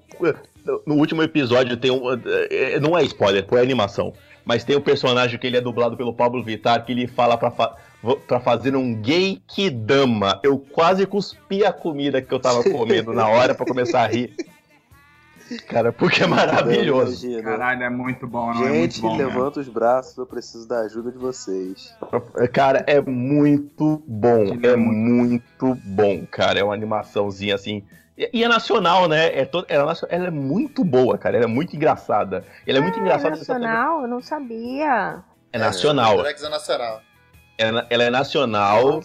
No último episódio tem um. é, Não é spoiler, é animação. Mas tem um personagem que ele é dublado pelo Pablo Vittar que ele fala pra, fa pra fazer um gay que dama. Eu quase cuspi a comida que eu tava comendo na hora pra começar a rir. [laughs] Cara, porque é maravilhoso. Caralho, é muito bom, não é muito Gente, bom. mesmo. levanta os braços, eu preciso da ajuda de vocês. Cara, é muito bom. É é muito- muito bom, cara. É uma animaçãozinha assim. E é nacional, né? É to... ela, é ela é muito boa, cara. Ela é muito engraçada. Ela é muito Ah, é engraçada. sabe- nacional? Eu não sabia. É nacional. Alex é nacional. Ela, ela é nacional. O-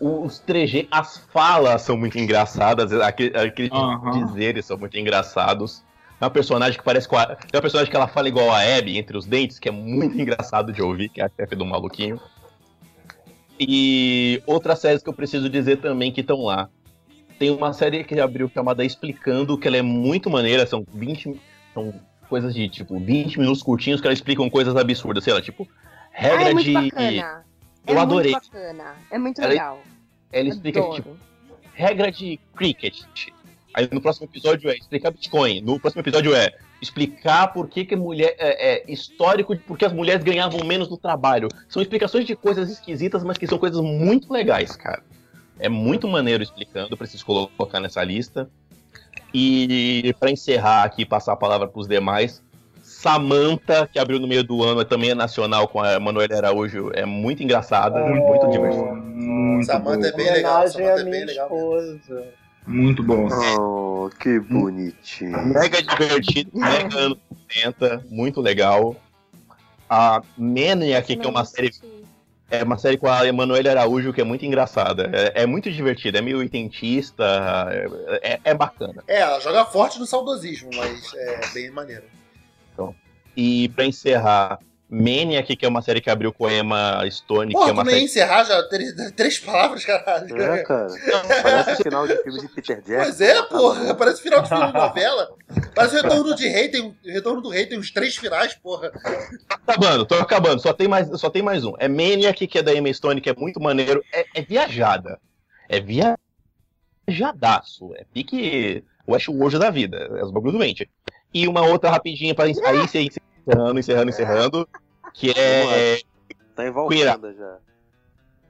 o- os trejeitos, as falas são muito engraçadas. Aquele, aqueles Aham. dizeres são muito engraçados. É uma personagem que parece com a. Tem uma personagem que ela fala igual a Abby entre os dentes, que é muito [laughs] engraçado de ouvir, que é a chefe do maluquinho. E outras séries que eu preciso dizer também que estão lá. Tem uma série que abriu chamada Explicando, que ela é muito maneira, são 20. São coisas de tipo 20 minutos curtinhos que elas explicam coisas absurdas, sei lá, tipo, Ah, regra é muito de. bacana. Eu é adorei. muito bacana. É muito Ela- legal. Ela explica, Adoro. tipo, regra de cricket. Aí no próximo episódio é explicar Bitcoin. No próximo episódio é explicar por que, que mulher. É, é histórico de por que as mulheres ganhavam menos no trabalho. São explicações de coisas esquisitas, mas que são coisas muito legais, cara. É muito maneiro explicando, preciso colocar nessa lista. E pra encerrar aqui, passar a palavra pros demais. Samantha, que abriu no meio do ano, também é nacional com a Manuela Araújo, é muito engraçada, muito, muito divertida. Muito Samantha é bem legal. À é bem legal. esposa. Muito bom. Oh, que bonitinho. Mega divertido, mega anos 70, muito legal. A Maniac, que é uma série, é uma série com a Emanuele Araújo, que é muito engraçada. É, é muito divertida, é meio oitentista, é, é- é bacana. É, ela joga forte no saudosismo, mas é bem maneiro. E pra encerrar, Maniac, que é uma série que abriu com a Emma Stone, que Porra, é uma nem série. encerrar já três, três palavras, caralho. É, cara. Parece final de filme de Peter Jackson. Pois é, porra. Parece final de filme de novela. Parece o retorno de rei, tem, retorno do rei tem uns três finais, porra. Tô acabando, tô acabando, só tem mais, só tem mais um. É Maniac, que é da Emma Stone, que é muito maneiro. É, é viajada. É viajadaço. É pique o Westworld da vida. É os bagulho doente. E uma outra rapidinha pra aí ser encerrando, encerrando, encerrando. Que é, Tá em Valkanda já.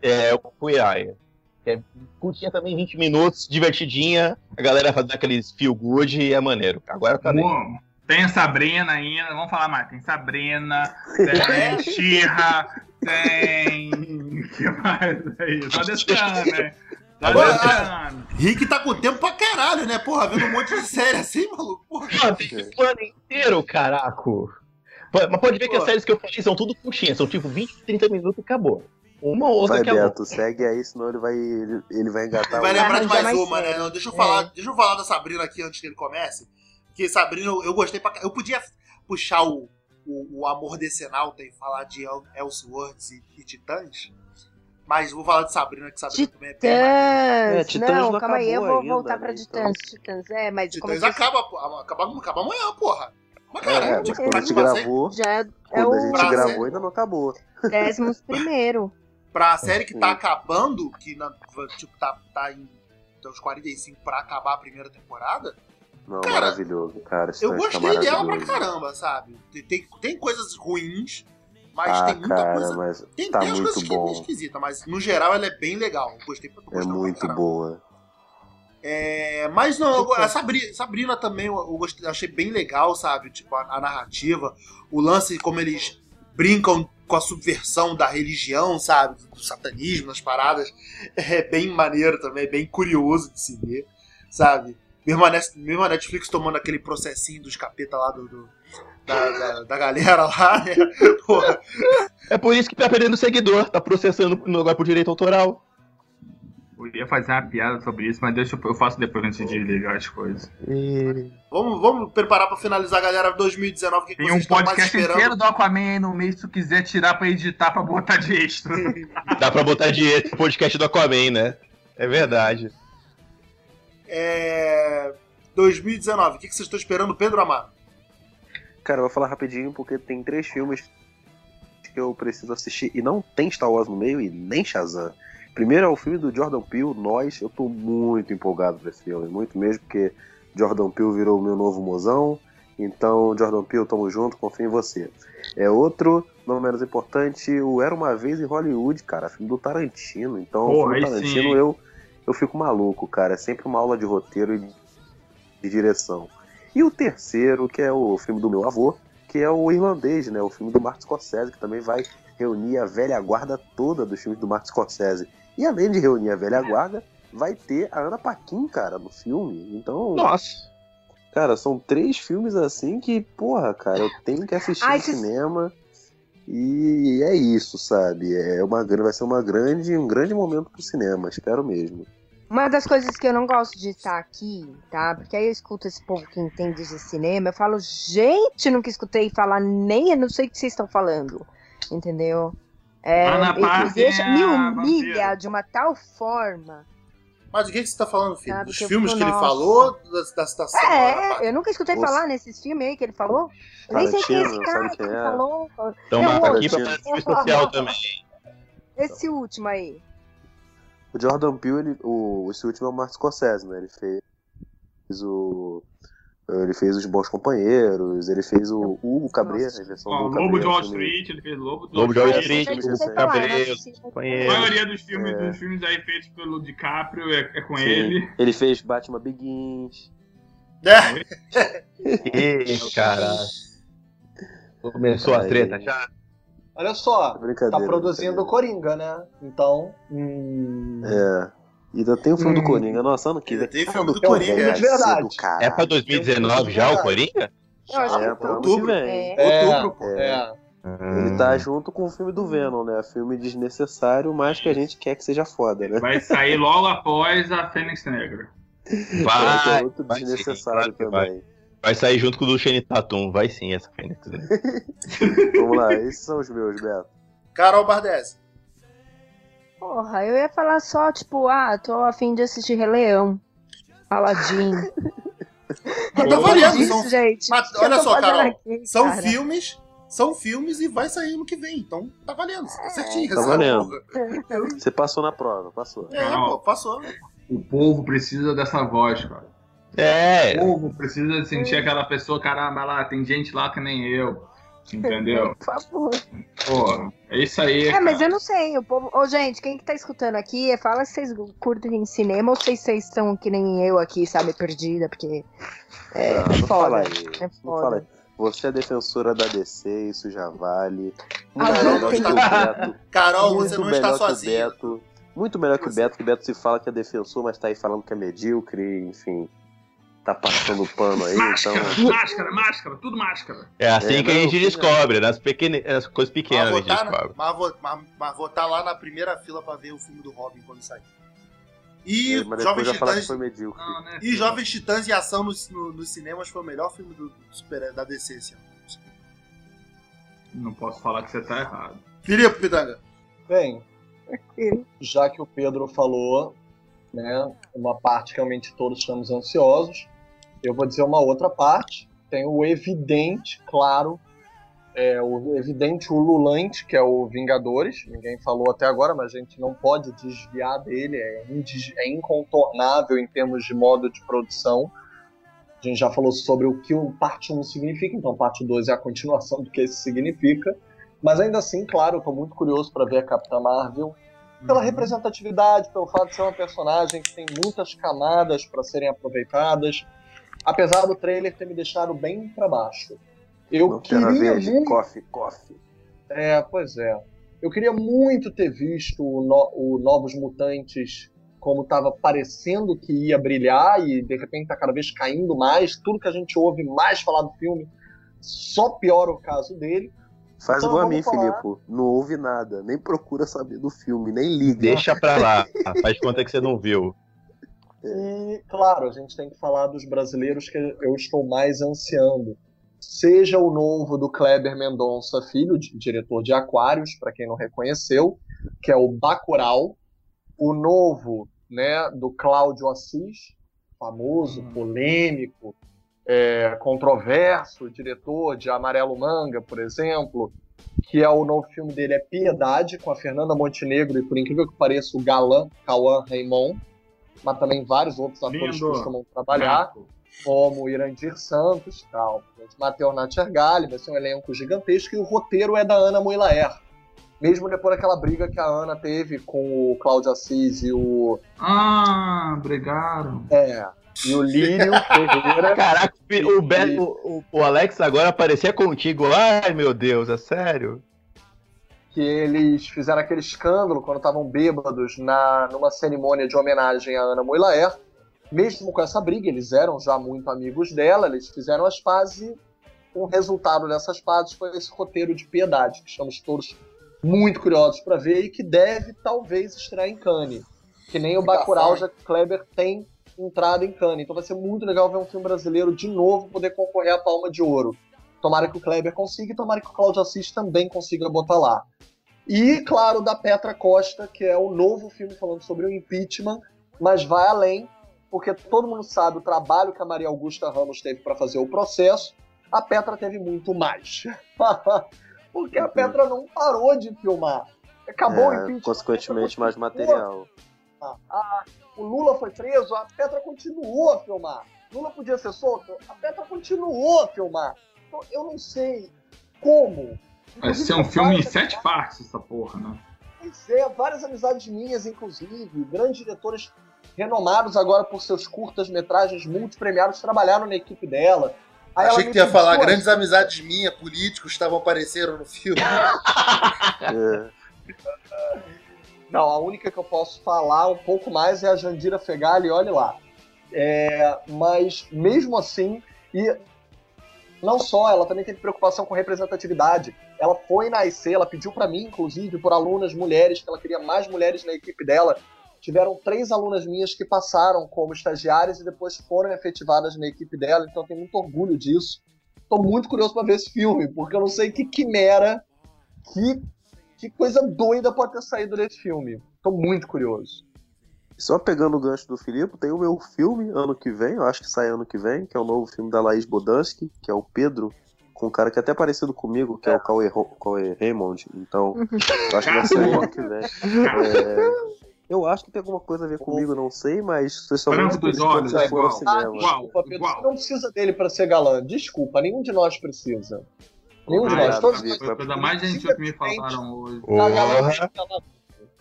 é o Queer Eye. Que é curtinha também, 20 minutos, divertidinha. A galera fazendo aqueles feel good e é maneiro. Agora acabei. Bom, Tem Sabrina ainda, vamos falar mais. Tem Sabrina, tem [laughs] Xirra, tem. O que mais aí? Só desse ano, né? Só Agora- ano. Rick tá com tempo pra caralho, né? Porra, vendo um monte de série assim, maluco. Porra. Mano, tem o ano inteiro, caraco. Pô, Mas pode ver que as Pô. séries que eu falei são tudo curtinhas, são tipo 20, 30 minutos e acabou. Uma ou outra Vai, que é Beto, segue aí, senão ele vai, ele, ele vai engatar Vai lembrar de mais mais uma, né? série. Não, deixa eu falar, deixa eu falar da Sabrina aqui antes que ele comece. Que Sabrina, eu, eu gostei pra Eu podia puxar o, o, o amor decenalta e falar de El, Elseworlds e, e Titãs. Mas vou falar de Sabrina, que Sabrina também é bem maneiro. É, Titãs. Titãs não, não calma aí, eu vou ainda, voltar né, pra então. Titãs. Titãs, é, mas como Titãs acaba, pô, acaba, acaba amanhã, porra. Mas É, caralho, mas tipo, quando a pra gente série- gravou, já é quando a o gente Prazer. gravou ainda não acabou. décimos primeiro. pra série que tá acabando, que na- tipo, tá, tá em tem uns 45 pra acabar a primeira temporada, Não, Cara, maravilhoso, cara. eu tá gostei dela pra caramba, sabe? Tem, tem, tem coisas ruins, mas Ah, tem muita cara, coisa. mas Tem, tá tem muito coisas que é bom. esquisita, mas no geral ela é bem legal. Gostei pra É pra muito caramba. boa. É, mas não, eu- a Sabrina, Sabrina também eu, gostei, achei bem legal, sabe? Tipo, a, a narrativa, o lance como eles brincam com a subversão da religião, sabe? Do satanismo, das paradas. [laughs] É bem maneiro também, bem curioso de se ver, sabe? Mesmo a, Nes- mesmo a Netflix tomando aquele processinho dos capeta lá do. do- da, da, da galera lá, né? Porra, É por isso que tá perdendo seguidor, tá processando no lugar por direito autoral. Eu ia fazer uma piada sobre isso, mas deixa eu, eu faço depois antes de desligar as coisas. vamos, vamos preparar pra finalizar, galera, 2019. O que, que Tem vocês um estão mais podcast esperando? inteiro do Aquaman aí no mês, se tu quiser tirar pra editar pra botar de extra. Dá pra botar de podcast do Aquaman, né? É verdade. É... 2019, o que que vocês estão esperando, Pedro Amaro? Cara, eu vou falar rapidinho porque tem três filmes que eu preciso assistir e não tem Star Wars no meio e nem Shazam. Primeiro é o filme do Jordan Peele, Nós. Eu tô muito empolgado pra esse filme, muito mesmo, porque Jordan Peele virou o meu novo mozão. Então, Jordan Peele, tamo junto, confio em você. É outro, não menos importante, o Era Uma Vez em Hollywood, cara, filme do Tarantino. Então, o Porra, filme do sim, Tarantino eu, eu fico maluco, cara. É sempre uma aula de roteiro e de direção. E o terceiro, que é o filme do meu avô, que é o Irlandês, né? O filme do Martin Scorsese, que também vai reunir a velha guarda toda dos filmes do Martin Scorsese. E além de reunir a velha guarda, vai ter a Ana Paquin, cara, no filme. Então, Nossa. cara, são três filmes assim que, porra, cara, eu tenho que assistir Ai, no que- cinema. E é isso, sabe? É uma, grande- vai ser uma grande, um grande momento pro cinema, espero mesmo. Uma das coisas que eu não gosto de estar aqui, tá? Porque aí eu escuto esse povo que entende de cinema, eu falo, gente, nunca escutei falar, nem eu não sei o que vocês estão falando. Entendeu? É, Ana deixa, me humilha vampira. de uma tal forma. Mas o que, que você tá falando, filho? Sabe Dos que filmes fico, que ele nossa. falou, da, da citação? É, eu nunca escutei Nossa. falar nesses filmes aí que ele falou. Eu nem sei quem é esse cara que é? falou. Então, É mas outro. aqui pra fazer filme social também. esse último aí. O Jordan Peele, ele, o, esse último é o Martin Scorsese, né? Ele fez o. Ele fez os Bons Companheiros, ele fez o Hugo Cabreira, a versão o do Lobo de Cabreira, Wall filme- Street, ele fez Lobo de Lobo de Wall Wall Street. O Cabreiro, A companheiro. maioria dos filmes, É. dos filmes aí feitos pelo DiCaprio é, é com Sim. ele. Ele fez Batman Begins. É, Ih, caralho. Começou a Aí. treta já? Olha só, Brincadeira. tá produzindo o. Coringa, né? Então. Hum, É. E ainda tem o filme do Hum. Coringa. Nossa, ano que Ainda vem. tem filme do Coringa. de verdade. do. É pra 2019 já o Coringa? Eu acho É, que pra ano outubro. é. Outubro, pô. é. Ele tá junto com o filme do Venom, né? Filme desnecessário, mas que a gente quer que seja foda, né? Vai sair logo após a Fênix Negra. Vai, é outro vai sim, desnecessário claro que vai. também. Vai sair junto com o do Shane Tatum. Vai sim, essa Fênix. né? [laughs] Vamos lá, esses são os meus, Beto. Carol Bardesi. Porra, eu ia falar só, tipo, ah, tô a fim de assistir Rei Leão. Aladdin. Mas [laughs] tá valendo, isso, são- gente. Mas olha só, Carol, aqui, São cara? filmes, são filmes e vai sair ano que vem. Então tá valendo, tá certinho. Tá valendo. Você passou na prova, passou. É, pô, passou. O povo precisa dessa voz, cara. É, O povo precisa sentir aquela pessoa, caramba, lá, tem gente lá que nem eu. Entendeu? [laughs] Por favor. Pô, é isso aí. É, mas cara. eu não sei. O povo. Ô, gente, quem que tá escutando aqui, fala se vocês curtem cinema ou se vocês estão que nem eu aqui, sabe, perdida, porque. É, Não, é não foda. É foda. Você é defensora da DC, isso já vale. Ah, Muito não, melhor que o Beto. Carol, muito você não melhor está que o sozinho. Beto. Muito melhor que o Beto, que o Beto se fala que é defensor, mas tá aí falando que é medíocre, enfim. Tá passando pano aí, então. Máscara, máscara, máscara, tudo máscara. é assim É, que a não, gente não. descobre, nas, pequenas, nas coisas Mas pequenas a vou, gente na- descobre. mas, vou, mas, mas vou tá lá na primeira fila pra ver o filme do Robin quando sair. E É, mas Jovens Titãs. foi medíocre. Não, né, E? Jovens Titãs em Ação nos no, nos cinemas foi o melhor filme do, do super, da DC esse ano. Não posso falar que você tá errado. Filipe Pitanga. Bem, já que o Pedro falou, né, uma parte que realmente todos estamos ansiosos, eu vou dizer uma outra parte. Tem o evidente, claro, é, o evidente ululante, que é o Vingadores. Ninguém falou até agora, mas a gente não pode desviar dele, é, é incontornável em termos de modo de produção. A gente já falou sobre o que o parte 1 significa, então parte 2 é a continuação do que isso significa. Mas ainda assim, claro, eu tô muito curioso para ver a Capitã Marvel. Pela representatividade, pelo fato de ser uma personagem que tem muitas camadas para serem aproveitadas. Apesar do trailer ter me deixado bem para baixo. Eu Lanterna queria Verde, muito... coffee, coffee. É, pois é. Eu queria muito ter visto o, no- o Novos Mutantes como estava parecendo que ia brilhar e de repente tá cada vez caindo mais. Tudo que a gente ouve mais falar do filme só piora o caso dele. Faz Então, igual a mim, falar. Filipe. Não ouve nada, nem procura saber do filme, nem liga. Deixa pra lá. Faz conta que você não viu. E, claro, a gente tem que falar dos brasileiros que eu estou mais ansiando. Seja o novo do Kleber Mendonça Filho, di- diretor de Aquários, para quem não reconheceu, que é o Bacurau. O novo né, do Cláudio Assis, famoso, polêmico, é, controverso, diretor de Amarelo Manga, por exemplo, que é o novo filme dele é Piedade, com a Fernanda Montenegro e, por incrível que pareça, o galã Cauã Raymond mas também vários outros atores Lindo. costumam trabalhar, como Irandir Santos, tal. Matheus Natchergali, vai ser um elenco gigantesco, e o roteiro é da Ana Moilaer. Mesmo depois daquela briga que a Ana teve com o Cláudio Assis e o. Ah, brigaram. É. E o Lírio [laughs] Ferreira. Caraca, o, Beto, o, o Alex agora aparecia contigo. Ai, meu Deus, é sério? Que eles fizeram aquele escândalo quando estavam bêbados na, numa cerimônia de homenagem à Ana Moilaer. Mesmo com essa briga, eles eram já muito amigos dela, eles fizeram as pazes e o resultado dessas pazes foi esse roteiro de piedade, que estamos todos muito curiosos para ver e que deve talvez estrear em Cannes. Que nem o Bacurau, já que Kleber tem entrado em Cannes. Então vai ser muito legal ver um filme brasileiro de novo poder concorrer à Palma de Ouro. Tomara que o Kleber consiga e tomara que o Cláudio Assis também consiga botar lá. E, claro, da Petra Costa, que é o novo filme falando sobre o impeachment, mas vai além, porque todo mundo sabe o trabalho que a Maria Augusta Ramos teve para fazer o processo, a Petra teve muito mais. [laughs] porque a Petra não parou de filmar. Acabou É, o impeachment. consequentemente, mais material. continuou a- a- o Lula foi preso, a Petra continuou a filmar. Lula podia ser solto, a Petra continuou a filmar. Então, eu não sei como. Vai ser um tem filme em sete partes, essa porra, né? Pois é, várias amizades minhas, inclusive, grandes diretores renomados agora por seus curtas-metragens multipremiados, trabalharam na equipe dela. Aí Achei que tu ia falar, as- grandes amizades minhas, políticos, estavam apareceram no filme. É. [laughs] Não, a única que eu posso falar um pouco mais é a Jandira Fegali, olhe lá. É, mas mesmo assim, e não só, ela também teve preocupação com representatividade. Ela foi na IC, ela pediu para mim, inclusive, por alunas mulheres, que ela queria mais mulheres na equipe dela. Tiveram três alunas minhas que passaram como estagiárias e depois foram efetivadas na equipe dela, então eu tenho muito orgulho disso. Tô muito curioso para ver esse filme, porque eu não sei que quimera, que, que coisa doida pode ter saído desse filme. Tô muito curioso. Só pegando o gancho do Filipe, tem o meu filme ano que vem, eu acho que sai ano que vem, que é o novo filme da Laís Bodansky, que é o Pedro, com um cara que é até parecido comigo, que é, o Cauê, Cauê Raymond. Então, eu acho que vai sair ano que vem. É, eu acho que tem alguma coisa a ver comigo, não sei, mas vocês são muito dos olhos, igual. Igual, Desculpa, Pedro, igual. você não precisa dele pra ser galã. Desculpa, nenhum de nós precisa. Nenhum de Ah, nós. Todos Felipe, Foi a coisa mais gentil que me falaram hoje. Tá galã, galã.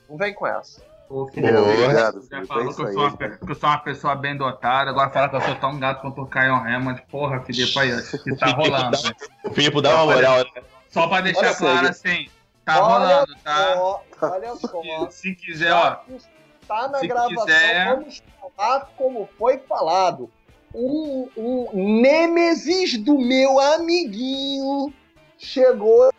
Não vem com essa. Obrigado, Já falou que eu, sou uma, que eu sou uma pessoa bem dotada, agora falar que eu sou tão gato quanto o Caio Hammond. Porra, Felipe, aí, que tá [laughs] rolando. O Filipe dá uma moral, né? Só pra deixar Olha, claro assim, tá olha rolando, tá? só, olha só. Se quiser, ó, Tá na se gravação, quiser- vamos falar como foi falado. Um, um nêmesis do meu amiguinho chegou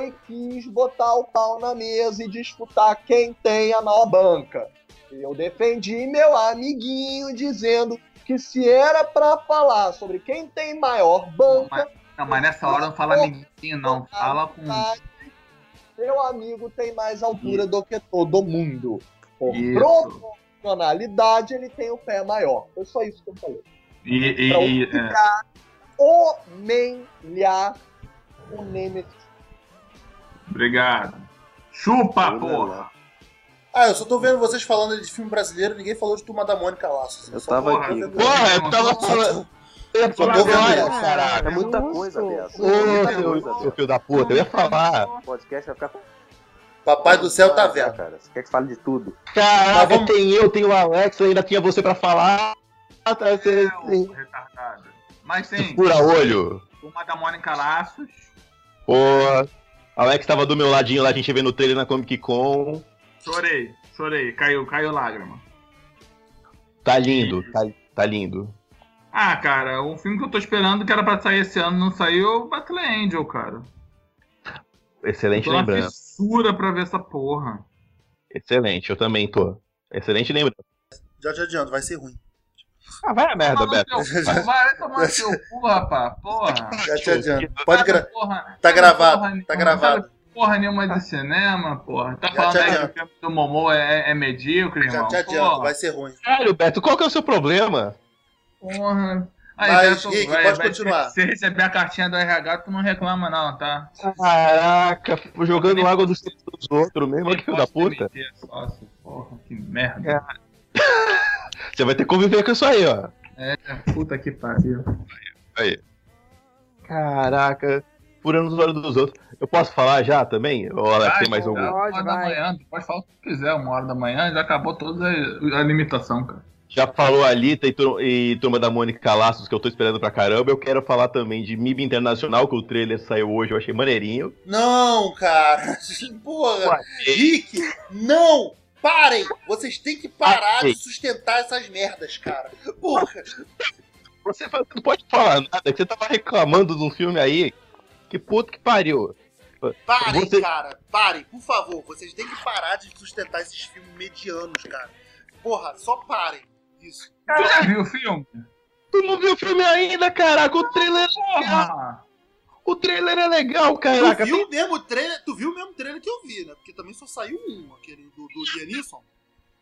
e quis botar o pau na mesa e disputar quem tem a maior banca. Eu defendi meu amiguinho dizendo que se era pra falar sobre quem tem maior banca, não, mas nessa hora não fala ninguém, não. Fala com. Meu amigo tem mais altura do que todo mundo. Por Isso. proporcionalidade, ele tem o pé maior. Foi só isso que eu falei. E, e- Pra é. ficar humilhar o Nemesis. Obrigado. Chupa, Olha porra! lá. Ah, eu só tô vendo vocês falando de filme brasileiro, ninguém falou de Turma da Mônica Laços. Eu só tava aqui. vendo- Porra, eu tava falando. Eu tô vendo caralho. É muita coisa dessa. Ô, É muita seu, dessa. filho da puta, eu ia falar. O podcast vai ficar. Papai do céu tá vendo. Cara, você quer que fale de tudo? Caraca, vamos- tem eu, tem o Alex, ainda tinha você pra falar. Tá, Você Ô, retardado. Mas sim, fura olho. uma da Mônica Laços. Pô, Alex tava do meu ladinho lá, a gente vê no trailer na Comic Con. Chorei, chorei, caiu, caiu lágrima. Tá lindo, tá, tá lindo. Ah, cara, um filme que eu tô esperando que era pra sair esse ano não saiu, é o Battle Angel, cara. Excelente Tô lembrança. fissura pra ver essa porra. Excelente, eu também tô. Excelente lembrança. Já te adianto, vai ser ruim. Ah, vai a merda, Beto. cu, Vai tomar no teu cu, rapaz. Porra. Já te adianto. Pode gra... Porra, Tá gravado, porra tá nenhuma, gravado. Porra nenhuma de cinema, porra. Tá Já falando aí que o filme do Momô é, é medíocre, Já irmão. te adianto, Porra. vai ser ruim. Caralho, Beto, qual que é o seu problema? Porra. Aí, Mas, Beto, Rick, vai- pode vai- continuar. Se você receber a cartinha do RH, tu não reclama, não, tá? Caraca, jogando água dos dos outros mesmo, que filho da puta. sócio. Porra, que merda. [laughs] Você vai ter que conviver com isso aí, ó. É, puta que pariu. Caraca, furando os olhos dos outros. Eu posso falar já também? Ou Vai, tem mais algum? Pode, Uma da vai. manhã, pode falar o que quiser, uma hora da manhã, já acabou toda a, a limitação, cara. Já falou a Lita e, tur- e Turma da Mônica Laços, que eu tô esperando pra caramba. Eu quero falar também de MIB Internacional, que o trailer saiu hoje, eu achei maneirinho. Não, cara. [laughs] Porra. Rick, não! Parem! Vocês têm que parar de sustentar essas merdas, cara. Porra. Você não pode falar nada, que você tava reclamando de um filme aí. Que puto que pariu. Parem, Você- cara. Parem, por favor. Vocês têm que parar de sustentar esses filmes medianos, cara. Porra, só parem. Isso. Tu já viu o filme? Tu não viu o filme ainda, caraca? O trailer, Porra! O trailer é legal, Tu caraca. viu o mesmo trailer? Tu viu o mesmo trailer que eu vi, né? Porque também só saiu um, aquele do, do Liam Neeson.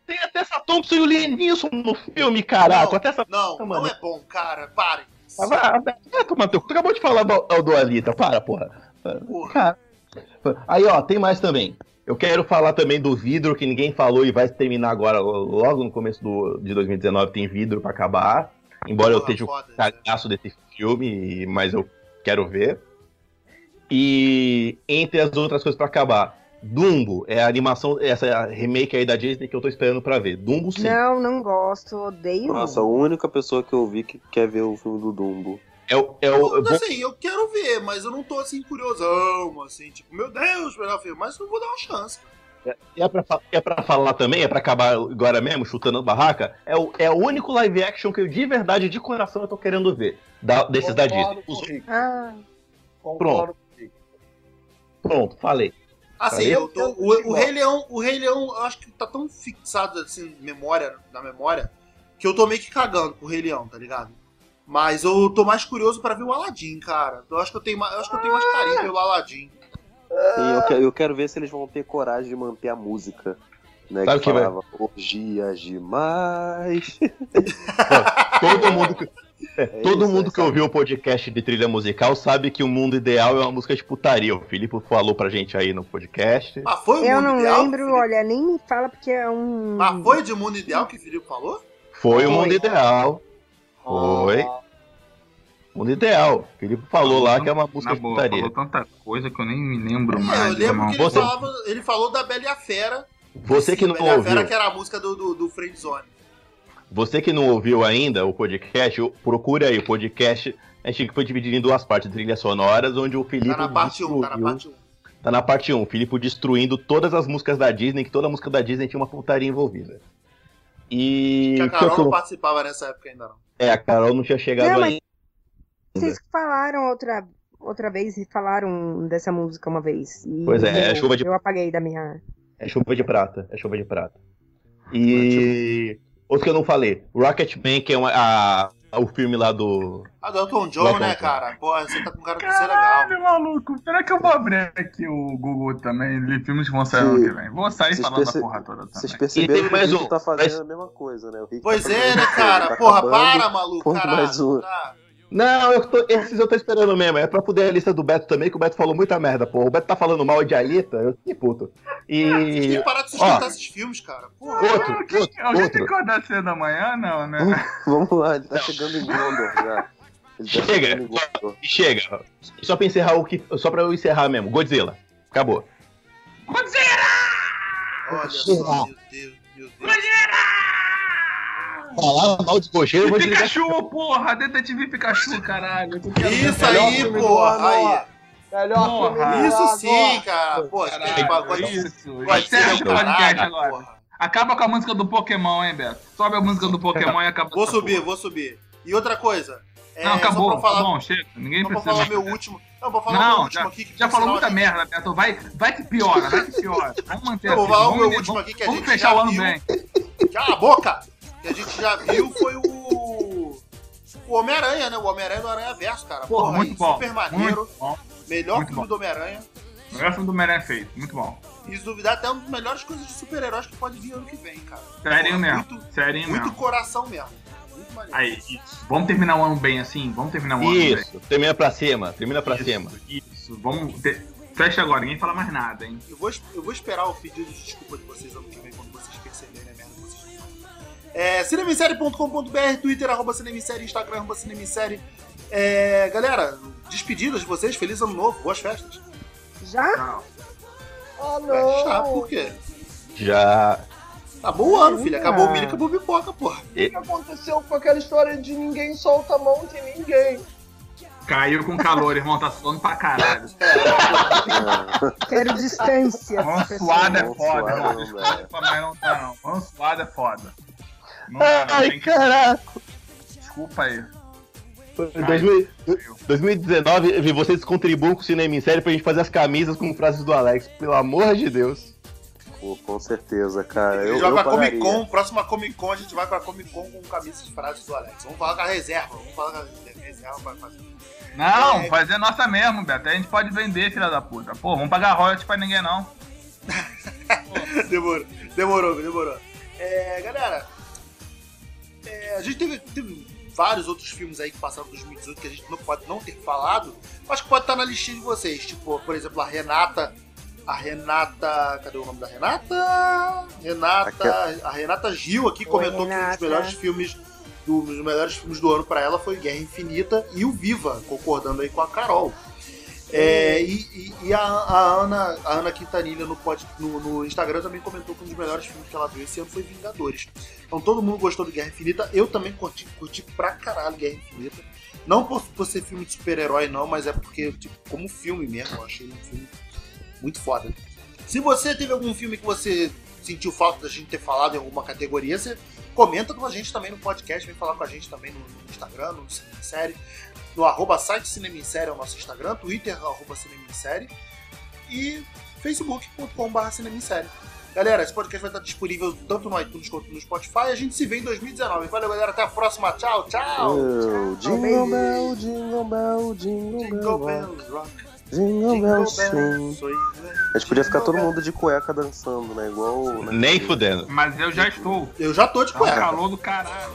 Tem até essa Thompson e o Liam Neeson no filme, caraca. Não. Até essa... Não, Mano. não é bom, cara. Parem. Ah, vai tomar teu... Tu acabou de falar do, do Alita, para, porra. Porra. Cara. Aí, ó, tem mais também. Eu quero falar também do vidro que ninguém falou e vai terminar agora, logo no começo do, de 2019 tem vidro para acabar. Embora eu esteja o cagaço desse filme, mas eu quero ver. E entre as outras coisas para acabar, Dumbo é a animação, essa remake aí da Disney que eu tô esperando para ver. Dumbo sim. Não, não gosto, odeio. Nossa, a única pessoa que eu vi que quer ver o filme do Dumbo. É o. É o eu, assim, eu quero ver, mas eu não tô assim curiosão, assim, tipo, meu Deus, melhor filme, mas eu vou dar uma chance. É, é, pra, é pra falar também, é pra acabar agora mesmo, chutando barraca, é o, é o único live action que eu de verdade, de coração, eu tô querendo ver. Da, desses Concordo da Disney. Os... Ah. Pronto. Pronto, falei. Assim, eu tô, o, o, Rei Leão, o Rei Leão, eu acho que tá tão fixado assim, memória, na memória, que eu tô meio que cagando pro Rei Leão, tá ligado? Mas eu tô mais curioso para ver o Aladdin, cara. Eu acho que eu tenho, eu acho que eu tenho mais carinho pelo Aladdin. Sim, eu, quero, eu quero ver se eles vão ter coragem de manter a música. Né, Sabe que, que falava vai? orgias demais. [laughs] todo mundo que, é, todo isso, mundo que ouviu o podcast de trilha musical sabe que o mundo ideal é uma música de putaria. O Filipe falou pra gente aí no podcast. Ah, foi o Eu não ideal, lembro, olha, nem me fala porque é um. Ah, foi de mundo ideal que o Filipe falou? Foi, foi. o mundo ideal. Foi. Mundo Ideal. O Felipe falou lá que é uma música de putaria. Falou tanta coisa que eu nem me lembro é, mais. Eu lembro que ele, Você... falava, ele falou da Bela e a Fera. Você que não Bela ouviu. Fera que era a música do, do, do Friendzone. Você que não ouviu ainda o podcast, procure aí o podcast. A gente foi dividido em duas partes, trilhas sonoras, onde o Felipe. Tá na parte 1, um, tá na parte 1. Um. Tá na parte 1. Um, Felipe destruindo todas as músicas da Disney, que toda música da Disney tinha uma putaria envolvida. E. Que a Carol não participava nessa época ainda, não. É, a Carol não tinha chegado não, ainda. Vocês falaram outra, outra vez e falaram dessa música uma vez. pois é, eu, é chuva de. Eu apaguei da minha. É chuva de prata. É chuva de prata. E. Outro que eu não falei, Rocketman, que é uma, a, o filme lá do. Ah, do Elton John, né, cara? Pô, você tá com cara de ser legal. Caralho, maluco. Será que eu vou abrir aqui o Google também? De filmes que vão sair ano que vem. Vou sair falando perce... da porra toda também. Vocês perceberam que o Rick tá fazendo mas... a mesma coisa, né? pois tá é, né, cara? Tá porra, acabando, para, maluco. mais um. Tá. Não, eu tô, esses eu tô esperando mesmo. É pra poder a lista do Beto também, que o Beto falou muita merda, pô. O Beto tá falando mal de Alita, eu fiquei puto. E. Tem que parar de sustentar esses filmes, cara. Porra. Outro, outro, outro. Alguém tem que acordar cedo da manhã, não, né? Vamos lá, ele tá chegando em Gondor já. Tá chega, só, chega. Só pra encerrar o que. Só pra eu encerrar mesmo. Godzilla. Acabou. Godzilla! Olha só, meu Deus, meu Deus. Godzilla! Falar mal de eu vou Pikachu, porra! Detetive Pikachu, caralho. Isso aí, porra! Aí. Melhor porra. Isso sim, cara. Pô, caralho, isso. Encerra esse podcast agora. Porra. Acaba com a música do Pokémon, hein, Beto? Sobe a música do Pokémon e acaba Vou subir, porra. vou subir. E outra coisa. É, não, acabou. Tá falar... bom, chega. Ninguém só precisa. Pra falar meu último. Não, vou falar não, meu último já, aqui. Que já falou muita merda, Beto. Vai, vai que piora, vai que piora. Vamos manter Vou falar o meu último aqui que a gente Vamos fechar o ano bem. Cala a boca! Que a gente já viu foi o. O Homem-Aranha, né? O Homem-Aranha do Aranha Verso, cara. Porra, Porra muito aí, bom. super maneiro. Bom. Melhor muito filme bom. do Homem-Aranha. Melhor filme do Homem-Aranha feito, muito bom. E se duvidar, até uma das melhores coisas de super-heróis que pode vir ano que vem, cara. Sério mesmo. Muito, Sério muito mesmo. coração mesmo. Muito maneiro. Aí, isso. Vamos terminar o ano bem assim? Vamos terminar o ano isso. bem. Isso, termina pra cima, termina pra isso, cima. Isso, vamos. Ter... Fecha agora, ninguém fala mais nada, hein? Eu vou, eu vou esperar o pedido de desculpa de vocês ano que vem, é, cinemissérie.com.br, Twitter, arroba cinemissérie, Instagram, arroba cinemissérie. É, galera, despedidas de vocês, feliz ano novo, boas festas. Já? Oh, não. Já, por quê? Já. Acabou o ano, filho. Acabou o milho, acabou a pipoca, porra. O que aconteceu com aquela história de ninguém solta a mão de ninguém? Caiu com calor, irmão, tá suando pra caralho. [laughs] Quero distância. Mão suada é foda, irmão. Desculpa, mas não tá não. Mão suada é foda. Não, Ai, caraca. Desculpa aí. 2019, vocês contribuem com o Cinema em Série pra gente fazer as camisas com frases do Alex, pelo amor de Deus. Pô, com certeza, cara. Eu, a gente vai pra Comic Con, próxima Comic Con a gente vai pra Comic Con com camisas de frases do Alex. Vamos falar com a reserva, vamos falar com a reserva pra fazer. Não, é... fazer nossa mesmo, Beto. A gente pode vender, filha da puta. Pô, vamos pagar royalties pra ninguém não. [laughs] demorou, demorou, demorou. É, galera, é, a gente teve, teve, vários outros filmes aí que passaram em 2018 que a gente não pode não ter falado, mas que pode estar na listinha de vocês. Tipo, por exemplo, a Renata a Renata. Cadê o nome da Renata? Renata. A Renata Gil aqui comentou Renata. que um dos melhores filmes. Do, um dos melhores filmes do ano para ela foi Guerra Infinita e o Viva, concordando aí com a Carol. É, e, e, e a, a, Ana, a Ana Quintanilha no, pod, no, no, Instagram também comentou que um dos melhores filmes que ela viu esse ano foi Vingadores. Então todo mundo gostou de Guerra Infinita. Eu também curti, curti pra caralho Guerra Infinita. Não por, por ser filme de super-herói, não, mas é porque, tipo, como filme mesmo, eu achei um filme muito foda. Se você teve algum filme que você sentiu falta da gente ter falado em alguma categoria, você comenta com a gente também no podcast, vem falar com a gente também no, no Instagram, no Cinema Série, no arroba site Cinema Série é o nosso Instagram, Twitter, arroba Cinema Série e facebook.com.br Cinema Série. Galera, esse podcast vai estar disponível tanto no iTunes quanto no Spotify. A gente se vê em 2019. Valeu, galera. Até a próxima. Tchau, tchau. Oh, jingle bell, jingle bell, jingle, jingle bell. Rock. Jingle bell swing. A gente podia ficar todo mundo de cueca dançando, né? Igual. Né? Nem fudendo. Mas eu já estou. Eu já tô de cueca. É um calor do caralho.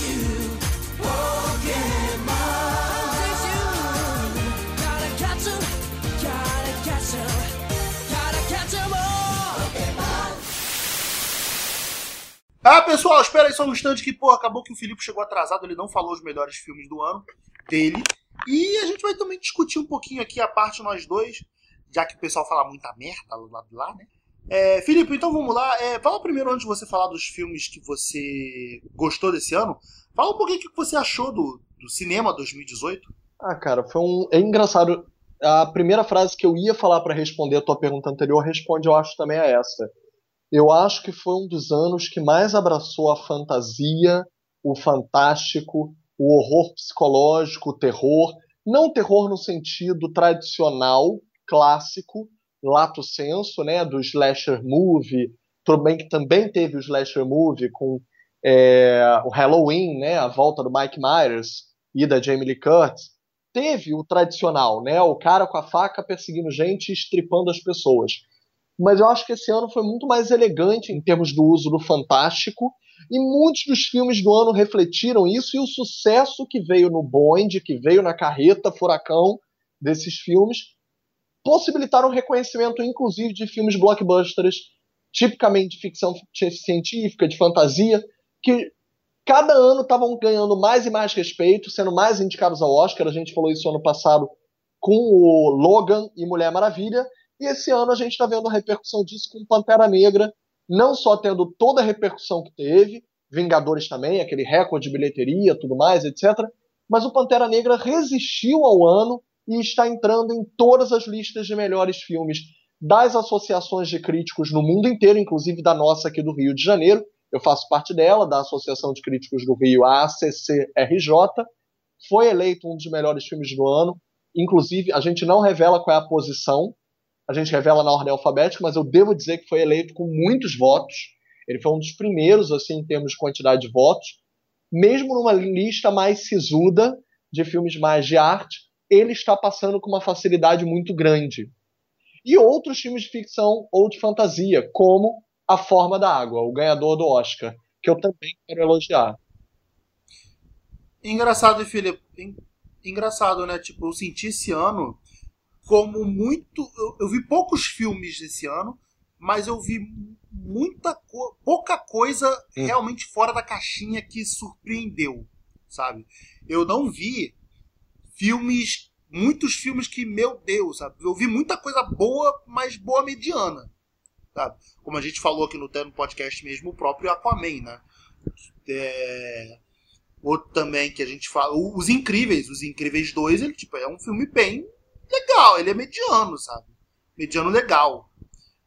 [laughs] Ah, pessoal, espera aí só um instante que, pô, acabou que o Felipe chegou atrasado, ele não falou os melhores filmes do ano dele. E a gente vai também discutir um pouquinho aqui a parte nós dois, já que o pessoal fala muita merda lado de lá, né? É, Felipe, então vamos lá. É, fala primeiro antes de você falar dos filmes que você gostou desse ano. Fala um pouquinho o que você achou do, do cinema 2018. Ah, cara, foi um. É engraçado. A primeira frase que eu ia falar para responder a tua pergunta anterior responde, eu acho, também a essa eu acho que foi um dos anos que mais abraçou a fantasia, o fantástico, o horror psicológico, o terror. Não terror no sentido tradicional, clássico, lato senso, né, do slasher movie, também que também teve o slasher movie com é, o Halloween, né, a volta do Mike Myers e da Jamie Lee Curtis. Teve o tradicional, né, o cara com a faca perseguindo gente e estripando as pessoas mas eu acho que esse ano foi muito mais elegante em termos do uso do fantástico, e muitos dos filmes do ano refletiram isso, e o sucesso que veio no bonde, que veio na carreta furacão desses filmes, possibilitaram reconhecimento, inclusive, de filmes blockbusters, tipicamente de ficção científica, de fantasia, que cada ano estavam ganhando mais e mais respeito, sendo mais indicados ao Oscar. A gente falou isso ano passado com o Logan e Mulher Maravilha, e esse ano a gente está vendo a repercussão disso com Pantera Negra, não só tendo toda a repercussão que teve, Vingadores também, aquele recorde de bilheteria, tudo mais, etc. Mas o Pantera Negra resistiu ao ano e está entrando em todas as listas de melhores filmes das associações de críticos no mundo inteiro, inclusive da nossa aqui do Rio de Janeiro. Eu faço parte dela, da Associação de Críticos do Rio, a ACCRJ. Foi eleito um dos melhores filmes do ano. Inclusive, a gente não revela qual é a posição, a gente revela na ordem alfabética, mas eu devo dizer que foi eleito com muitos votos. Ele foi um dos primeiros, assim, em termos de quantidade de votos. Mesmo numa lista mais sisuda de filmes mais de arte, ele está passando com uma facilidade muito grande. E outros filmes de ficção ou de fantasia, como A Forma da Água, o ganhador do Oscar, que eu também quero elogiar. Engraçado, Felipe. Engraçado, né? Tipo, eu senti esse ano como muito. Eu, eu, vi poucos filmes esse ano, mas eu vi muita co pouca coisa hum. realmente fora da caixinha que surpreendeu, sabe? Eu não vi filmes, muitos filmes que, meu Deus, sabe? Eu vi muita coisa boa, mas boa mediana, sabe? Como a gente falou aqui no, no podcast mesmo, o próprio Aquaman, né? É... Outro também que a gente fala, Os Incríveis, Os Incríveis 2, ele tipo, é um filme bem legal, ele é mediano, sabe? Mediano legal.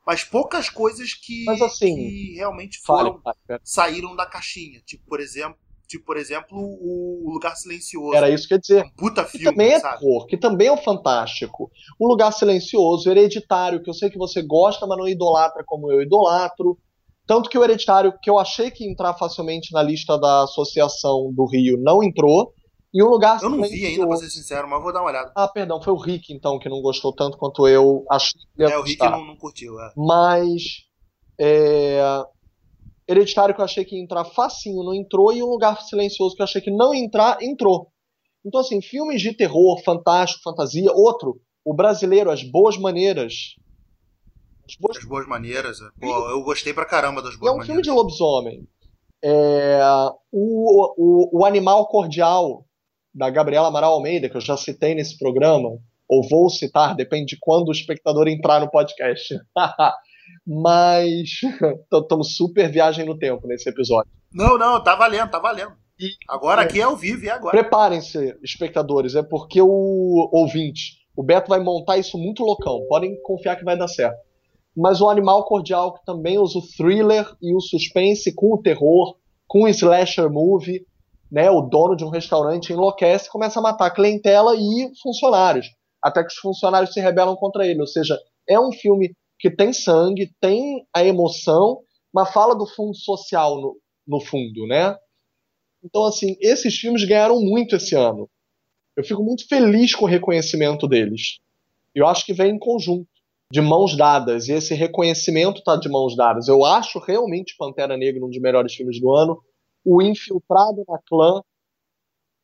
Mas poucas coisas que, assim, que realmente foram saíram da caixinha. Tipo, por exemplo, tipo, por exemplo, o Lugar Silencioso. Era isso que eu ia dizer. Um puta que filme, também é sabe? cor, que também é um fantástico. O Lugar Silencioso, Hereditário, que eu sei que você gosta, mas não idolatra como eu idolatro. Tanto que o Hereditário, que eu achei que ia entrar facilmente na lista da Associação do Rio, não entrou. E um lugar Eu não vi ainda, pra ser sincero, mas vou dar uma olhada. Ah, perdão, foi o Rick, então, que não gostou tanto quanto eu achei que ia É, o Rick não, não curtiu, é. Mas. É... Hereditário que eu achei que ia entrar facinho, não entrou, e um lugar silencioso que eu achei que não ia entrar, entrou. Então, assim, filmes de terror, fantástico, fantasia, outro, o brasileiro, As Boas Maneiras. As Boas, as boas Maneiras. É. Pô, eu gostei pra caramba das Boas Maneiras. É um maneiras. filme de lobisomem. É, o, o, o Animal Cordial, da Gabriela Amaral Almeida, que eu já citei nesse programa, ou vou citar, depende de quando o espectador entrar no podcast. [laughs] Mas [laughs] estamos super viagem no tempo nesse episódio. Não, não, tá valendo, tá valendo. E, agora é, aqui é ao vivo e agora. Preparem-se, espectadores, é porque o ouvinte, o Beto vai montar isso muito loucão. Podem confiar que vai dar certo. Mas o Animal Cordial, que também usa o thriller e o suspense com o terror, com o slasher movie, né? O dono de um restaurante enlouquece, começa a matar clientela e funcionários, até que os funcionários se rebelam contra ele. Ou seja, é um filme que tem sangue, tem a emoção, mas fala do fundo social no, no fundo, né? Então, assim, esses filmes ganharam muito esse ano. Eu fico muito feliz com o reconhecimento deles. Eu acho que vem em conjunto, de mãos dadas, e esse reconhecimento tá de mãos dadas. Eu acho realmente Pantera Negra um dos melhores filmes do ano. O Infiltrado na Clã,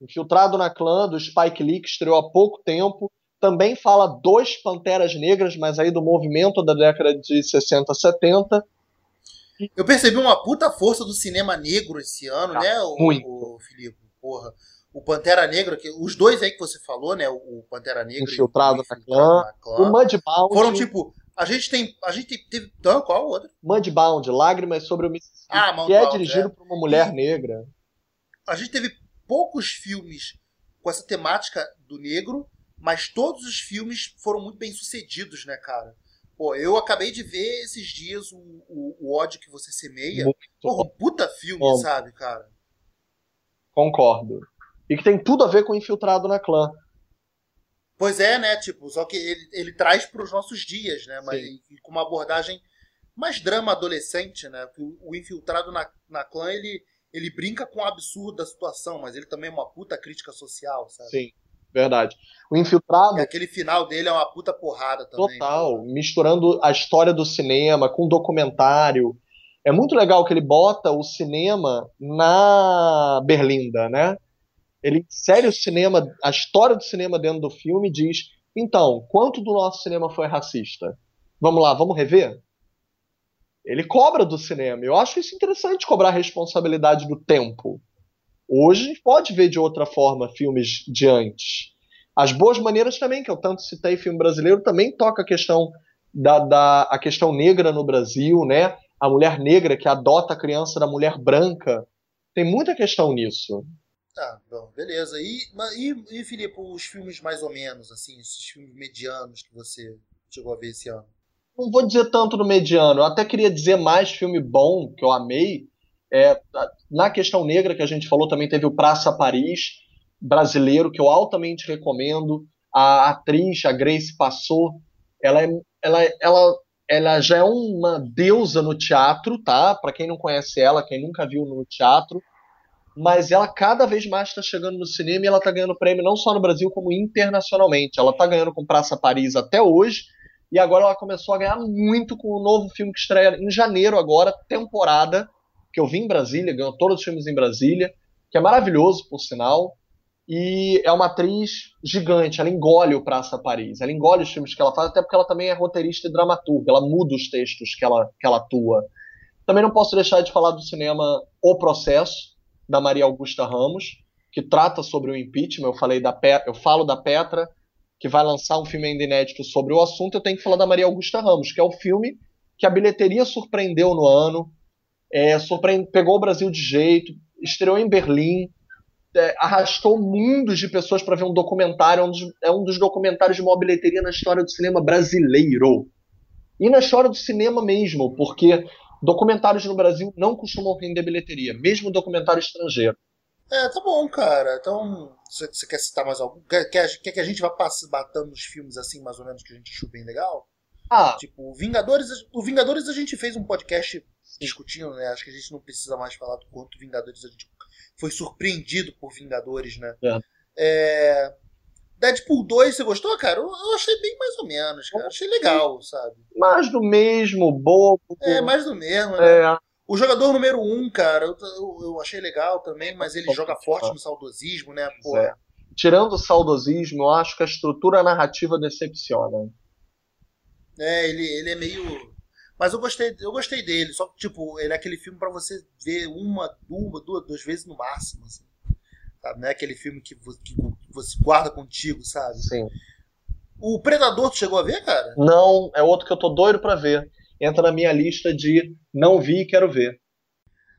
Infiltrado na Clã, do Spike Lee, que estreou há pouco tempo, também fala dos Panteras Negras, mas aí do movimento da década de 60, 70. Eu percebi uma puta força do cinema negro esse ano, ah, né, o, muito. o Filipe? Porra. O Pantera Negra, que, os dois aí que você falou, né? O Pantera Negra Infiltrado, e o Infiltrado na, clã. O Mudbound. Foram tipo. A gente tem. A gente teve. Então, qual o outro? Mudbound, Lágrimas sobre o Mississippi. Ah, que é dirigido é. por uma mulher negra. A gente teve poucos filmes com essa temática do negro mas todos os filmes foram muito bem sucedidos, né, cara? Pô, eu acabei de ver esses dias o, o, o ódio que você semeia. Muito Porra, um puta filme, bom. sabe, cara? Concordo. E que tem tudo a ver com Infiltrado na Clã. Pois é, né? Tipo, só que ele, ele traz para os nossos dias, né? Mas e, com uma abordagem mais drama adolescente, né? O, o Infiltrado na, na Clã, ele, ele brinca com o absurdo da situação, mas ele também é uma puta crítica social, sabe? Sim. Verdade. O Infiltrado. E aquele final dele é uma puta porrada também. Total. Misturando a história do cinema com documentário. É muito legal que ele bota o cinema na Berlinda, né? Ele insere o cinema, a história do cinema dentro do filme e diz: então, quanto do nosso cinema foi racista? Vamos lá, vamos rever? Ele cobra do cinema. Eu acho isso interessante cobrar a responsabilidade do tempo. Hoje pode ver de outra forma filmes de antes. As Boas Maneiras também, que eu tanto citei filme brasileiro, também toca a questão da, da a questão negra no Brasil, né? A mulher negra que adota a criança da mulher branca. Tem muita questão nisso. Tá, bom, beleza. E, e, e, Filipe, os filmes mais ou menos, assim, esses filmes medianos que você chegou a ver esse ano? Não vou dizer tanto no mediano, eu até queria dizer mais filme bom, que eu amei, é, na questão negra que a gente falou, também teve o Praça Paris, brasileiro, que eu altamente recomendo. A atriz, a Grace Passou, ela, é, ela, ela, ela já é uma deusa no teatro, tá? Para quem não conhece ela, quem nunca viu no teatro, mas ela cada vez mais está chegando no cinema e ela está ganhando prêmio não só no Brasil, como internacionalmente. Ela está ganhando com Praça Paris até hoje, e agora ela começou a ganhar muito com o novo filme que estreia em janeiro agora, temporada, que eu vi em Brasília, ganhou todos os filmes em Brasília, que é maravilhoso, por sinal. E é uma atriz gigante, ela engole o Praça Paris, ela engole os filmes que ela faz, até porque ela também é roteirista e dramaturga, ela muda os textos que ela, que ela atua. Também não posso deixar de falar do cinema O Processo, da Maria Augusta Ramos, que trata sobre o impeachment. Eu, falei da eu falo da Petra, que vai lançar um filme ainda inédito sobre o assunto. Eu tenho que falar da Maria Augusta Ramos, que é o filme que a bilheteria surpreendeu no ano, é, pegou o Brasil de jeito, estreou em Berlim, é, arrastou mundos de pessoas para ver um documentário, é um, dos, é um dos documentários de maior bilheteria na história do cinema brasileiro. E na história do cinema mesmo, porque documentários no Brasil não costumam render bilheteria, mesmo documentário estrangeiro. É, tá bom, cara. Então, você, quer citar mais algum? Quer, quer, quer, que a gente vá batendo nos filmes assim, mais ou menos, que a gente achou bem legal? Ah. Tipo, Vingadores. O Vingadores a gente fez um podcast discutindo, né? Acho que a gente não precisa mais falar do quanto Vingadores a gente foi surpreendido por Vingadores, né? É. É... Deadpool 2, você gostou, cara? Eu, achei bem mais ou menos, cara. Achei legal, sabe? Mais do mesmo, bobo. É, mais do mesmo, né? É. O jogador número 1, um, cara, eu, eu, eu, achei legal também, mas ele joga forte no saudosismo, né? Pô, é. tirando o saudosismo, eu acho que a estrutura narrativa decepciona. É, ele, ele é meio. Mas eu gostei, eu gostei dele. Só que, tipo, ele é aquele filme para você ver uma, uma, duas, duas vezes no máximo. Assim. Sabe? Não é aquele filme que, que você guarda contigo, sabe? Sim. O Predador, tu chegou a ver, cara? Não, é outro que eu tô doido pra ver. Entra na minha lista de não vi e quero ver.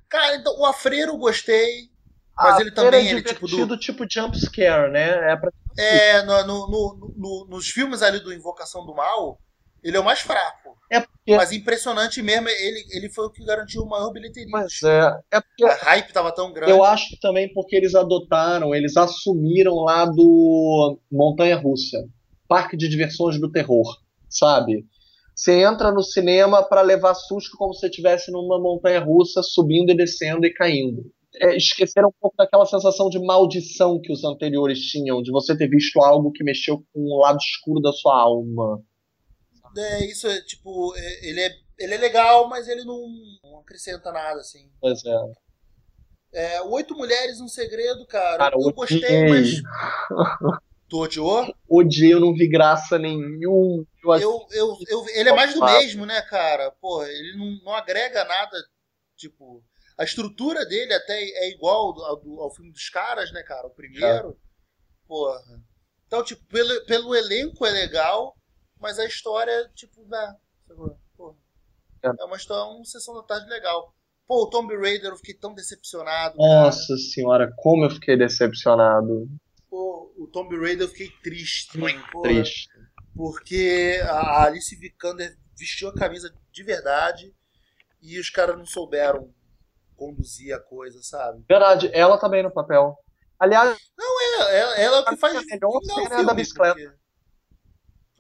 Cara, então, o Afreiro gostei. Mas ele também é ele, tipo do tipo jump scare, né? É, pra... é no, no, no, no, nos filmes ali do Invocação do Mal, ele é o mais fraco. É porque... Mas impressionante mesmo, ele, ele foi o que garantiu o maior bilheteria. Mas é, é porque... A hype tava tão grande. Eu acho também porque eles adotaram, eles assumiram lá do Montanha Russa, Parque de Diversões do Terror, sabe? Você entra no cinema para levar susto como se estivesse numa montanha russa, subindo e descendo e caindo. É, esqueceram um pouco daquela sensação de maldição que os anteriores tinham, de você ter visto algo que mexeu com o lado escuro da sua alma. É, isso é tipo, é, ele é, ele é legal, mas ele não, não acrescenta nada, assim. Pois é. É, Oito Mulheres, um Segredo, cara. cara eu gostei, mas. [laughs] Tu odiou? Odiei, eu não vi graça nenhum. Eu, eu, eu, eu ele é mais do mesmo, né, cara? Pô, ele não, não agrega nada, tipo. A estrutura dele até é igual ao, ao filme dos caras, né, cara? O primeiro. É. Porra. Então, tipo, pelo, pelo elenco é legal, mas a história, tipo, né? Porra. É. é uma história, uma sessão da tarde legal. Pô, o Tomb Raider eu fiquei tão decepcionado. Nossa cara. senhora, como eu fiquei decepcionado. Pô, o Tomb Raider eu fiquei triste. Muito porra, triste. Porque a Alice Vikander vestiu a camisa de verdade e os caras não souberam conduzir a coisa, sabe? Verdade, ela também tá no papel. Aliás. Não, é, ela, ela é o que faz. A melhor cena é da bicicleta. Porque...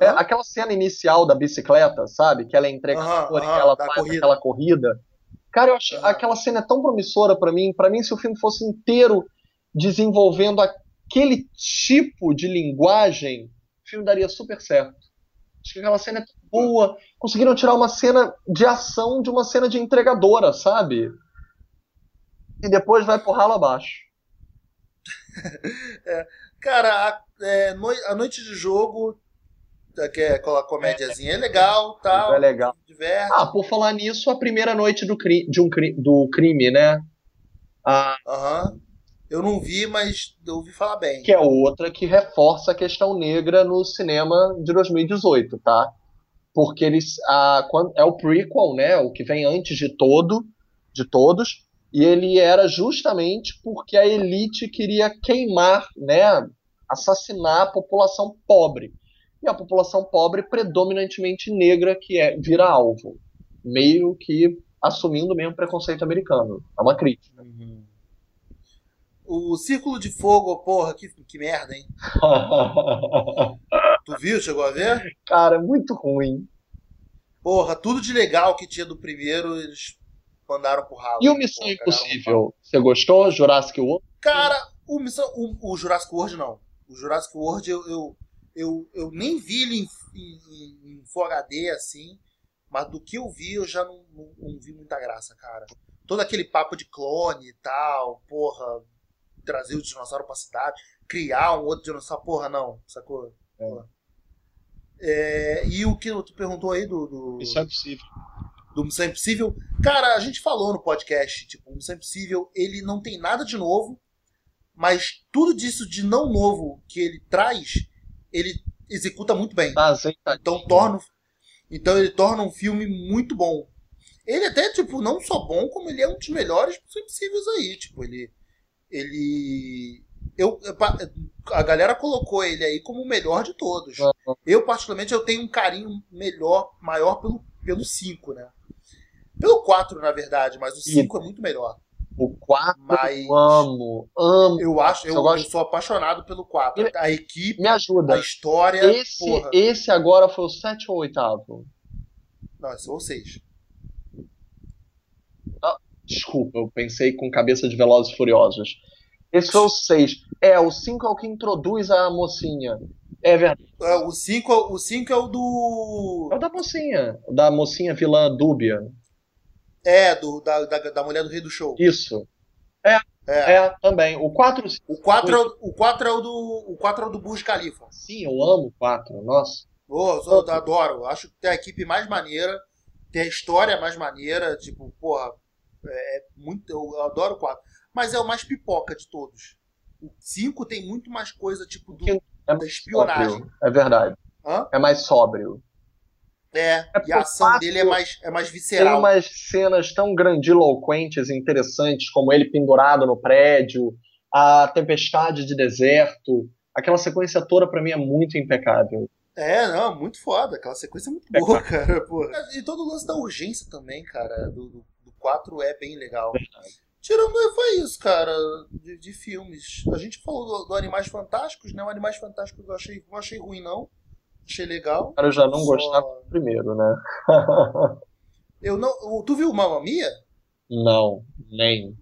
É, aquela cena inicial da bicicleta, sabe? Que ela é entregadora e ela faz corrida. aquela corrida. Cara, eu acho aquela cena é tão promissora para mim. Para mim, se o filme fosse inteiro desenvolvendo aquele tipo de linguagem, o filme daria super certo. Acho que aquela cena é boa. Conseguiram tirar uma cena de ação de uma cena de entregadora, sabe? e depois vai por ralo abaixo. [laughs] é, cara, a, é, a noite de jogo, que é aquela comédiazinha, é legal, tal. É legal. Diverte. Ah, por falar nisso, a primeira noite do, cri de um cri do crime, né? Aham. Uhum. Eu não vi, mas eu ouvi falar bem. Que é outra que reforça a questão negra no cinema de 2018, tá? Porque eles. A, é o prequel, né? O que vem antes de todo, de todos. E ele era justamente porque a elite queria queimar, né, assassinar a população pobre. E a população pobre predominantemente negra que é vira alvo, meio que assumindo mesmo preconceito americano. É uma crítica. Uhum. O Círculo de Fogo, porra, que, que merda, hein? [laughs] tu viu? Chegou a ver? Cara, muito ruim. Porra, tudo de legal que tinha do primeiro, eles mandaram pro ralo. E o Missão Impossível? Você gostou? Jurassic World? Cara, o, Missão, o, o Jurassic World não. O Jurassic World eu, eu, eu, eu nem vi ele em, em, em, Full HD assim, mas do que eu vi eu já não, não, não, vi muita graça, cara. Todo aquele papo de clone e tal, porra, trazer o dinossauro pra cidade, criar um outro dinossauro, porra, não, sacou? É. É, e o que tu perguntou aí do. do... Missão Impossível do Missão Impossível. Cara, a gente falou no podcast, tipo, o Missão Impossível, ele não tem nada de novo, mas tudo disso de não novo que ele traz, ele executa muito bem. Ah, então torna então ele torna um filme muito bom. Ele até tipo não só bom, como ele é um dos melhores Missão Impossíveis aí, tipo, ele ele eu a galera colocou ele aí como o melhor de todos. Eu particularmente eu tenho um carinho melhor, maior pelo pelo 5, né? Pelo 4, na verdade, mas o 5 é muito melhor. O 4 mas... eu amo, amo. Eu acho, eu, eu, gosto... eu sou apaixonado pelo 4. A equipe, me ajuda. A história. Esse, porra. esse agora foi o 7 ou 8? Não, esse foi o 6. Ah, desculpa, eu pensei com cabeça de Velozes e Furiosos. Esse foi o 6. É, o 5 é o que introduz a mocinha. É verdade. É, o 5 o cinco é o do. É o da mocinha. Da mocinha vilã dúbia. É, do, da, da, da mulher do rei do show. Isso. É. É. é, também. O 4. O 4 é o, o 4 é o do. O 4 é o do Burj Khalifa. Sim, eu amo o 4. Nossa. Oh, eu adoro. Acho que tem a equipe mais maneira, tem a história mais maneira. Tipo, porra, é muito. Eu adoro o 4. Mas é o mais pipoca de todos. O 5 tem muito mais coisa, tipo, do, é da espionagem. Sóbrio. É verdade. Hã? É mais sóbrio. É, é e a ação dele é mais, é mais visceral. Tem umas cenas tão grandiloquentes e interessantes, como ele pendurado no prédio, a tempestade de deserto. Aquela sequência toda, para mim, é muito impecável. É, não, muito foda. Aquela sequência é muito boa, cara. Porra. E todo o lance da urgência também, cara, do, do, do 4 é bem legal. Verdade. Tirando foi isso, cara, de, de, filmes. A gente falou do, do, Animais Fantásticos, né? O Animais Fantásticos eu achei, não achei ruim, não. Achei legal. Cara, eu já não Só... gostava do primeiro, né? [laughs] eu não. Tu viu Mamma Mia? Não, nem.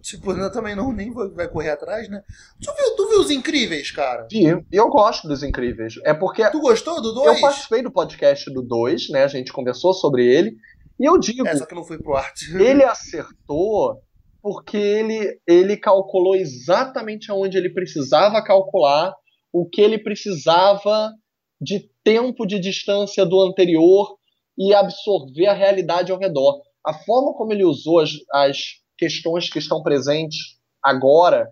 Tipo, eu também não, nem vai correr atrás, né? Tu viu, tu viu os incríveis, cara? Vi, eu gosto dos incríveis. É porque. Tu gostou do 2? Eu participei do podcast do 2, né? A gente conversou sobre ele. E eu digo. É, só que não foi pro arte. [laughs] Ele acertou porque ele, ele calculou exatamente aonde ele precisava calcular, o que ele precisava de tempo de distância do anterior e absorver a realidade ao redor. A forma como ele usou as, as questões que estão presentes agora,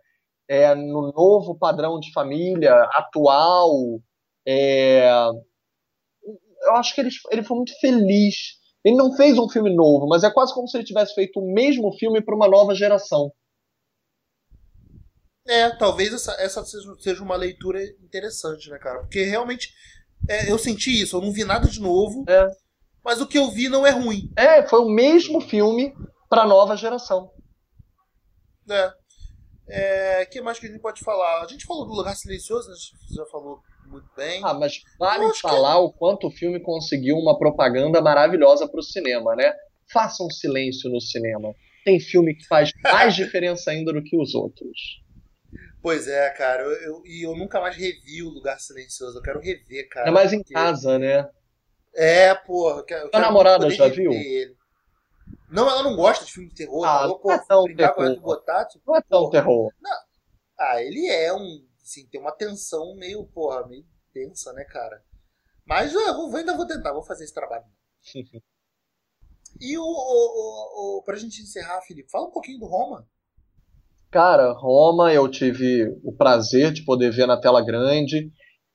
é, no novo padrão de família atual, é, eu acho que ele, ele foi muito feliz. Ele não fez um filme novo, mas é quase como se ele tivesse feito o mesmo filme para uma nova geração. É, talvez essa, essa seja, uma leitura interessante, né, cara? Porque realmente é, eu senti isso, eu não vi nada de novo. É. Mas o que eu vi não é ruim. É, foi o mesmo filme para nova geração. É. É, que mais que a gente pode falar? A gente falou do Lugar Silencioso, né? a gente já falou muito bem. Ah, mas vale falar que... o quanto o filme conseguiu uma propaganda maravilhosa para o cinema, né? Façam um silêncio no cinema. Tem filme que faz mais [laughs] diferença ainda do que os outros. Pois é, cara. E eu, eu, eu, nunca mais revi o Lugar Silencioso. Eu quero rever, cara. É mais em porque... casa, né? É, porra. Eu Sua namorada já viu? Ele. Não, ela não gosta de filme de terror. Ah, falou, não, é tão terror. Botar, tipo, não é tão porra. terror. Não. Ah, ele é um. Assim, tem uma tensão meio, porra, meio tensa, né, cara? Mas eu vou, ainda vou tentar, vou fazer esse trabalho. [laughs] e o, o, o, pra gente encerrar, Felipe, fala um pouquinho do Roma. Cara, Roma eu tive o prazer de poder ver na tela grande,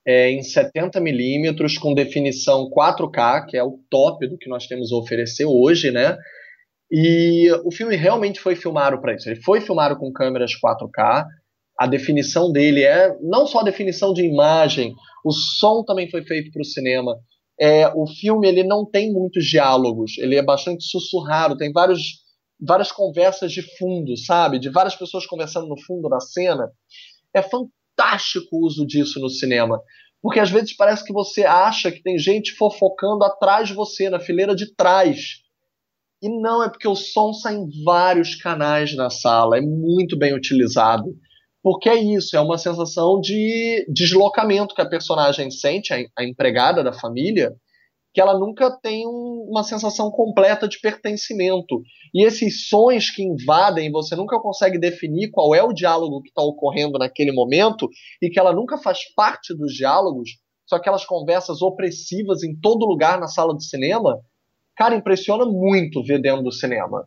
é, em 70mm, com definição 4K, que é o top do que nós temos a oferecer hoje, né? E o filme realmente foi filmado para isso. Ele foi filmado com câmeras 4K. A definição dele é não só a definição de imagem, o som também foi feito para o cinema. É, o filme ele não tem muitos diálogos, ele é bastante sussurrado, tem vários várias conversas de fundo, sabe? De várias pessoas conversando no fundo da cena. É fantástico o uso disso no cinema. Porque às vezes parece que você acha que tem gente fofocando atrás de você, na fileira de trás. E não, é porque o som sai em vários canais na sala, é muito bem utilizado. Porque é isso, é uma sensação de deslocamento que a personagem sente, a empregada da família, que ela nunca tem um, uma sensação completa de pertencimento. E esses sons que invadem, você nunca consegue definir qual é o diálogo que está ocorrendo naquele momento, e que ela nunca faz parte dos diálogos, são aquelas conversas opressivas em todo lugar na sala de cinema. Cara, impressiona muito ver dentro do cinema.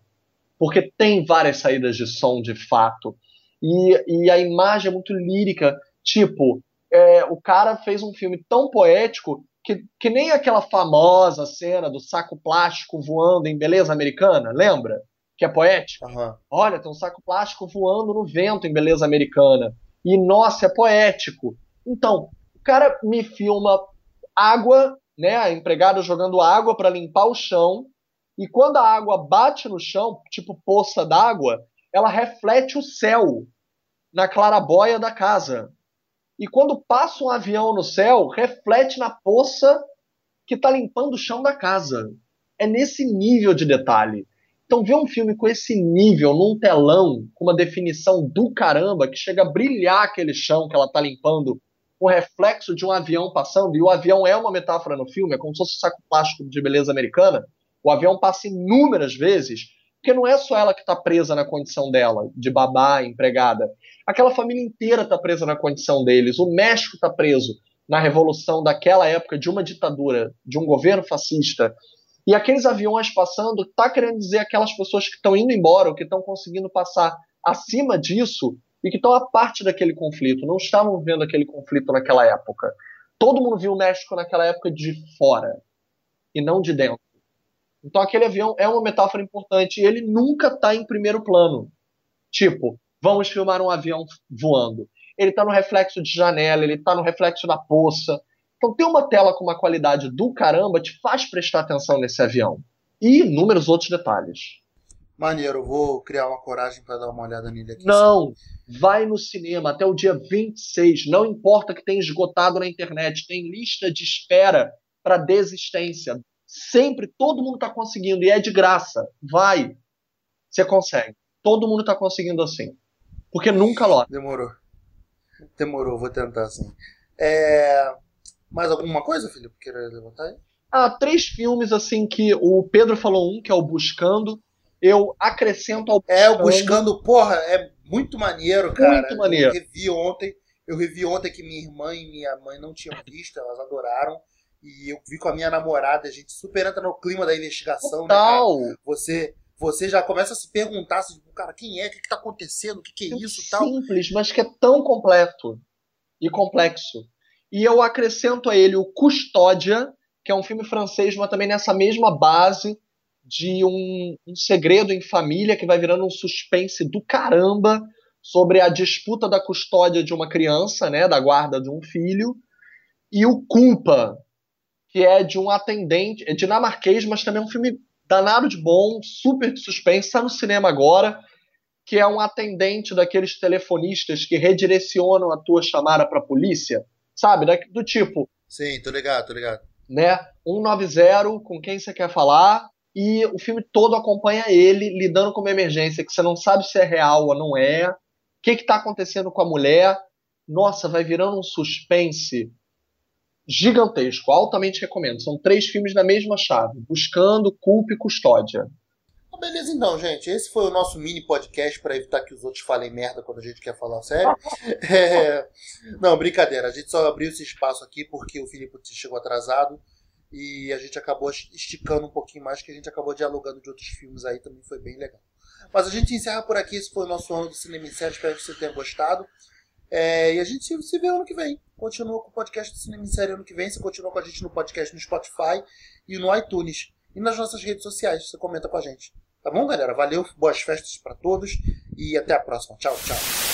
Porque tem várias saídas de som de fato. E, e a imagem é muito lírica. Tipo, é, o cara fez um filme tão poético que, que nem aquela famosa cena do saco plástico voando em Beleza Americana, lembra? Que é poética. Uhum. Olha, tem um saco plástico voando no vento em Beleza Americana. E, nossa, é poético. Então, o cara me filma água, né? A empregada jogando água para limpar o chão. E quando a água bate no chão, tipo poça d'água, ela reflete o céu na clarabóia da casa. E quando passa um avião no céu, reflete na poça que está limpando o chão da casa. É nesse nível de detalhe. Então, ver um filme com esse nível, num telão, com uma definição do caramba, que chega a brilhar aquele chão que ela está limpando, o reflexo de um avião passando, e o avião é uma metáfora no filme, é como se fosse um saco plástico de beleza americana. O avião passa inúmeras vezes Porque não é só ela que está presa na condição dela, de babá, empregada. Aquela família inteira está presa na condição deles. O México está preso na revolução daquela época de uma ditadura, de um governo fascista. E aqueles aviões passando, está querendo dizer aquelas pessoas que estão indo embora, ou que estão conseguindo passar acima disso e que estão a parte daquele conflito, não estavam vendo aquele conflito naquela época. Todo mundo viu o México naquela época de fora e não de dentro. Então aquele avião é uma metáfora importante e ele nunca está em primeiro plano. Tipo, vamos filmar um avião voando. Ele está no reflexo de janela, ele está no reflexo da poça. Então ter uma tela com uma qualidade do caramba te faz prestar atenção nesse avião. E inúmeros outros detalhes. Maneiro, vou criar uma coragem para dar uma olhada nele aqui. Não, vai no cinema até o dia 26. Não importa que tenha esgotado na internet, tem lista de espera para desistência. Sempre todo mundo está conseguindo e é de graça. Vai. Você consegue. Todo mundo está conseguindo assim. Porque nunca lota. Demorou. Demorou, vou tentar assim. É... Mais alguma coisa, Felipe, queira levantar aí? Ah, três filmes assim que o Pedro falou um, que é o Buscando. Eu acrescento ao Buscando. É, o Buscando, porra, é muito maneiro, cara. Muito maneiro. Eu revi ontem. Eu revi ontem que minha irmã e minha mãe não tinham visto, elas adoraram. E eu vi com a minha namorada, a gente super entra no clima da investigação, Total. né, cara? Você, você já começa a se perguntar, assim, cara, quem é? O que, que tá acontecendo? O que, que é isso e tal? Simples, mas que é tão completo e complexo. E eu acrescento a ele o Custódia, que é um filme francês, mas também nessa mesma base de um, um segredo em família que vai virando um suspense do caramba sobre a disputa da custódia de uma criança, né, da guarda de um filho, e o Culpa, que é de um atendente, é dinamarquês, mas também é um filme danado de bom, super de suspense, está no cinema agora, que é um atendente daqueles telefonistas que redirecionam a tua chamada para a polícia, sabe? Do tipo. Sim, tô ligado, tô ligado. Né? 190, com quem você quer falar, e o filme todo acompanha ele lidando com uma emergência que você não sabe se é real ou não é, o que está acontecendo com a mulher. Nossa, vai virando um suspense gigantesco, altamente recomendo. São três filmes da mesma chave: Buscando, Culpa e Custódia. Beleza, então, gente. Esse foi o nosso mini podcast para evitar que os outros falem merda quando a gente quer falar sério. [laughs] É... Não, brincadeira. A gente só abriu esse espaço aqui porque o Filipe chegou atrasado e a gente acabou esticando um pouquinho mais, que a gente acabou dialogando de outros filmes aí, também foi bem legal. Mas a gente encerra por aqui. Esse foi o nosso ano do Cinema em Série. Espero que você tenha gostado. É... E a gente se vê ano que vem. Continua com o podcast do Cinema em Série ano que vem. Você continua com a gente no podcast no Spotify e no iTunes. E nas nossas redes sociais. Você comenta com a gente. Tá bom, galera? Valeu, boas festas para todos e até a próxima. Tchau, tchau.